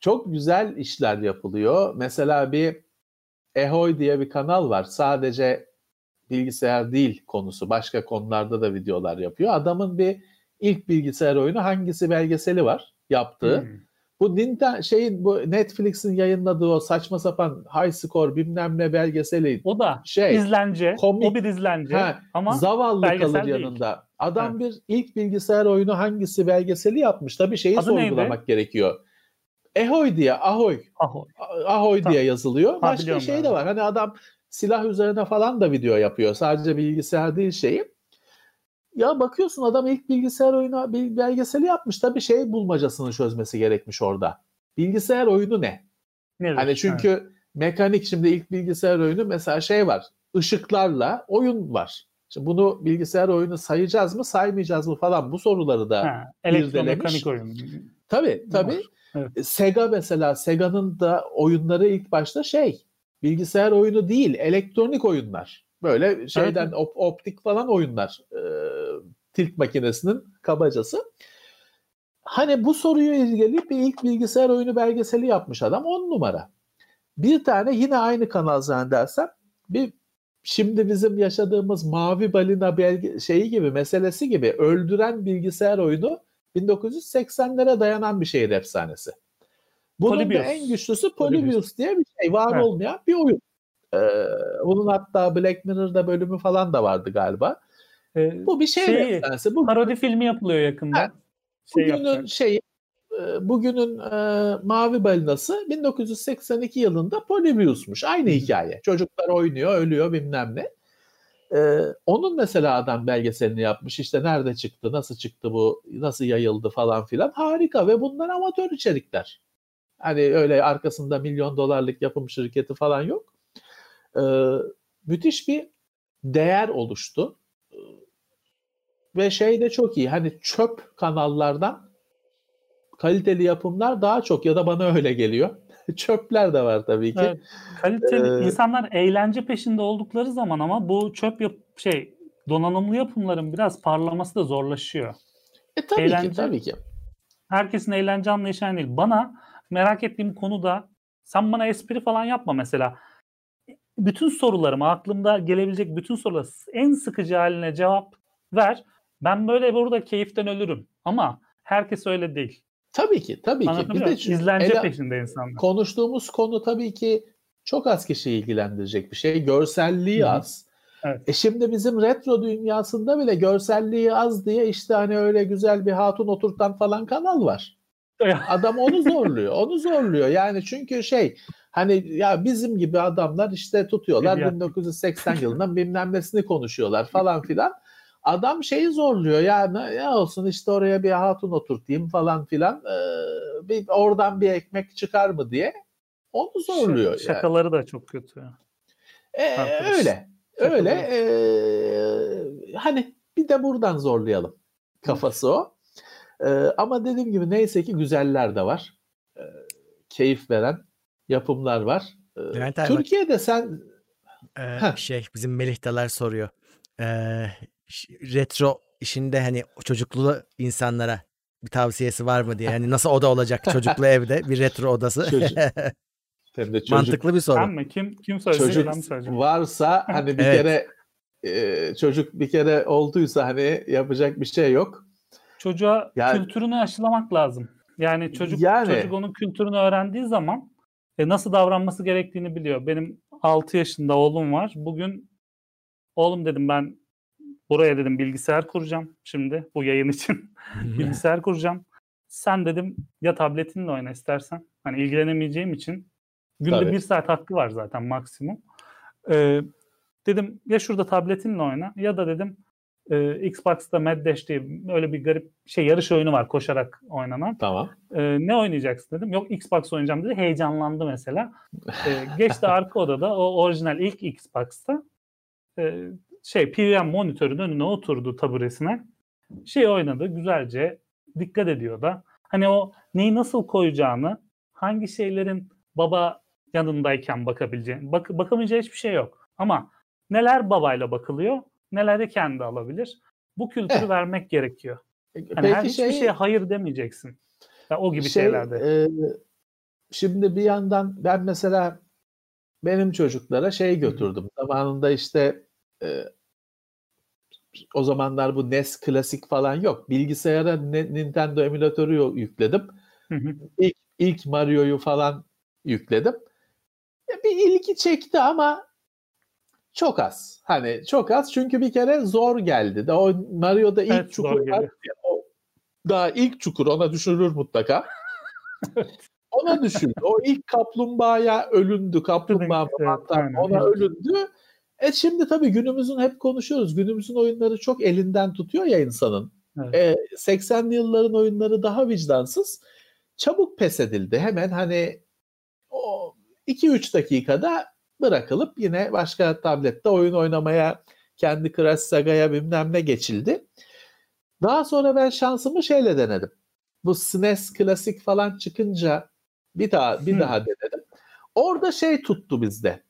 çok güzel işler yapılıyor. Mesela bir Ehoy diye bir kanal var. Sadece bilgisayar değil konusu. Başka konularda da videolar yapıyor. Adamın bir ilk bilgisayar oyunu hangisi belgeseli var yaptığı. Hmm. Bu Nintendo şeyin bu Netflix'in yayınladığı o saçma sapan high score bilmem ne belgeseli. O da şey izlence. Komik, o bir izlence he, ama zavallı kalır değil. yanında. Adam evet. bir ilk bilgisayar oyunu hangisi belgeseli yapmış. Tabii şeyi Adı sorgulamak neydi? gerekiyor. Ehoy diye, Ahoy. Ahoy, Ahoy diye yazılıyor. Ha, Başka şey de var. Hani adam silah üzerine falan da video yapıyor. Sadece bilgisayar değil şeyi. Ya bakıyorsun adam ilk bilgisayar oyunu belgeseli yapmış. Tabii şey bulmacasını çözmesi gerekmiş orada. Bilgisayar oyunu ne? Evet, hani çünkü evet. mekanik şimdi ilk bilgisayar oyunu mesela şey var. Işıklarla oyun var. Şimdi bunu bilgisayar oyunu sayacağız mı saymayacağız mı falan bu soruları da ha, elektromekanik oyun. Tabii tabii. Evet. E, Sega mesela Sega'nın da oyunları ilk başta şey bilgisayar oyunu değil elektronik oyunlar. Böyle şeyden evet. op, optik falan oyunlar. E, tilt makinesinin kabacası. Hani bu soruyu ilgili bir ilk bilgisayar oyunu belgeseli yapmış adam 10 numara. Bir tane yine aynı kanal zannedersem bir şimdi bizim yaşadığımız mavi balina belge, şeyi gibi meselesi gibi öldüren bilgisayar oyunu 1980'lere dayanan bir şehir efsanesi. Bunun Polybius. da en güçlüsü Polybius, Polybius diye bir şey var evet. olmayan bir oyun. Ee, bunun hatta Black Mirror'da bölümü falan da vardı galiba. Ee, bu bir şey şey, efsanesi. Bu, parodi filmi yapılıyor yakında. Evet, şey bugünün yapacak. şeyi e, bugünün e, Mavi Balinası 1982 yılında Polybius'muş. Aynı hikaye. Çocuklar oynuyor, ölüyor bilmem ne. E, onun mesela adam belgeselini yapmış. İşte nerede çıktı, nasıl çıktı bu, nasıl yayıldı falan filan. Harika ve bunlar amatör içerikler. Hani öyle arkasında milyon dolarlık yapım şirketi falan yok. E, müthiş bir değer oluştu. Ve şey de çok iyi. Hani çöp kanallardan kaliteli yapımlar daha çok ya da bana öyle geliyor. Çöpler de var tabii ki. Evet, kaliteli ee, insanlar eğlence peşinde oldukları zaman ama bu çöp yap şey donanımlı yapımların biraz parlaması da zorlaşıyor. E tabii eğlence, ki tabii ki. Herkesin eğlence anlayışı aynı değil. Bana merak ettiğim konuda sen bana espri falan yapma mesela. Bütün sorularıma aklımda gelebilecek bütün sorular en sıkıcı haline cevap ver. Ben böyle burada keyiften ölürüm. Ama herkes öyle değil. Tabii ki, tabii ki. Bir de izlence ele, peşinde insanlar. Konuştuğumuz konu tabii ki çok az kişi ilgilendirecek bir şey. Görselliği Hı-hı. az. Evet. E şimdi bizim retro dünyasında bile görselliği az diye işte hani öyle güzel bir hatun oturtan falan kanal var. Adam onu zorluyor. Onu zorluyor. Yani çünkü şey hani ya bizim gibi adamlar işte tutuyorlar 1980 yılından bilmem nesini konuşuyorlar falan filan. Adam şeyi zorluyor yani ya olsun işte oraya bir hatun oturtayım falan filan ee, bir oradan bir ekmek çıkar mı diye onu zorluyor. Şakaları yani. da çok kötü. Ee, öyle. Şakaları. Öyle. Ee, hani bir de buradan zorlayalım. Kafası o. Ee, ama dediğim gibi neyse ki güzeller de var. Ee, keyif veren yapımlar var. Ee, Türkiye'de sen ee, şey bizim Melih soruyor. Ee, retro işinde hani çocuklu insanlara bir tavsiyesi var mı diye. Yani nasıl oda olacak çocuklu evde bir retro odası. Çocuk. Hem de çocuk. Mantıklı bir soru. Ben Kim kim söyleyecek? Çocuk varsa hani bir evet. kere e, çocuk bir kere olduysa hani yapacak bir şey yok. Çocuğa yani, kültürünü aşılamak lazım. Yani çocuk yani, çocuk onun kültürünü öğrendiği zaman e, nasıl davranması gerektiğini biliyor. Benim 6 yaşında oğlum var. Bugün oğlum dedim ben Buraya dedim bilgisayar kuracağım şimdi bu yayın için. bilgisayar kuracağım. Sen dedim ya tabletinle oyna istersen. Hani ilgilenemeyeceğim için. Günde Tabii. bir saat hakkı var zaten maksimum. Ee, dedim ya şurada tabletinle oyna ya da dedim e, Xbox'ta Mad Dash diye öyle bir garip şey yarış oyunu var koşarak oynanan. Tamam. E, ne oynayacaksın dedim. Yok Xbox oynayacağım dedi. Heyecanlandı mesela. E, geçti arka odada o orijinal ilk Xbox'ta e, şey PVM monitörün önüne oturdu taburesine. Şey oynadı güzelce dikkat ediyor da. Hani o neyi nasıl koyacağını, hangi şeylerin baba yanındayken bakabileceğini, bak, bakamayacağı hiçbir şey yok. Ama neler babayla bakılıyor, neler de kendi alabilir. Bu kültürü eh. vermek gerekiyor. Hani Peki her hiçbir şey, şeye hayır demeyeceksin. Yani o gibi şey, şeylerde. E, şimdi bir yandan ben mesela benim çocuklara şey götürdüm. Zamanında işte e, o zamanlar bu NES klasik falan yok. Bilgisayara Nintendo emülatörü yükledim. İlk, ilk Mario'yu falan yükledim. Bir ilgi çekti ama çok az. Hani çok az çünkü bir kere zor geldi. Da o Mario'da ilk evet, çukur var. Daha ilk çukur ona düşürür mutlaka. ona düşürdü. O ilk kaplumbağaya ölündü. Kaplumbağa evet, ona ölündü. E şimdi tabii günümüzün hep konuşuyoruz. Günümüzün oyunları çok elinden tutuyor ya insanın. Evet. E, 80'li yılların oyunları daha vicdansız. Çabuk pes edildi. Hemen hani o 2-3 dakikada bırakılıp yine başka tablette oyun oynamaya kendi Crash Saga'ya bilmem ne geçildi. Daha sonra ben şansımı şeyle denedim. Bu SNES klasik falan çıkınca bir daha bir hmm. daha denedim. Orada şey tuttu bizde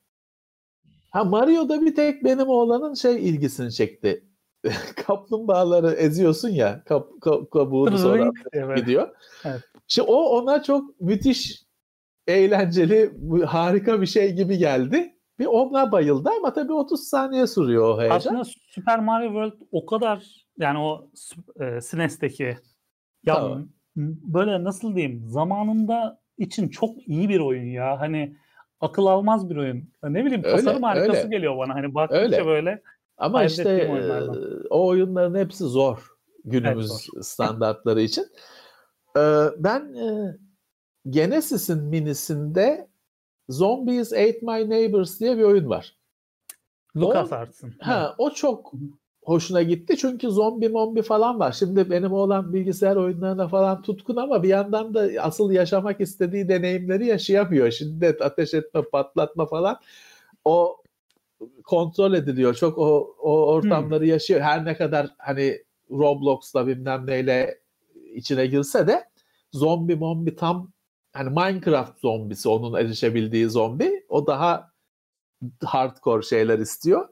Ha Mario'da bir tek benim oğlanın şey ilgisini çekti. Kaplumbağaları eziyorsun ya kap, kap, kabuğunu sonra evet. gidiyor. Evet. İşte o ona çok müthiş eğlenceli harika bir şey gibi geldi. Bir ona bayıldı ama tabii 30 saniye sürüyor o heyecan. Aslında Super Mario World o kadar yani o e, SNES'teki ya tamam. böyle nasıl diyeyim zamanında için çok iyi bir oyun ya. Hani akıl almaz bir oyun. Ne bileyim tasarım öyle, harikası öyle. geliyor bana. Hani baktıkça öyle. böyle ama işte e, o oyunların hepsi zor günümüz evet, zor. standartları için. Ee, ben e, Genesis'in minisinde Zombies Ate My Neighbors diye bir oyun var. LucasArts'ın. Ha, o çok hoşuna gitti çünkü zombi mombi falan var. Şimdi benim oğlan bilgisayar oyunlarına falan tutkun ama bir yandan da asıl yaşamak istediği deneyimleri yaşayamıyor. Şiddet, ateş etme, patlatma falan. O kontrol ediliyor. Çok o, o ortamları hmm. yaşıyor. Her ne kadar hani Roblox'la bilmem neyle içine girse de zombi mombi tam hani Minecraft zombisi onun erişebildiği zombi. O daha hardcore şeyler istiyor.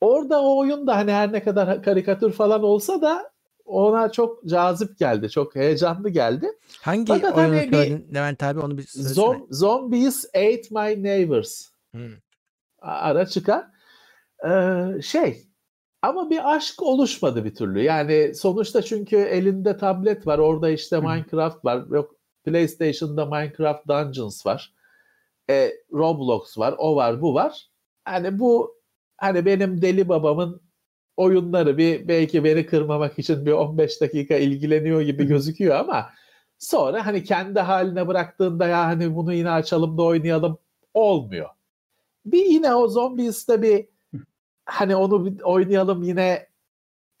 Orada o oyun da hani her ne kadar karikatür falan olsa da ona çok cazip geldi. Çok heyecanlı geldi. Hangi Fakat oyunu hani söyledin Levent abi onu bir Zom, Zombies Ate My Neighbors. Hmm. Ara çıkar. Ee, şey ama bir aşk oluşmadı bir türlü. Yani sonuçta çünkü elinde tablet var. Orada işte Minecraft var. Yok PlayStation'da Minecraft Dungeons var. E, Roblox var. O var, bu var. Hani bu hani benim deli babamın oyunları bir belki beni kırmamak için bir 15 dakika ilgileniyor gibi gözüküyor ama sonra hani kendi haline bıraktığında ya hani bunu yine açalım da oynayalım olmuyor. Bir yine o Zombies'te bir hani onu bir oynayalım yine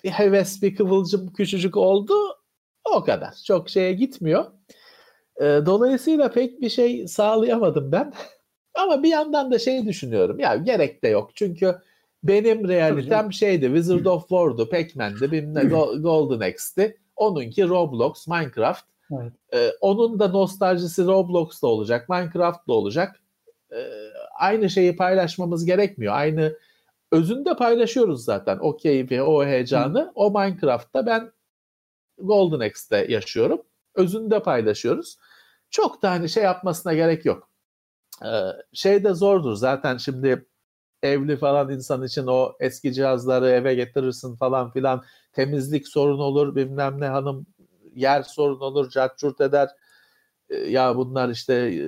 bir heves bir kıvılcım küçücük oldu o kadar. Çok şeye gitmiyor. E, dolayısıyla pek bir şey sağlayamadım ben. Ama bir yandan da şey düşünüyorum. Ya gerek de yok. Çünkü benim realitem şeydi. Wizard of War'du, Pac-Man'di, bilmem Golden Axe'ti. Onunki Roblox, Minecraft. Evet. Ee, onun da nostaljisi Roblox'ta olacak, Minecraft'ta olacak. Ee, aynı şeyi paylaşmamız gerekmiyor. Aynı özünde paylaşıyoruz zaten o keyfi, o heyecanı. Hı. O Minecraft'ta ben Golden Axe'te yaşıyorum. Özünde paylaşıyoruz. Çok da hani şey yapmasına gerek yok. Ee, şey de zordur zaten şimdi evli falan insan için o eski cihazları eve getirirsin falan filan temizlik sorun olur bilmem ne hanım yer sorun olur cart eder ee, ya bunlar işte e,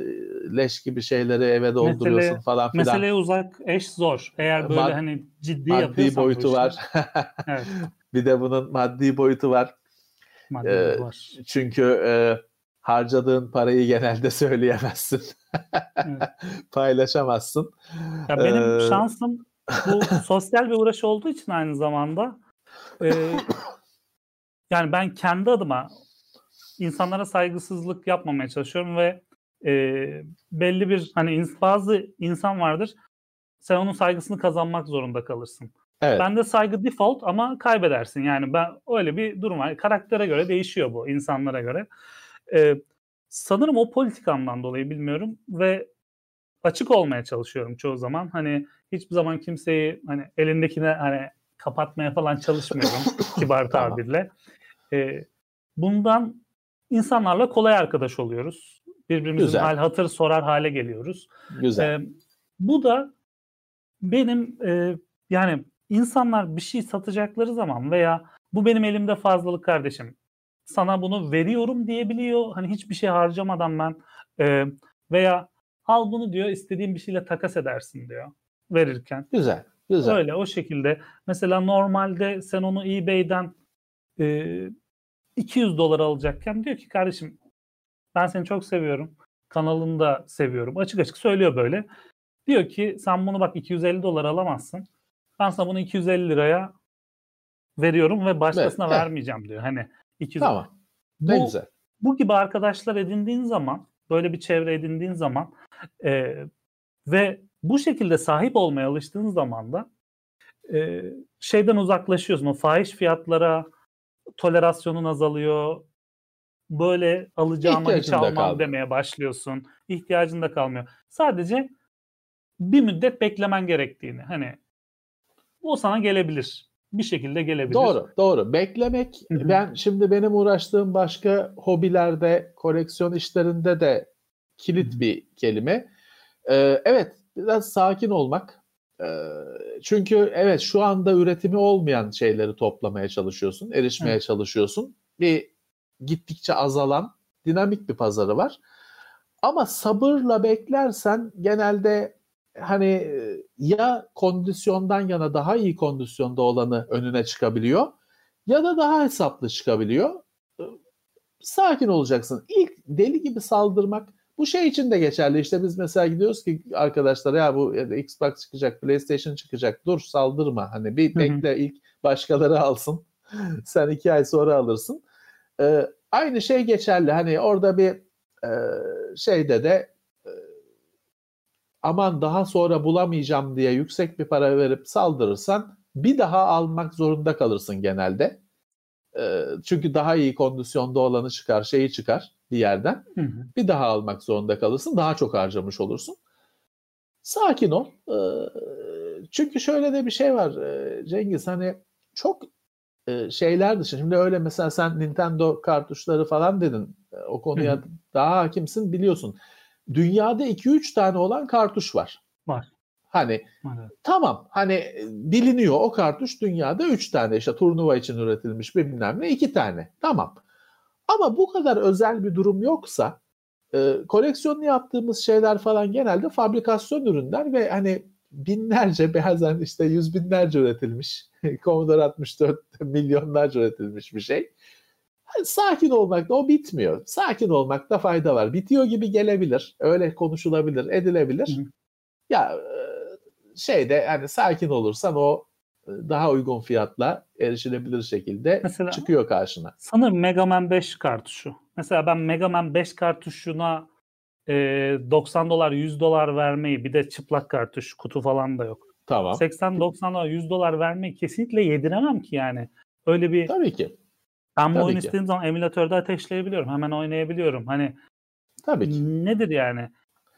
leş gibi şeyleri eve dolduruyorsun Mesele, falan filan. Meseleye uzak eş zor. Eğer böyle Mad, hani ciddi maddi boyutu var. evet. Bir de bunun maddi boyutu var. Maddi ee, var. Çünkü e, harcadığın parayı genelde söyleyemezsin. Paylaşamazsın. Ya benim ee... şansım bu sosyal bir uğraş olduğu için aynı zamanda e, yani ben kendi adıma insanlara saygısızlık yapmamaya çalışıyorum ve e, belli bir hani bazı insan vardır sen onun saygısını kazanmak zorunda kalırsın. Evet. Bende saygı default ama kaybedersin. Yani ben öyle bir durum var. Karaktere göre değişiyor bu insanlara göre. Ee, sanırım o politikamdan dolayı bilmiyorum ve açık olmaya çalışıyorum çoğu zaman. Hani hiçbir zaman kimseyi hani elindekine hani kapatmaya falan çalışmıyorum kibar tabirle. Ee, bundan insanlarla kolay arkadaş oluyoruz. Birbirimizin Güzel. hal hatır sorar hale geliyoruz. Güzel. Ee, bu da benim e, yani insanlar bir şey satacakları zaman veya bu benim elimde fazlalık kardeşim sana bunu veriyorum diyebiliyor. Hani hiçbir şey harcamadan ben e, veya al bunu diyor istediğin bir şeyle takas edersin diyor verirken. Güzel. Güzel. Öyle o şekilde. Mesela normalde sen onu eBay'den e, 200 dolar alacakken diyor ki kardeşim ben seni çok seviyorum. Kanalını da seviyorum. Açık açık söylüyor böyle. Diyor ki sen bunu bak 250 dolar alamazsın. Ben sana bunu 250 liraya veriyorum ve başkasına evet, vermeyeceğim diyor. Hani 200 Tamam. Ne bu, güzel. Bu gibi arkadaşlar edindiğin zaman, böyle bir çevre edindiğin zaman e, ve bu şekilde sahip olmaya alıştığın zaman da e, şeyden uzaklaşıyorsun. O fahiş fiyatlara tolerasyonun azalıyor. Böyle alacağıma hiç almam kaldı. demeye başlıyorsun. İhtiyacın da kalmıyor. Sadece bir müddet beklemen gerektiğini. Hani o sana gelebilir. Bir şekilde gelebilir. Doğru, doğru. Beklemek ben şimdi benim uğraştığım başka hobilerde, koleksiyon işlerinde de kilit bir kelime. Ee, evet, biraz sakin olmak. Ee, çünkü evet şu anda üretimi olmayan şeyleri toplamaya çalışıyorsun, erişmeye Evet. çalışıyorsun. Bir gittikçe azalan dinamik bir pazarı var. Ama sabırla beklersen genelde hani ya kondisyondan yana daha iyi kondisyonda olanı önüne çıkabiliyor ya da daha hesaplı çıkabiliyor. Sakin olacaksın. İlk deli gibi saldırmak bu şey için de geçerli. İşte biz mesela gidiyoruz ki arkadaşlar ya bu ya da Xbox çıkacak, PlayStation çıkacak. Dur saldırma. Hani bir bekle ilk başkaları alsın. Sen iki ay sonra alırsın. Ee, aynı şey geçerli. Hani orada bir e, şeyde de aman daha sonra bulamayacağım diye yüksek bir para verip saldırırsan bir daha almak zorunda kalırsın genelde. E, çünkü daha iyi kondisyonda olanı çıkar, şeyi çıkar bir yerden. Hı hı. Bir daha almak zorunda kalırsın. Daha çok harcamış olursun. Sakin ol. E, çünkü şöyle de bir şey var e, Cengiz hani çok e, şeyler dışı. Şimdi öyle mesela sen Nintendo kartuşları falan dedin. E, O konuya Hı hı. daha hakimsin biliyorsun. Dünyada 2-3 tane olan kartuş var. Var. Hani Evet. tamam hani e, biliniyor o kartuş dünyada 3 tane işte turnuva için üretilmiş bilmem ne 2 tane. Tamam. Ama bu kadar özel bir durum yoksa e, koleksiyonlu yaptığımız şeyler falan genelde fabrikasyon ürünler ve hani binlerce bazen işte yüz binlerce üretilmiş Commodore 64 milyonlarca üretilmiş bir şey. Sakin olmakta o bitmiyor. Sakin olmakta fayda var. Bitiyor gibi gelebilir. Öyle konuşulabilir, edilebilir. Hı. Ya e, şeyde hani sakin olursan o e, daha uygun fiyatla erişilebilir şekilde Mesela- çıkıyor karşına. Sanırım Mega Man 5 kartuşu. Mesela ben Mega Man 5 kartuşuna e, 90 dolar 100 dolar vermeyi bir de çıplak kartuş kutu falan da yok. Tamam. 80-90 dolar 100 dolar vermeyi kesinlikle yediremem ki yani. Öyle bir Tabii ki. Ben bu tabii oyunu ki. istediğim zaman emülatörde ateşleyebiliyorum. Hemen oynayabiliyorum. Hani Tabii ki. nedir yani?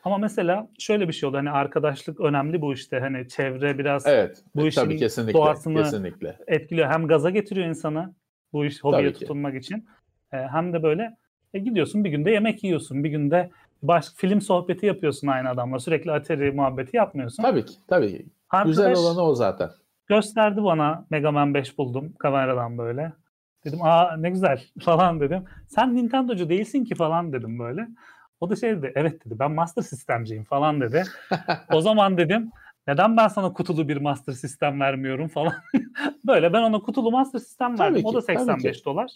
Ama mesela şöyle bir şey oldu. Hani arkadaşlık önemli bu işte. Hani çevre biraz Evet. bu işin tabii kesinlikle. doğasını- Kesinlikle. etkiliyor. Hem gaza getiriyor insanı bu iş hobiye Tabii ki. tutunmak için. E, hem de böyle e, gidiyorsun bir günde yemek yiyorsun. Bir günde baş film sohbeti yapıyorsun aynı adamla. Sürekli Atari muhabbeti yapmıyorsun. Tabii ki. Tabii ki. Arkadaş Güzel olanı o zaten. gösterdi bana Mega Man 5 buldum kameradan böyle. Dedim aa ne güzel falan dedim. Sen Nintendo'cu değilsin ki falan dedim böyle. O da şey dedi evet dedi ben Master System'ciyim falan dedi. O zaman dedim neden ben sana kutulu bir Master System vermiyorum falan. böyle ben ona kutulu Master System verdim. o ki, da tabii 85 ki. dolar.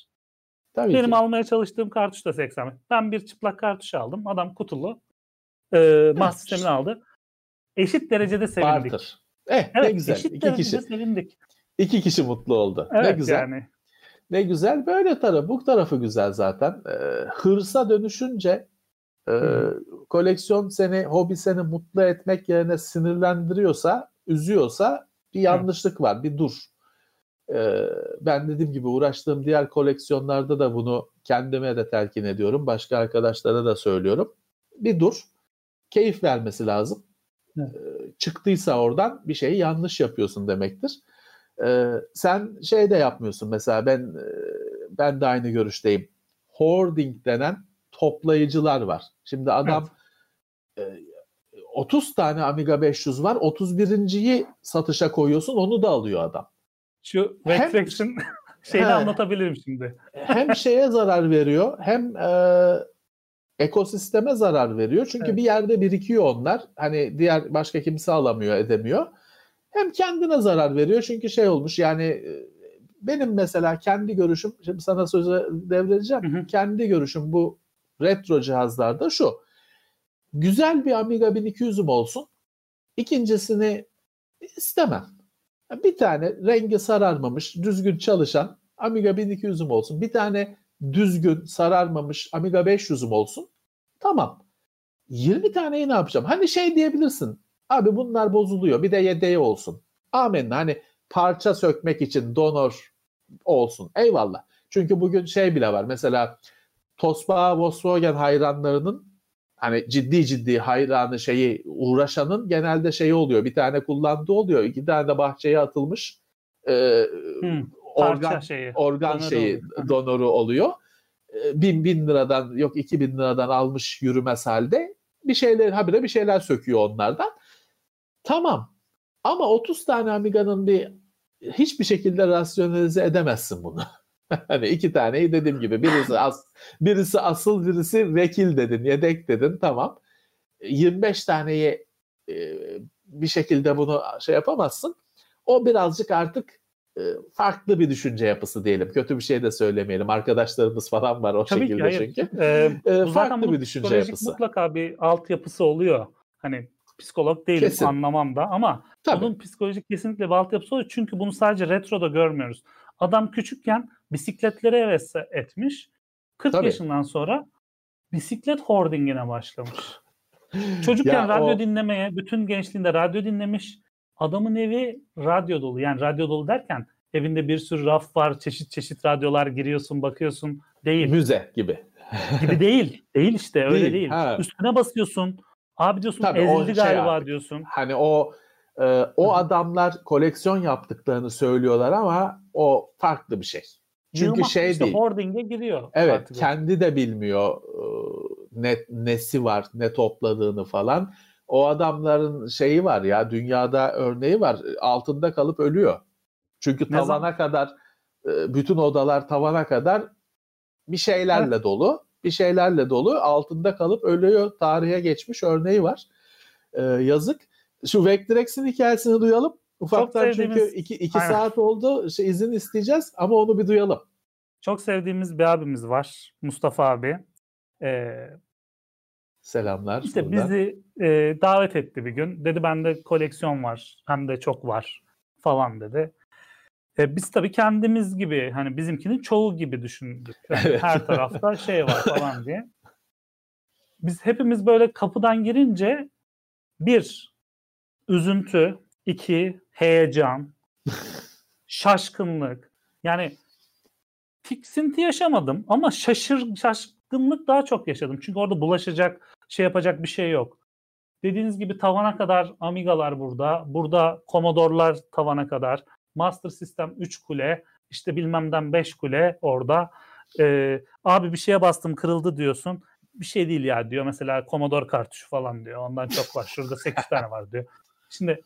Tabii Benim ki. almaya çalıştığım kartuş da 85. Ben bir çıplak kartuş aldım. Adam kutulu. Ee, Master System'ini aldı. Eşit derecede sevindik. Barter. Eh Evet, ne güzel. eşit İki derecede kişi. sevindik. İki kişi mutlu oldu. Evet ne güzel. yani. Ne güzel. Böyle tarafı, bu tarafı güzel zaten. Ee, hırsa dönüşünce e, koleksiyon seni, hobi seni mutlu etmek yerine sinirlendiriyorsa, üzüyorsa bir yanlışlık var. Bir dur. Ee, ben dediğim gibi uğraştığım diğer koleksiyonlarda da bunu kendime de telkin ediyorum. Başka arkadaşlara da söylüyorum. Bir dur. Keyif vermesi lazım. Ee, çıktıysa oradan bir şeyi yanlış yapıyorsun demektir. Ee, sen şey de yapmıyorsun mesela ben e, ben de aynı görüşteyim. Hoarding denen toplayıcılar var. Şimdi adam e, 30 tane Amiga 500 var. 31.yi satışa koyuyorsun onu da alıyor adam. Şu Retraction şeyini He. anlatabilirim şimdi. Hem şeye zarar veriyor hem e, ekosisteme zarar veriyor. Çünkü Evet. bir yerde birikiyor onlar. Hani diğer başka kimse alamıyor, edemiyor. Hem kendine zarar veriyor. Çünkü şey olmuş yani e, benim mesela kendi görüşüm, şimdi sana sözü devredeceğim. Hı hı. Kendi görüşüm bu retro cihazlarda şu. Güzel bir Amiga 1200'üm olsun. İkincisini istemem. Bir tane rengi sararmamış, düzgün çalışan Amiga 1200'üm olsun. Bir tane düzgün, sararmamış Amiga 500'üm olsun. Tamam. 20 taneyi ne yapacağım? Hani şey diyebilirsin. Abi bunlar bozuluyor. Bir de yedeği olsun. Amenna. Hani parça sökmek için donor olsun. Eyvallah. Çünkü bugün şey bile var. Mesela Tosba Volkswagen hayranlarının hani ciddi ciddi hayranı şeyi uğraşanın genelde şeyi oluyor. Bir tane kullandığı oluyor. iki tane de bahçeye atılmış e, Hmm, organ şeyi. organ Donörü şeyi oluyor. donoru oluyor. E, bin bin liradan yok iki bin liradan almış yürümez halde bir şeyler habire bir şeyler söküyor onlardan. Tamam. Ama 30 tane Amiga'nın bir hiçbir şekilde rasyonelize edemezsin bunu. hani iki taneyi dediğim gibi birisi as, birisi asıl birisi vekil dedin, yedek dedin tamam. 25 taneyi e, bir şekilde bunu şey yapamazsın. O birazcık artık e, farklı bir düşünce yapısı diyelim. Kötü bir şey de söylemeyelim. Arkadaşlarımız falan var o Tabii ki şekilde hayır. çünkü. Ee, E, farklı bir düşünce yapısı. mutlaka bir altyapısı oluyor. Hani psikolog değilim Kesin. anlamam da ama Tabii. bunun psikolojik kesinlikle bir altyapısı oluyor. Çünkü bunu sadece retroda görmüyoruz. Adam küçükken bisikletlere heves etmiş. 40 Tabii. yaşından sonra bisiklet hoardingine başlamış. Çocukken Ya radyo o- dinlemeye, bütün gençliğinde radyo dinlemiş. Adamın evi radyo dolu. Yani radyo dolu derken evinde bir sürü raf var, çeşit çeşit radyolar giriyorsun, bakıyorsun. Değil Müze gibi. gibi değil. Değil işte öyle Değil, değil. ha. Üstüne basıyorsun. Abi diyorsun Tabii, ezildi şey galiba artık. diyorsun. Hani o e, o adamlar koleksiyon yaptıklarını söylüyorlar ama o farklı bir şey. Çünkü Yığmak, şey işte değil. hoarding'e giriyor. Evet, artık o. kendi de bilmiyor e, ne nesi var, ne topladığını falan. O adamların şeyi var ya, dünyada örneği var. Altında kalıp ölüyor. Çünkü tavana kadar e, bütün odalar tavana kadar bir şeylerle dolu. Bir şeylerle dolu. Altında kalıp ölüyor. Tarihe geçmiş örneği var. E, yazık. Şu Vectrex'in hikayesini duyalım. Ufaktan çünkü sevdiğimiz- iki, iki Aynen. saat oldu. Şey, izin isteyeceğiz ama onu bir duyalım. Çok sevdiğimiz bir abimiz var. Mustafa abi. Ee, Selamlar. işte buradan. bizi e, davet etti bir gün. Dedi bende koleksiyon var. Hem de çok var falan dedi. E, biz tabii kendimiz gibi hani bizimkinin çoğu gibi düşündük. Yani Evet. Her tarafta şey var falan diye. Biz hepimiz böyle kapıdan girince bir üzüntü, iki heyecan, şaşkınlık. Yani tiksinti yaşamadım ama şaşır şaşkınlık daha çok yaşadım. Çünkü orada bulaşacak, şey yapacak bir şey yok. Dediğiniz gibi tavana kadar Amiga'lar burada. Burada Commodore'lar tavana kadar. Master System 3 kule. işte bilmemden 5 kule orada. Ee, abi bir şeye bastım kırıldı diyorsun. Bir şey değil ya diyor. Mesela Commodore kartuşu falan diyor. Ondan çok var. Şurada 8 tane var diyor. Şimdi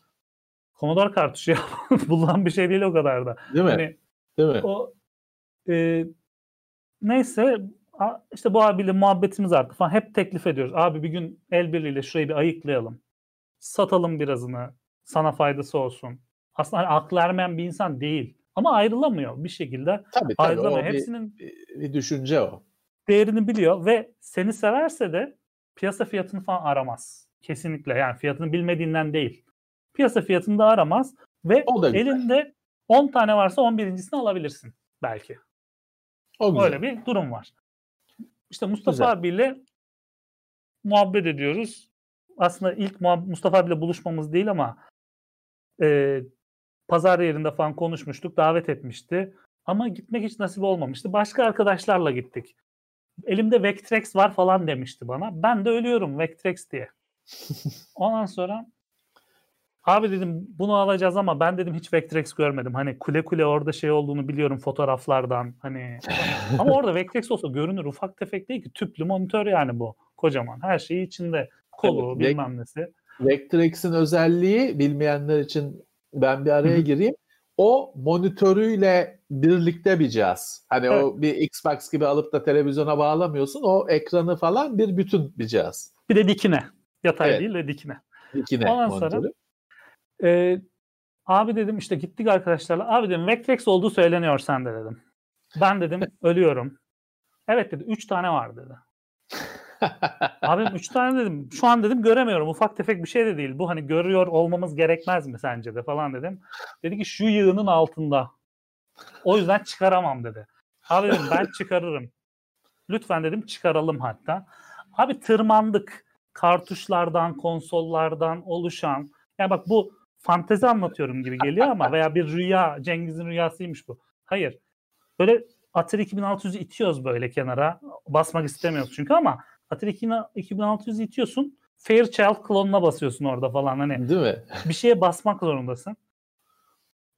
Commodore kartuşu ya bulunan bir şey değil o kadar da. Değil mi? Hani Değil mi? o e, neyse işte bu abiyle muhabbetimiz arttı falan. Hep teklif ediyoruz. Abi bir gün el birliğiyle şurayı bir ayıklayalım. Satalım birazını. Sana faydası olsun. Aslında hani aklı ermeyen bir insan değil. Ama ayrılamıyor bir şekilde. Tabii tabii. Ayrılamıyor. O bir, Hepsinin bir düşünce o. değerini biliyor ve seni severse de piyasa fiyatını falan aramaz. Kesinlikle yani fiyatını bilmediğinden değil. Piyasa fiyatını da aramaz ve O da güzel. elinde 10 tane varsa 11.sini alabilirsin belki. O güzel. Öyle bir durum var. İşte Mustafa Güzel. abiyle muhabbet ediyoruz. Aslında ilk Mustafa abiyle buluşmamız değil ama e, pazar yerinde falan konuşmuştuk. Davet etmişti. Ama gitmek hiç nasip olmamıştı. Başka arkadaşlarla gittik. Elimde Vectrex var falan demişti bana. Ben de ölüyorum Vectrex diye. Ondan sonra abi dedim bunu alacağız ama ben dedim hiç Vectrex görmedim. Hani kule kule orada şey olduğunu biliyorum fotoğraflardan. Hani ama orada Vectrex olsa görünür ufak tefek değil ki. Tüplü monitör yani bu. Kocaman. Her şeyi içinde. Kolu Evet, bilmem nesi. Vectrex'in özelliği bilmeyenler için ben bir araya gireyim. O monitörüyle birlikte bir cihaz. Hani o bir Xbox gibi alıp da televizyona bağlamıyorsun. O ekranı falan bir bütün bir cihaz. Bir de dikine. Yatay Evet. değil de dikine. İkine Ondan sonra- monitörü. Ee, abi dedim işte gittik arkadaşlarla. Abi dedim Vectrex olduğu söyleniyor sende dedim. Ben dedim ölüyorum. Evet dedi 3 tane var dedi. Abi 3 tane dedim. Şu an dedim göremiyorum. Ufak tefek bir şey de değil. Bu hani görüyor olmamız gerekmez mi sence de falan dedim. Dedi ki şu yığının altında. O yüzden çıkaramam dedi. Abi dedim ben çıkarırım. Lütfen dedim çıkaralım hatta. Abi tırmandık. Kartuşlardan, konsollardan oluşan. Yani bak bu fantezi anlatıyorum gibi geliyor ama veya bir rüya, Cengiz'in rüyasıymış bu. Hayır. Böyle Atari 2600'ü itiyoruz böyle kenara. Basmak istemiyoruz çünkü ama Atari 2600 itiyorsun. Fairchild klonuna basıyorsun orada falan hani. Değil mi? Bir şeye basmak zorundasın.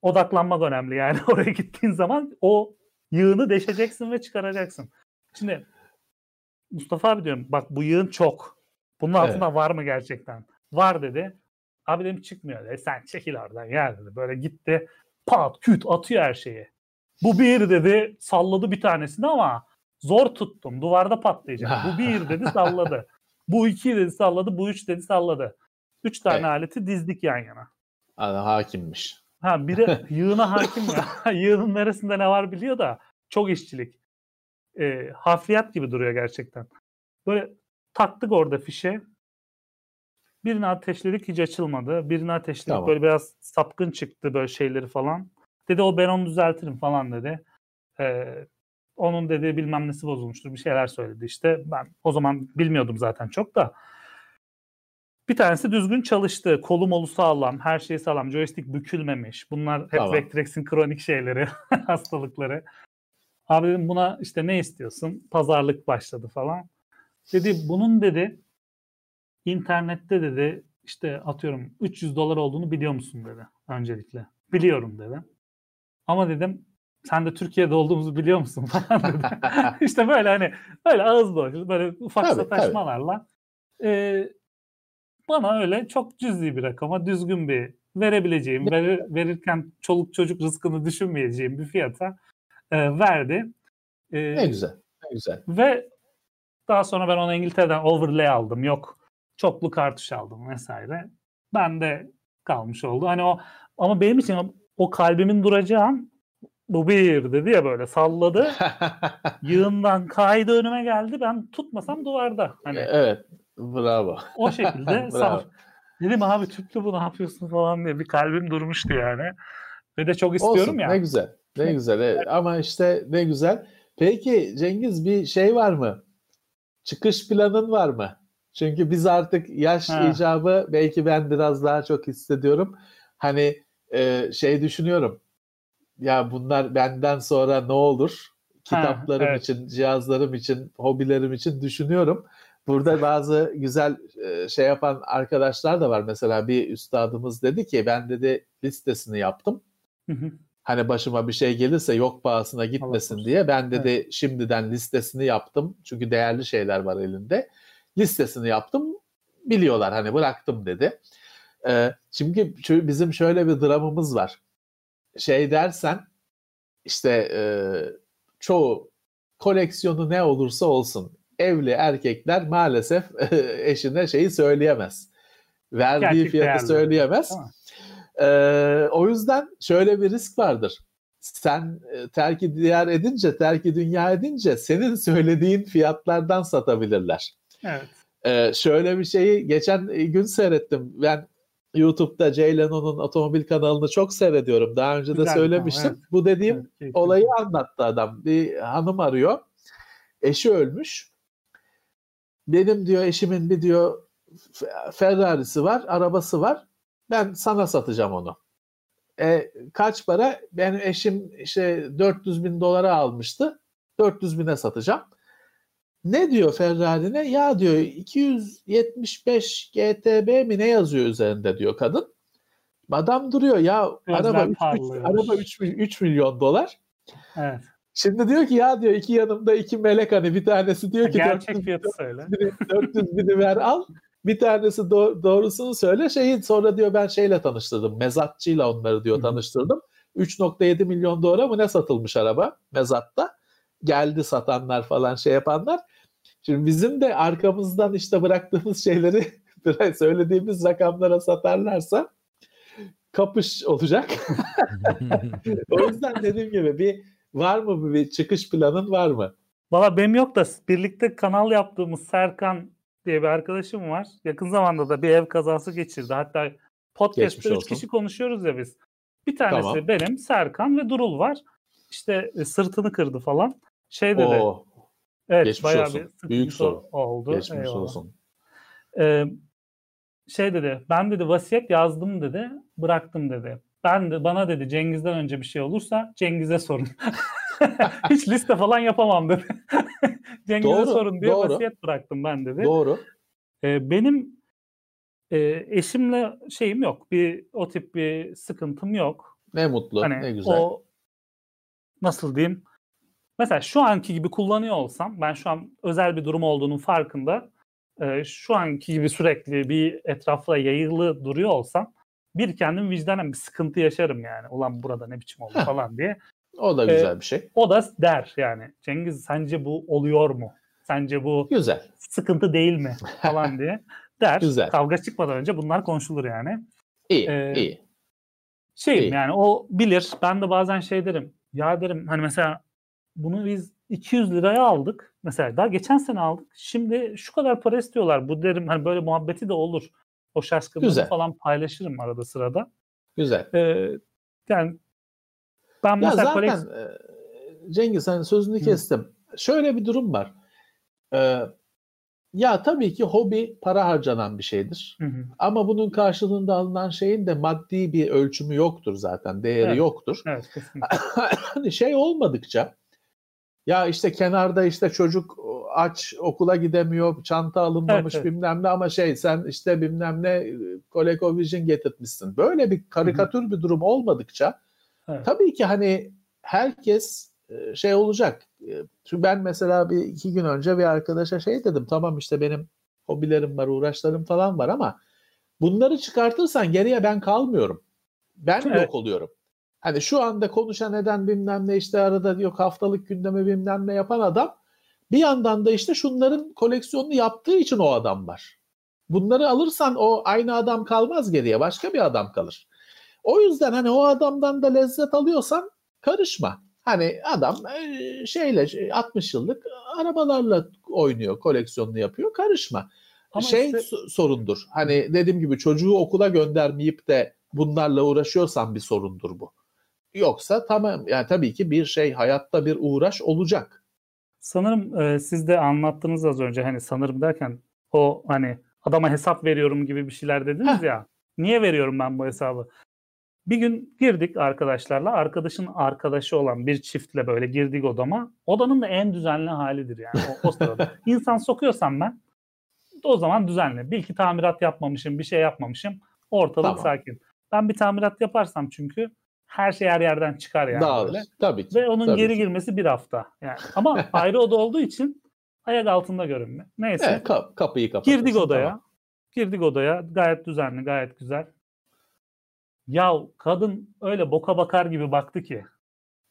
Odaklanmak önemli yani oraya gittiğin zaman o yığını deşeceksin ve çıkaracaksın. Şimdi Mustafa abi diyorum bak bu yığın çok. Bunun altında evet. var mı gerçekten? Var dedi. Abi dedim çıkmıyor dedi. Sen çekil oradan ya dedi. Böyle gitti pat küt atıyor her şeyi. Bu bir dedi salladı bir tanesini ama zor tuttum. Duvarda patlayacak. Bu bir dedi salladı. Bu iki dedi salladı. Bu üç dedi salladı. Üç tane evet. aleti dizdik yan yana. Adam hakimmiş. Ha biri yığına hakim ya. Yığının neresinde ne var biliyor da çok işçilik. E, hafriyat gibi duruyor gerçekten. Böyle taktık orada fişe. Birini ateşledik hiç açılmadı. Birini ateşledik tamam. böyle biraz sapkın çıktı böyle şeyleri falan. Dedi o ben onu düzeltirim falan dedi. Ee, onun dedi bilmem nesi bozulmuştur bir şeyler söyledi işte. Ben o zaman bilmiyordum zaten çok da. Bir tanesi düzgün çalıştı. Kolu molu sağlam, her şey sağlam. Joystick bükülmemiş. Bunlar hep tamam. Vectrex'in kronik şeyleri, hastalıkları. Abi dedim buna işte ne istiyorsun? Pazarlık başladı falan. Dedi bunun dedi internette dedi işte atıyorum 300 dolar olduğunu biliyor musun dedi öncelikle. Biliyorum dedi. Ama dedim sen de Türkiye'de olduğumuzu biliyor musun falan dedi. işte böyle hani böyle ağız boş böyle ufak tabii, sataşmalarla tabii. E, bana öyle çok cüzi bir rakama düzgün bir verebileceğim, verir, verirken çoluk çocuk rızkını düşünmeyeceğim bir fiyata e, verdi. E, ne güzel, ne güzel. Ve daha sonra ben ona İngiltere'den overlay aldım. Yok çoklu kartuş aldım vesaire. Ben de kalmış oldu. Hani o ama benim için o kalbimin duracağı an bu bir dedi ya böyle salladı. yığından kaydı önüme geldi. Ben tutmasam duvarda. Hani evet. Bravo. O şekilde saf. Dedim abi tüplü bu ne yapıyorsun falan diye bir kalbim durmuştu yani. Ve de çok istiyorum Olsun, ya. Ne güzel. Ne güzel. Evet. Ama işte ne güzel. Peki Cengiz bir şey var mı? Çıkış planın var mı? Çünkü biz artık yaş ha. icabı belki ben biraz daha çok hissediyorum. Hani e, şey düşünüyorum. Ya bunlar benden sonra ne olur? Kitaplarım ha, evet. için, cihazlarım için, hobilerim için düşünüyorum. Burada bazı güzel e, şey yapan arkadaşlar da var. Mesela bir üstadımız dedi ki ben dedi listesini yaptım. Hani başıma bir şey gelirse yok pahasına gitmesin diye ben dedi evet. şimdiden listesini yaptım. Çünkü değerli şeyler var elinde. Listesini yaptım. Biliyorlar hani bıraktım dedi. Ee, çünkü bizim şöyle bir dramımız var. Şey dersen işte e, çoğu koleksiyonu ne olursa olsun evli erkekler maalesef eşine şeyi söyleyemez. Verdiği Gerçek fiyatı değerli. söyleyemez. Ee, o yüzden şöyle bir risk vardır. Sen e, terki diyar edince, terki dünya edince senin söylediğin fiyatlardan satabilirler. Evet. Ee, şöyle bir şeyi geçen gün seyrettim. Ben YouTube'da Jay Leno'nun otomobil kanalını çok seyrediyorum. Daha önce de Güzel, söylemiştim. Evet. Bu dediğim evet, olayı anlattı adam. Bir hanım arıyor. Eşi ölmüş. Benim diyor eşimin bir diyor Ferrari'si var, arabası var. Ben sana satacağım onu. E, kaç para? Benim eşim işte 400 bin dolara almıştı. 400 bine satacağım. Ne diyor Ferrari'ne? Ya diyor 275 GTB mi ne yazıyor üzerinde diyor kadın. Adam duruyor ya Gözler araba 3, araba 3, 3 milyon dolar. Evet. Şimdi diyor ki ya diyor iki yanımda iki melek hani bir tanesi diyor ki Gerçek 400, fiyatı söyle. 400 bini ver al. Bir tanesi do- doğrusunu söyle. Şeyi sonra diyor ben şeyle tanıştırdım. Mezatçıyla onları diyor tanıştırdım. 3.7 milyon dolara mı ne satılmış araba mezatta. Geldi satanlar falan şey yapanlar. Şimdi bizim de arkamızdan işte bıraktığımız şeyleri söylediğimiz rakamlara satarlarsa kapış olacak. o yüzden dediğim gibi bir Var mı bir çıkış planın var mı? Valla benim yok da birlikte kanal yaptığımız Serkan diye bir arkadaşım var. Yakın zamanda da bir ev kazası geçirdi. Hatta podcast'te üç kişi konuşuyoruz ya biz. Bir tanesi tamam. benim, Serkan ve Durul var. İşte e, sırtını kırdı falan. Şey dedi. Oo. Evet Geçmiş bayağı olsun. bir Büyük sorun. oldu. Geçmiş Eyvallah. olsun. Ee, şey dedi ben dedi vasiyet yazdım dedi bıraktım dedi. Ben de bana dedi Cengiz'den önce bir şey olursa Cengiz'e sorun. Hiç liste falan yapamam dedi. Cengiz'e Doğru, sorun diye doğru. vasiyet bıraktım ben dedi. Doğru. Ee, benim e, eşimle şeyim yok. Bir o tip bir sıkıntım yok. Ne mutlu, Hani ne güzel. o nasıl diyeyim? Mesela şu anki gibi kullanıyor olsam ben şu an özel bir durum olduğunun farkında e, şu anki gibi sürekli bir etrafla yayılı duruyor olsam bir kendim vicdanen bir sıkıntı yaşarım yani. Ulan burada ne biçim oldu Heh. falan diye. O da güzel bir şey. O da der yani. Cengiz sence bu oluyor mu? Sence bu Güzel. sıkıntı değil mi? Falan diye der. Güzel. Kavga çıkmadan önce bunlar konuşulur yani. İyi, Ee, iyi. Şeyim İyi. yani o bilir. Ben de bazen şey derim. Ya derim hani mesela bunu biz 200 liraya aldık. Mesela daha geçen sene aldık. Şimdi şu kadar para istiyorlar. Bu derim hani böyle muhabbeti de olur. O şaşkınlığı falan paylaşırım arada sırada. Güzel. Ee, yani ben Ya mesela zaten koleks- e, Cengiz hani sözünü kestim. Şöyle bir durum var. Ee, ya tabii ki hobi para harcanan bir şeydir. Hı hı. Ama bunun karşılığında alınan şeyin de maddi bir ölçümü yoktur zaten. Değeri Evet. yoktur. Evet hani şey olmadıkça ya işte kenarda işte çocuk aç okula gidemiyor çanta alınmamış Evet, evet. bilmem ne ama şey sen işte bilmem ne ColecoVision getirtmişsin. Böyle bir karikatür bir durum olmadıkça Evet. tabii ki hani herkes e, şey olacak. E, Çünkü ben mesela bir iki gün önce bir arkadaşa şey dedim tamam işte benim hobilerim var uğraşlarım falan var ama bunları çıkartırsan geriye ben kalmıyorum. Ben Evet. yok oluyorum. Hani şu anda konuşan eden bilmem ne işte arada yok haftalık gündeme bilmem ne yapan adam bir yandan da işte şunların koleksiyonunu yaptığı için o adam var. Bunları alırsan o aynı adam kalmaz geriye başka bir adam kalır. O yüzden hani o adamdan da lezzet alıyorsan karışma. Hani adam e, şeyle 60 yıllık arabalarla oynuyor, koleksiyonunu yapıyor. Karışma. Ama şey işte- so- sorundur. Hani dediğim gibi çocuğu okula göndermeyip de bunlarla uğraşıyorsan bir sorundur bu. Yoksa tamam yani tabii ki bir şey hayatta bir uğraş olacak. Sanırım e, siz de anlattınız az önce hani sanırım derken o hani adama hesap veriyorum gibi bir şeyler dediniz Heh. ya. Niye veriyorum ben bu hesabı? Bir gün girdik arkadaşlarla. Arkadaşın arkadaşı olan bir çiftle böyle girdik odama. Odanın da en düzenli halidir yani o, o sırada. İnsan sokuyorsam ben o zaman düzenli. Bil ki tamirat yapmamışım, bir şey yapmamışım. Ortalık Tamam. sakin. Ben bir tamirat yaparsam çünkü her şey her yerden çıkar yani. Dağılır. böyle. Tabii ki. Ve onun tabii geri ki. girmesi bir hafta. Yani ama ayrı oda olduğu için ayak altında görünme. Neyse. Evet, kap- kapıyı kapatırsın. girdik odaya. tamam. Girdik odaya. Gayet düzenli, gayet güzel. Ya kadın öyle boka bakar gibi baktı ki.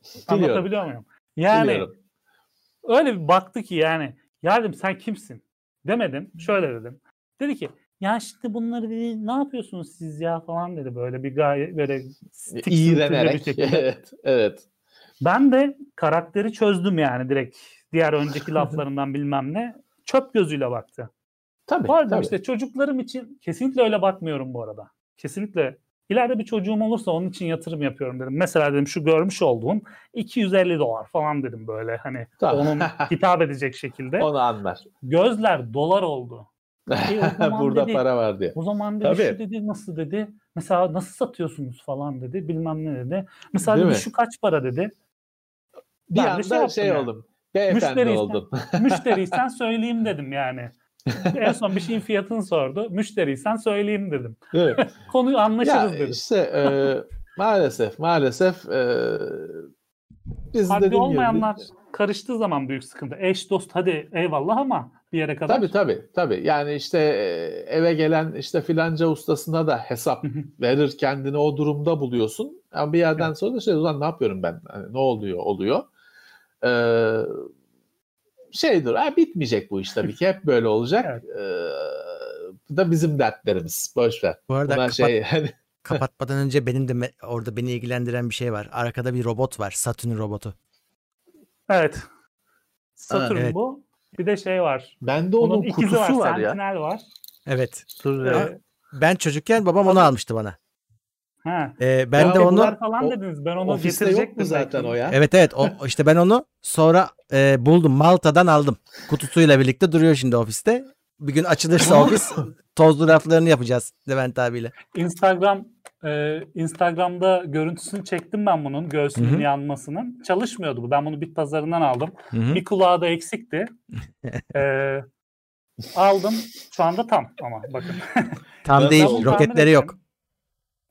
Biliyorum. Anlatabiliyor muyum? Yani Biliyorum. öyle bir baktı ki yani. Ya dedim sen kimsin? Demedim. Şöyle dedim. Dedi ki ya işte bunları dedi, ne yapıyorsunuz siz ya falan dedi böyle bir gayet böyle tiksintili bir İğrenerek. şekilde. Evet. Evet. Ben de karakteri çözdüm yani direkt. Diğer önceki laflarından bilmem ne. Çöp gözüyle baktı. Tabii. Pardon tabii. işte çocuklarım için kesinlikle öyle bakmıyorum bu arada. Kesinlikle. İleride bir çocuğum olursa onun için yatırım yapıyorum dedim. Mesela dedim şu görmüş olduğun 250 dolar falan dedim böyle hani Tamam. onun hitap edecek şekilde. Onu anlar. Gözler dolar oldu. E, o zaman Burada dedi- para var diye. O zaman dedi Tabii. şu dedi nasıl dedi. Mesela nasıl satıyorsunuz falan dedi. Bilmem ne dedi. Mesela Değil dedi mi? şu kaç para dedi. Bir Ben anda şey şey, yani. oldum. Beyefendi Müşteriysen- oldum. Müşteriysen söyleyeyim dedim yani. en son bir şeyin fiyatını sordu. Müşteriysen söyleyeyim dedim. Mi? Konuyu anlaşırız ya dedim. işte e, maalesef maalesef e, biz dediğim olmayanlar gibi karıştığı zaman büyük sıkıntı. Eş dost hadi eyvallah ama bir yere kadar. tabii tabii tabii yani işte e, eve gelen işte filanca ustasına da hesap verir kendini o durumda buluyorsun. Ama bir yerden sonra da şey ulan ne yapıyorum ben? Hani ne oluyor? Oluyor. Ee, şeydir. Ha, bitmeyecek bu iş tabii ki. Hep böyle olacak. Evet. Ee, bu da bizim dertlerimiz. Boş ver. Bu arada kapat- şey hani kapatmadan önce benim de me- orada beni ilgilendiren bir şey var. Arkada bir robot var. Satürn robotu. Evet. Satürn evet. bu. Bir de şey var. bende Onun onun ikizi var. kutusu var ya. Sentinel var. Evet. Dur Ee. Ben çocukken babam onu almıştı bana. ha. Ee, ben Ya de onu falan o- dediniz. Ben onu Ofiste yok getirecektim mu zaten belki. o ya? Evet evet o işte ben onu sonra e, buldum Malta'dan aldım. Kutusuyla birlikte duruyor şimdi ofiste. Bir gün açılırsa ofis tozlu raflarını yapacağız Levent abiyle. Instagram e, Instagram'da görüntüsünü çektim ben bunun göğsünün Hı hı. yanmasının. Çalışmıyordu bu. Ben bunu bit pazarından aldım. Hı hı. Bir kulağı da eksikti. E, aldım. Şu anda tam ama bakın. Tam değil. bunu Roketleri yok.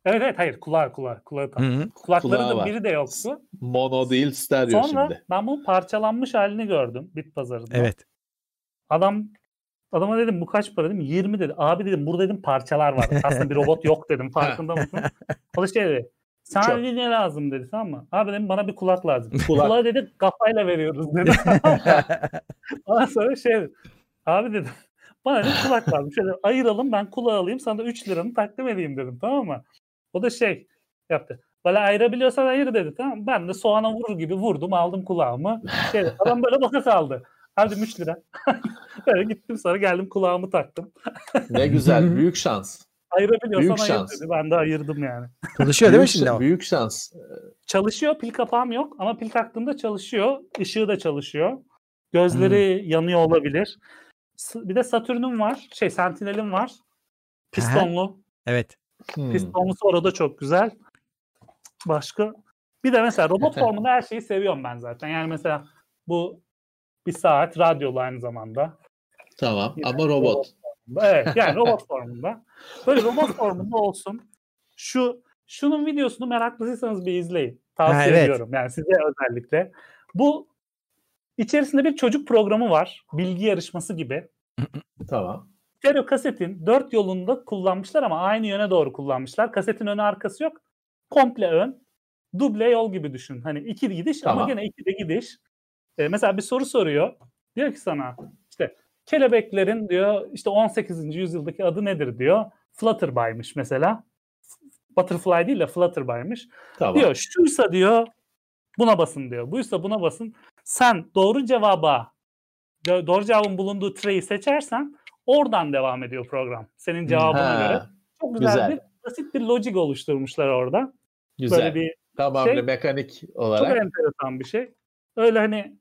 Evet evet hayır kulağı kulağı kulağı tam. Hı hı. Kulakları Kulağı da var. biri de yoktu. Mono değil stereo Sonra şimdi. ben bunun parçalanmış halini gördüm bit pazarında. Evet. Adam adama dedim bu kaç para dedim 20 dedi. Abi dedim burada dedim parçalar var. Aslında bir robot yok dedim. Farkında mısın? O da şey dedi. Sana Çok. ne lazım dedi tamam mı? Abi dedim bana bir kulak lazım. Kulak. Kulağı dedi kafayla veriyoruz dedi. Ondan sonra şey dedi. Abi dedim bana dedim kulak lazım. Şöyle ayıralım ben kulağı alayım sana da 3 liranı takdim edeyim dedim tamam mı? O da şey yaptı. Böyle ayırabiliyorsan ayır dedi tamam? Ben de soğana vurur gibi vurdum aldım kulağımı. Şey, adam böyle baka kaldı. Abi 3 lira. böyle gittim sonra geldim kulağımı taktım. Ne güzel. büyük şans. Ayırabiliyorsan Büyük ayır şans. dedi. Ben de ayırdım yani. Çalışıyor değil mi şimdi o? büyük şans. Çalışıyor. Pil kapağım yok ama pil taktığımda çalışıyor. Işığı da çalışıyor. Gözleri yanıyor olabilir. Bir de Satürn'üm var. Şey Sentinel'im var. Pistonlu. Evet. Hmm. Pistonlusu orada çok güzel. Başka? Bir de mesela robot formunda her şeyi seviyorum ben zaten. Yani mesela bu bir saat radyolu aynı zamanda. Tamam Yine ama robot. Evet yani robot formunda. Böyle robot formunda olsun. Şu şunun videosunu meraklıysanız bir izleyin. Tavsiye Ha, evet. ediyorum. Yani size özellikle. Bu içerisinde bir çocuk programı var. Bilgi yarışması gibi. Tamam. Stereo kasetin dört yolunda kullanmışlar ama aynı yöne doğru kullanmışlar. Kasetin önü arkası yok. Komple ön. Duble yol gibi düşün. Hani iki gidiş ama Tamam. gene iki de gidiş. Ee, mesela bir soru soruyor. Diyor ki sana işte kelebeklerin diyor işte 18. yüzyıldaki adı nedir diyor. Fluttershy'mış mesela. Butterfly değil de Fluttershy'mış. Tamam. Diyor şuysa diyor buna basın diyor. Buysa buna basın. Sen doğru cevaba do- doğru cevabın bulunduğu treyi seçersen oradan devam ediyor program. Senin cevabına Ha, göre. Çok güzel, güzel. bir basit bir logic oluşturmuşlar orada. Güzel. Böyle bir tamam şey- mekanik çok olarak. enteresan bir şey. Öyle hani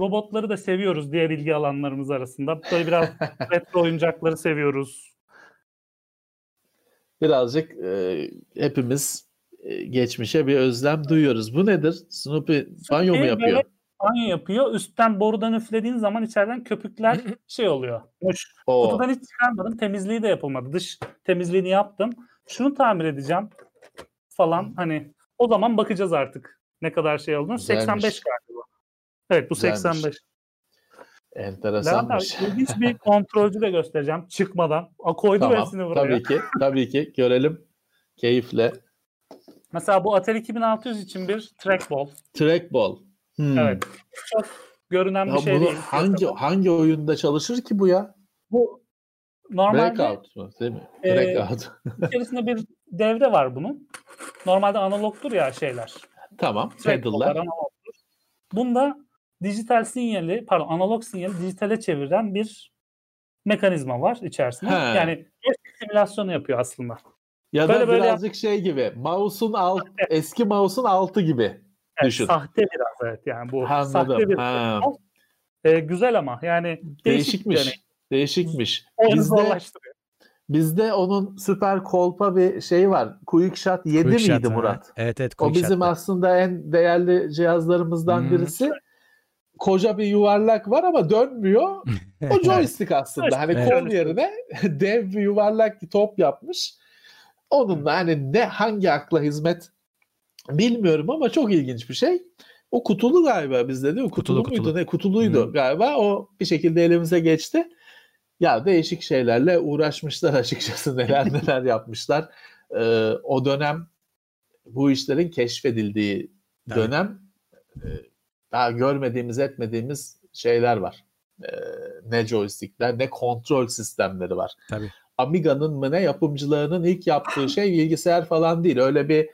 robotları da seviyoruz diğer ilgi alanlarımız arasında. Böyle biraz retro oyuncakları seviyoruz. Birazcık e, hepimiz e, geçmişe bir özlem duyuyoruz. Bu nedir? Snoopy banyo mu yapıyor? böyle Banyo yapıyor. Üstten borudan üflediğin zaman içeriden köpükler şey oluyor. Oo, Kutudan hiç çıkarmadım. Temizliği de yapılmadı. Dış temizliğini yaptım. Şunu tamir edeceğim falan. Hani o zaman bakacağız artık ne kadar şey olduğunu. Güzelmiş. 85 galiba. Evet bu Güzelmiş. 85. Levent abi enteresanmış. ilginç bir kontrolcü de göstereceğim çıkmadan. A, koydu Tamam. hepsini buraya. Tabii ki. Tabii ki. Görelim. Keyifle. Mesela bu Atari 2600 için bir trackball. Trackball. Hmm. Evet. Çok görünen Ya bir şey bunu değil. hangi hangi oyunda çalışır ki bu ya? Bu normalde Breakout mu? Değil mi? e, Breakout. içerisinde bir devre var bunun. Normalde analogtur ya şeyler. tamam. Pedal'lar. Bunda dijital sinyali, pardon analog sinyali dijitale çeviren bir mekanizma var içerisinde. He. Yani gerçek simülasyonu yapıyor aslında. Ya Böyle da böyle birazcık şey gibi. Mouse'un alt, eski mouse'un altı gibi. Evet, Düşün. Sahte biraz evet yani bu sahte Anladım. bir Ha. Ee, güzel ama yani değişik bir Değişikmiş. Değişikmiş. Oyunu Bizde, bizde onun süper kolpa bir şey var. Quick Shot 7 Quick miydi shot. Murat? Evet evet. O quick bizim shot'ta. aslında en değerli cihazlarımızdan Hmm. birisi. Koca bir yuvarlak var ama dönmüyor. O joystick aslında. Hani Evet. kol yerine dev bir yuvarlak bir top yapmış. Onunla hani ne hangi akla hizmet bilmiyorum ama çok ilginç bir şey. O kutulu galiba bizde değil mi? Kutulu, Kutulu, muydu kutulu. ne? Kutuluydu Hı. galiba. O bir şekilde elimize geçti. Ya değişik şeylerle uğraşmışlar açıkçası. Neler neler yapmışlar. Ee, o dönem bu işlerin keşfedildiği dönem e, daha görmediğimiz etmediğimiz şeyler var. Ee, ne joystickler ne kontrol sistemleri var. Tabii. Amiga'nın mı ne yapımcılarının ilk yaptığı şey bilgisayar falan değil. Öyle bir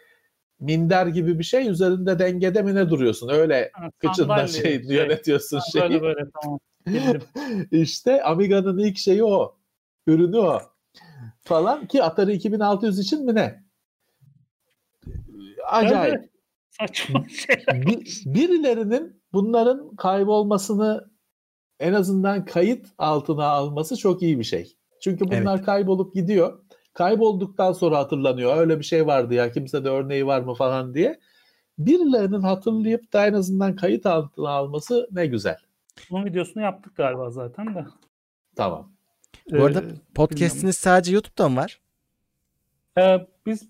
minder gibi bir şey üzerinde dengede mi ne duruyorsun? Öyle Ha, kıçında sandalye, şey, yönetiyorsun şeyi. Böyle böyle tamam. İşte Amiga'nın ilk şeyi o. Ürünü o. Falan ki Atari 2600 için mi ne? Acayip. Evet. Saçma şeyler. Bir- birilerinin bunların kaybolmasını en azından kayıt altına alması çok iyi bir şey. Çünkü bunlar evet. kaybolup gidiyor. Kaybolduktan sonra hatırlanıyor. Öyle bir şey vardı ya kimse de örneği var mı falan diye. Birilerinin hatırlayıp da en azından kayıt altına alması ne güzel. Bunun videosunu yaptık galiba zaten de. Tamam. Bu arada ee, podcast'iniz sadece YouTube'da mı var? Ee, biz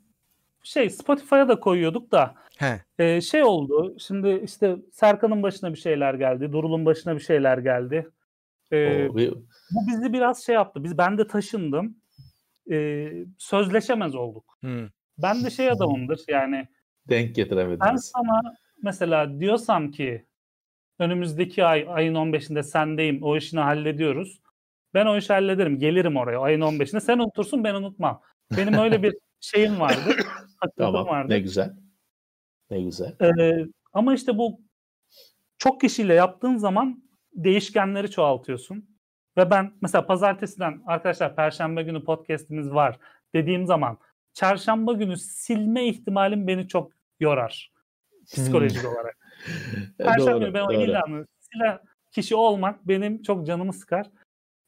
şey Spotify'a da koyuyorduk da He. E, şey oldu. Şimdi işte Serkan'ın başına bir şeyler geldi. Durul'un başına bir şeyler geldi. E, Oo, bu bizi biraz şey yaptı. Biz ben de taşındım. E, sözleşemez olduk. Hmm. Ben de şey adamımdır yani. Denk getiremediniz. Ben sana mesela diyorsam ki önümüzdeki ay ayın 15'inde sendeyim o işini hallediyoruz. Ben o işi hallederim. Gelirim oraya ayın 15'inde. Sen unutursun ben unutmam. Benim öyle bir şeyim vardı. tamam vardı. ne güzel. Ne güzel. Ee, ama işte bu çok kişiyle yaptığın zaman değişkenleri çoğaltıyorsun. Ve ben mesela pazartesiden arkadaşlar perşembe günü podcast'imiz var dediğim zaman çarşamba günü silme ihtimalim beni çok yorar psikolojik hmm. olarak. Perşembe günü ben o ilanı silen kişi olmak benim çok canımı sıkar.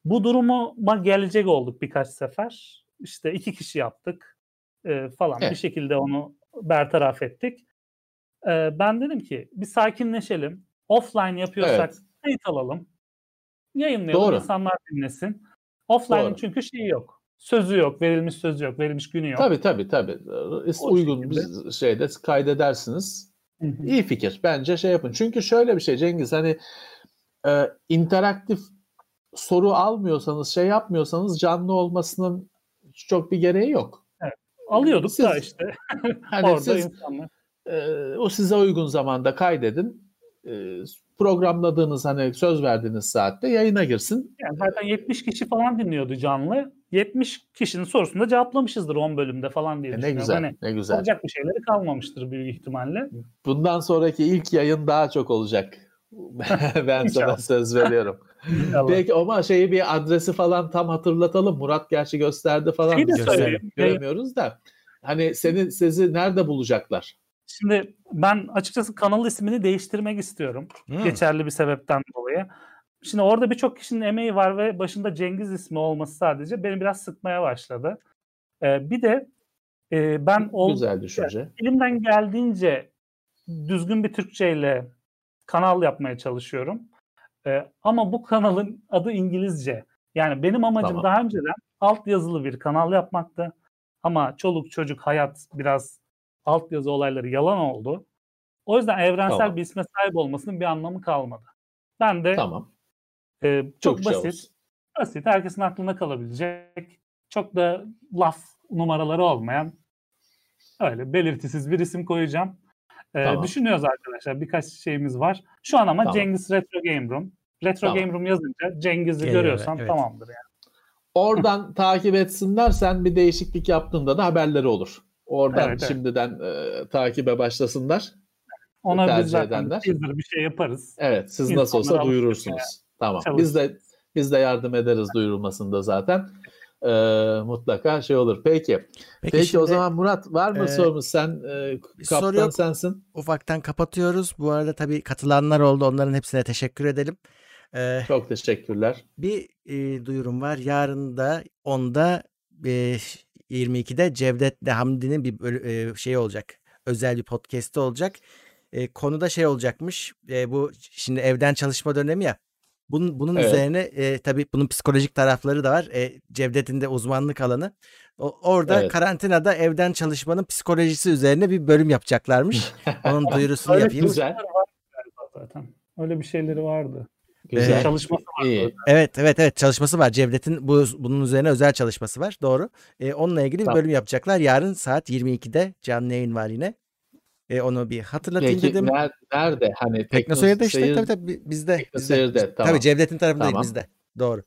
Bu duruma gelecek olduk birkaç sefer. İşte iki kişi yaptık e, falan evet. bir şekilde onu bertaraf ettik. E, ben dedim ki bir sakinleşelim. Offline yapıyorsak evet. kayıt alalım. Yayınlayalım Doğru. insanlar dinlesin. Offline'ın çünkü şeyi yok. Sözü yok, verilmiş sözü yok, verilmiş günü yok. Tabii tabii tabii. O Uygun şekilde. bir şeyde kaydedersiniz. Hı-hı. İyi fikir. Bence şey yapın. Çünkü şöyle bir şey Cengiz hani e, interaktif soru almıyorsanız, şey yapmıyorsanız canlı olmasının çok bir gereği yok. Evet. Alıyorduk siz, da işte. hani Orada siz, insanlar. E, o size uygun zamanda kaydedin. E, programladığınız hani söz verdiğiniz saatte yayına girsin. Yani zaten 70 kişi falan dinliyordu canlı. 70 kişinin sorusunu da cevaplamışızdır 10 bölümde falan diye e ne güzel, hani ne güzel. Olacak bir şeyleri kalmamıştır büyük ihtimalle. Bundan sonraki ilk yayın daha çok olacak. ben sana söz veriyorum. Peki ama şeyi bir adresi falan tam hatırlatalım. Murat gerçi gösterdi falan. Şey de Göremiyoruz da. Hani senin sizi nerede bulacaklar? Şimdi ben açıkçası kanal ismini değiştirmek istiyorum. Hmm. Geçerli bir sebepten dolayı. Şimdi orada birçok kişinin emeği var ve başında Cengiz ismi olması sadece beni biraz sıkmaya başladı. Ee, bir de e, ben ol, güzel düşünce. Elimden geldiğince düzgün bir Türkçeyle kanal yapmaya çalışıyorum. Ee, ama bu kanalın adı İngilizce. Yani benim amacım tamam. daha önceden alt yazılı bir kanal yapmaktı. Ama çoluk çocuk hayat biraz altyazı olayları yalan oldu. O yüzden evrensel tamam. bir isme sahip olmasının bir anlamı kalmadı. Ben de tamam. e, çok, çok basit, şey basit, herkesin aklına kalabilecek, çok da laf numaraları olmayan öyle belirtisiz bir isim koyacağım. Ee, tamam. Düşünüyoruz arkadaşlar. Birkaç şeyimiz var. Şu an ama tamam. Cengiz Retro Game Room. Retro tamam. Game Room yazınca Cengiz'i görüyorsan evet. tamamdır yani. Oradan takip etsinler. Sen bir değişiklik yaptığında da haberleri olur. Oradan evet, şimdiden evet. E, takibe başlasınlar. Ona biz zaten edenler. bir şey yaparız. Evet, siz İnsanlar nasıl olsa duyurursunuz. Yani. Tamam. Çalışır. Biz de biz de yardım ederiz duyurulmasında zaten. Ee, mutlaka şey olur. Peki. Peki, Peki şimdi, o zaman Murat var mı e, sorumuz? Sen e, kaptan soru yok. sensin. Ufaktan kapatıyoruz. Bu arada tabii katılanlar oldu. Onların hepsine teşekkür edelim. Ee, Çok teşekkürler. Bir e, duyurum var. Yarın da 10'da e, 22'de Cevdet Hamdi'nin bir e, şey olacak. Özel bir podcast'i olacak. E, konuda şey olacakmış. E, bu şimdi evden çalışma dönemi ya. Bunun, bunun evet. üzerine e, tabii bunun psikolojik tarafları da var. E, Cevdet'in de uzmanlık alanı. O, orada evet. karantinada evden çalışmanın psikolojisi üzerine bir bölüm yapacaklarmış. Onun duyurusunu yapayım. Güzel. Zaten. Öyle bir şeyleri vardı. Güzel. Ee, çalışması var. İyi. Evet evet evet çalışması var. Cevdet'in bu bunun üzerine özel çalışması var. Doğru. Ee, onunla ilgili tamam. bir bölüm yapacaklar. Yarın saat 22'de canlı yayın var yine. Ee, onu bir hatırlatayım Peki, dedim. Nerede? Hani Teknoseyir'de işte seyir... tabii tabii bizde. Teknoseyir'de bizde. tamam. Tabii Cevdet'in tarafında tamam. bizde. Doğru.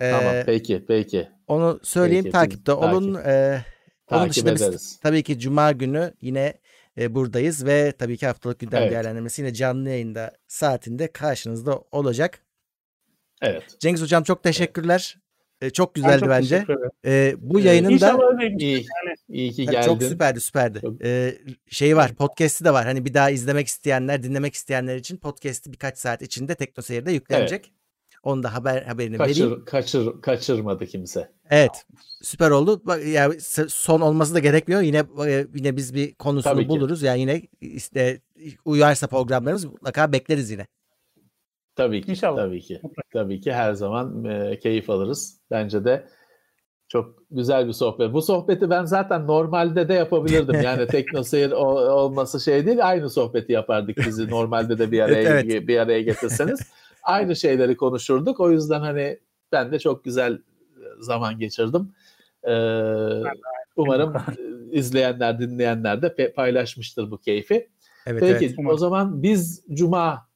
Ee, tamam peki peki. Onu söyleyeyim peki, takipte olun. Takip. Ee, onun dışında ederiz. biz tabii ki Cuma günü yine e, buradayız ve tabii ki haftalık gündem evet. değerlendirmesi yine canlı yayında saatinde karşınızda olacak. Evet. Cengiz Hocam çok teşekkürler. E, çok güzeldi çok bence. E, bu yayının da iyi, yani. iyi ki geldin. Çok süperdi süperdi. Çok... E, şey var podcast'i de var. Hani bir daha izlemek isteyenler dinlemek isteyenler için podcast'i birkaç saat içinde Teknoseyir'de yüklenecek. Evet. Onu da haber haberini Kaçır, vereyim. kaçır, kaçırmadı kimse. Evet. Süper oldu. Bak yani son olması da gerekmiyor. Yine e, yine biz bir konusunu Tabii ki. buluruz. Yani yine işte uyarsa programlarımız mutlaka bekleriz yine. Tabii ki. İnşallah. Tabii ki. Tabii ki her zaman e, keyif alırız. Bence de çok güzel bir sohbet. Bu sohbeti ben zaten normalde de yapabilirdim. Yani teknoseyir olması şey değil. Aynı sohbeti yapardık bizi normalde de bir araya Evet, bir araya getirseniz. Aynı şeyleri konuşurduk. O yüzden hani ben de çok güzel zaman geçirdim. Ee, umarım e, izleyenler, dinleyenler de paylaşmıştır bu keyfi. Evet Peki evet. o zaman biz Cuma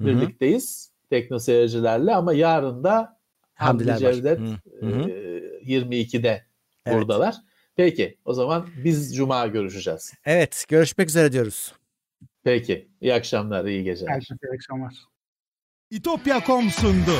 Birlikteyiz tekno seyircilerle ama yarın da Hamdi. Cevdet hı hı. e, 22'de Evet. buradalar. Peki o zaman biz Cuma görüşeceğiz. Evet, görüşmek üzere diyoruz. Peki iyi akşamlar iyi geceler. Herkese iyi akşamlar. İtopya.com sundu.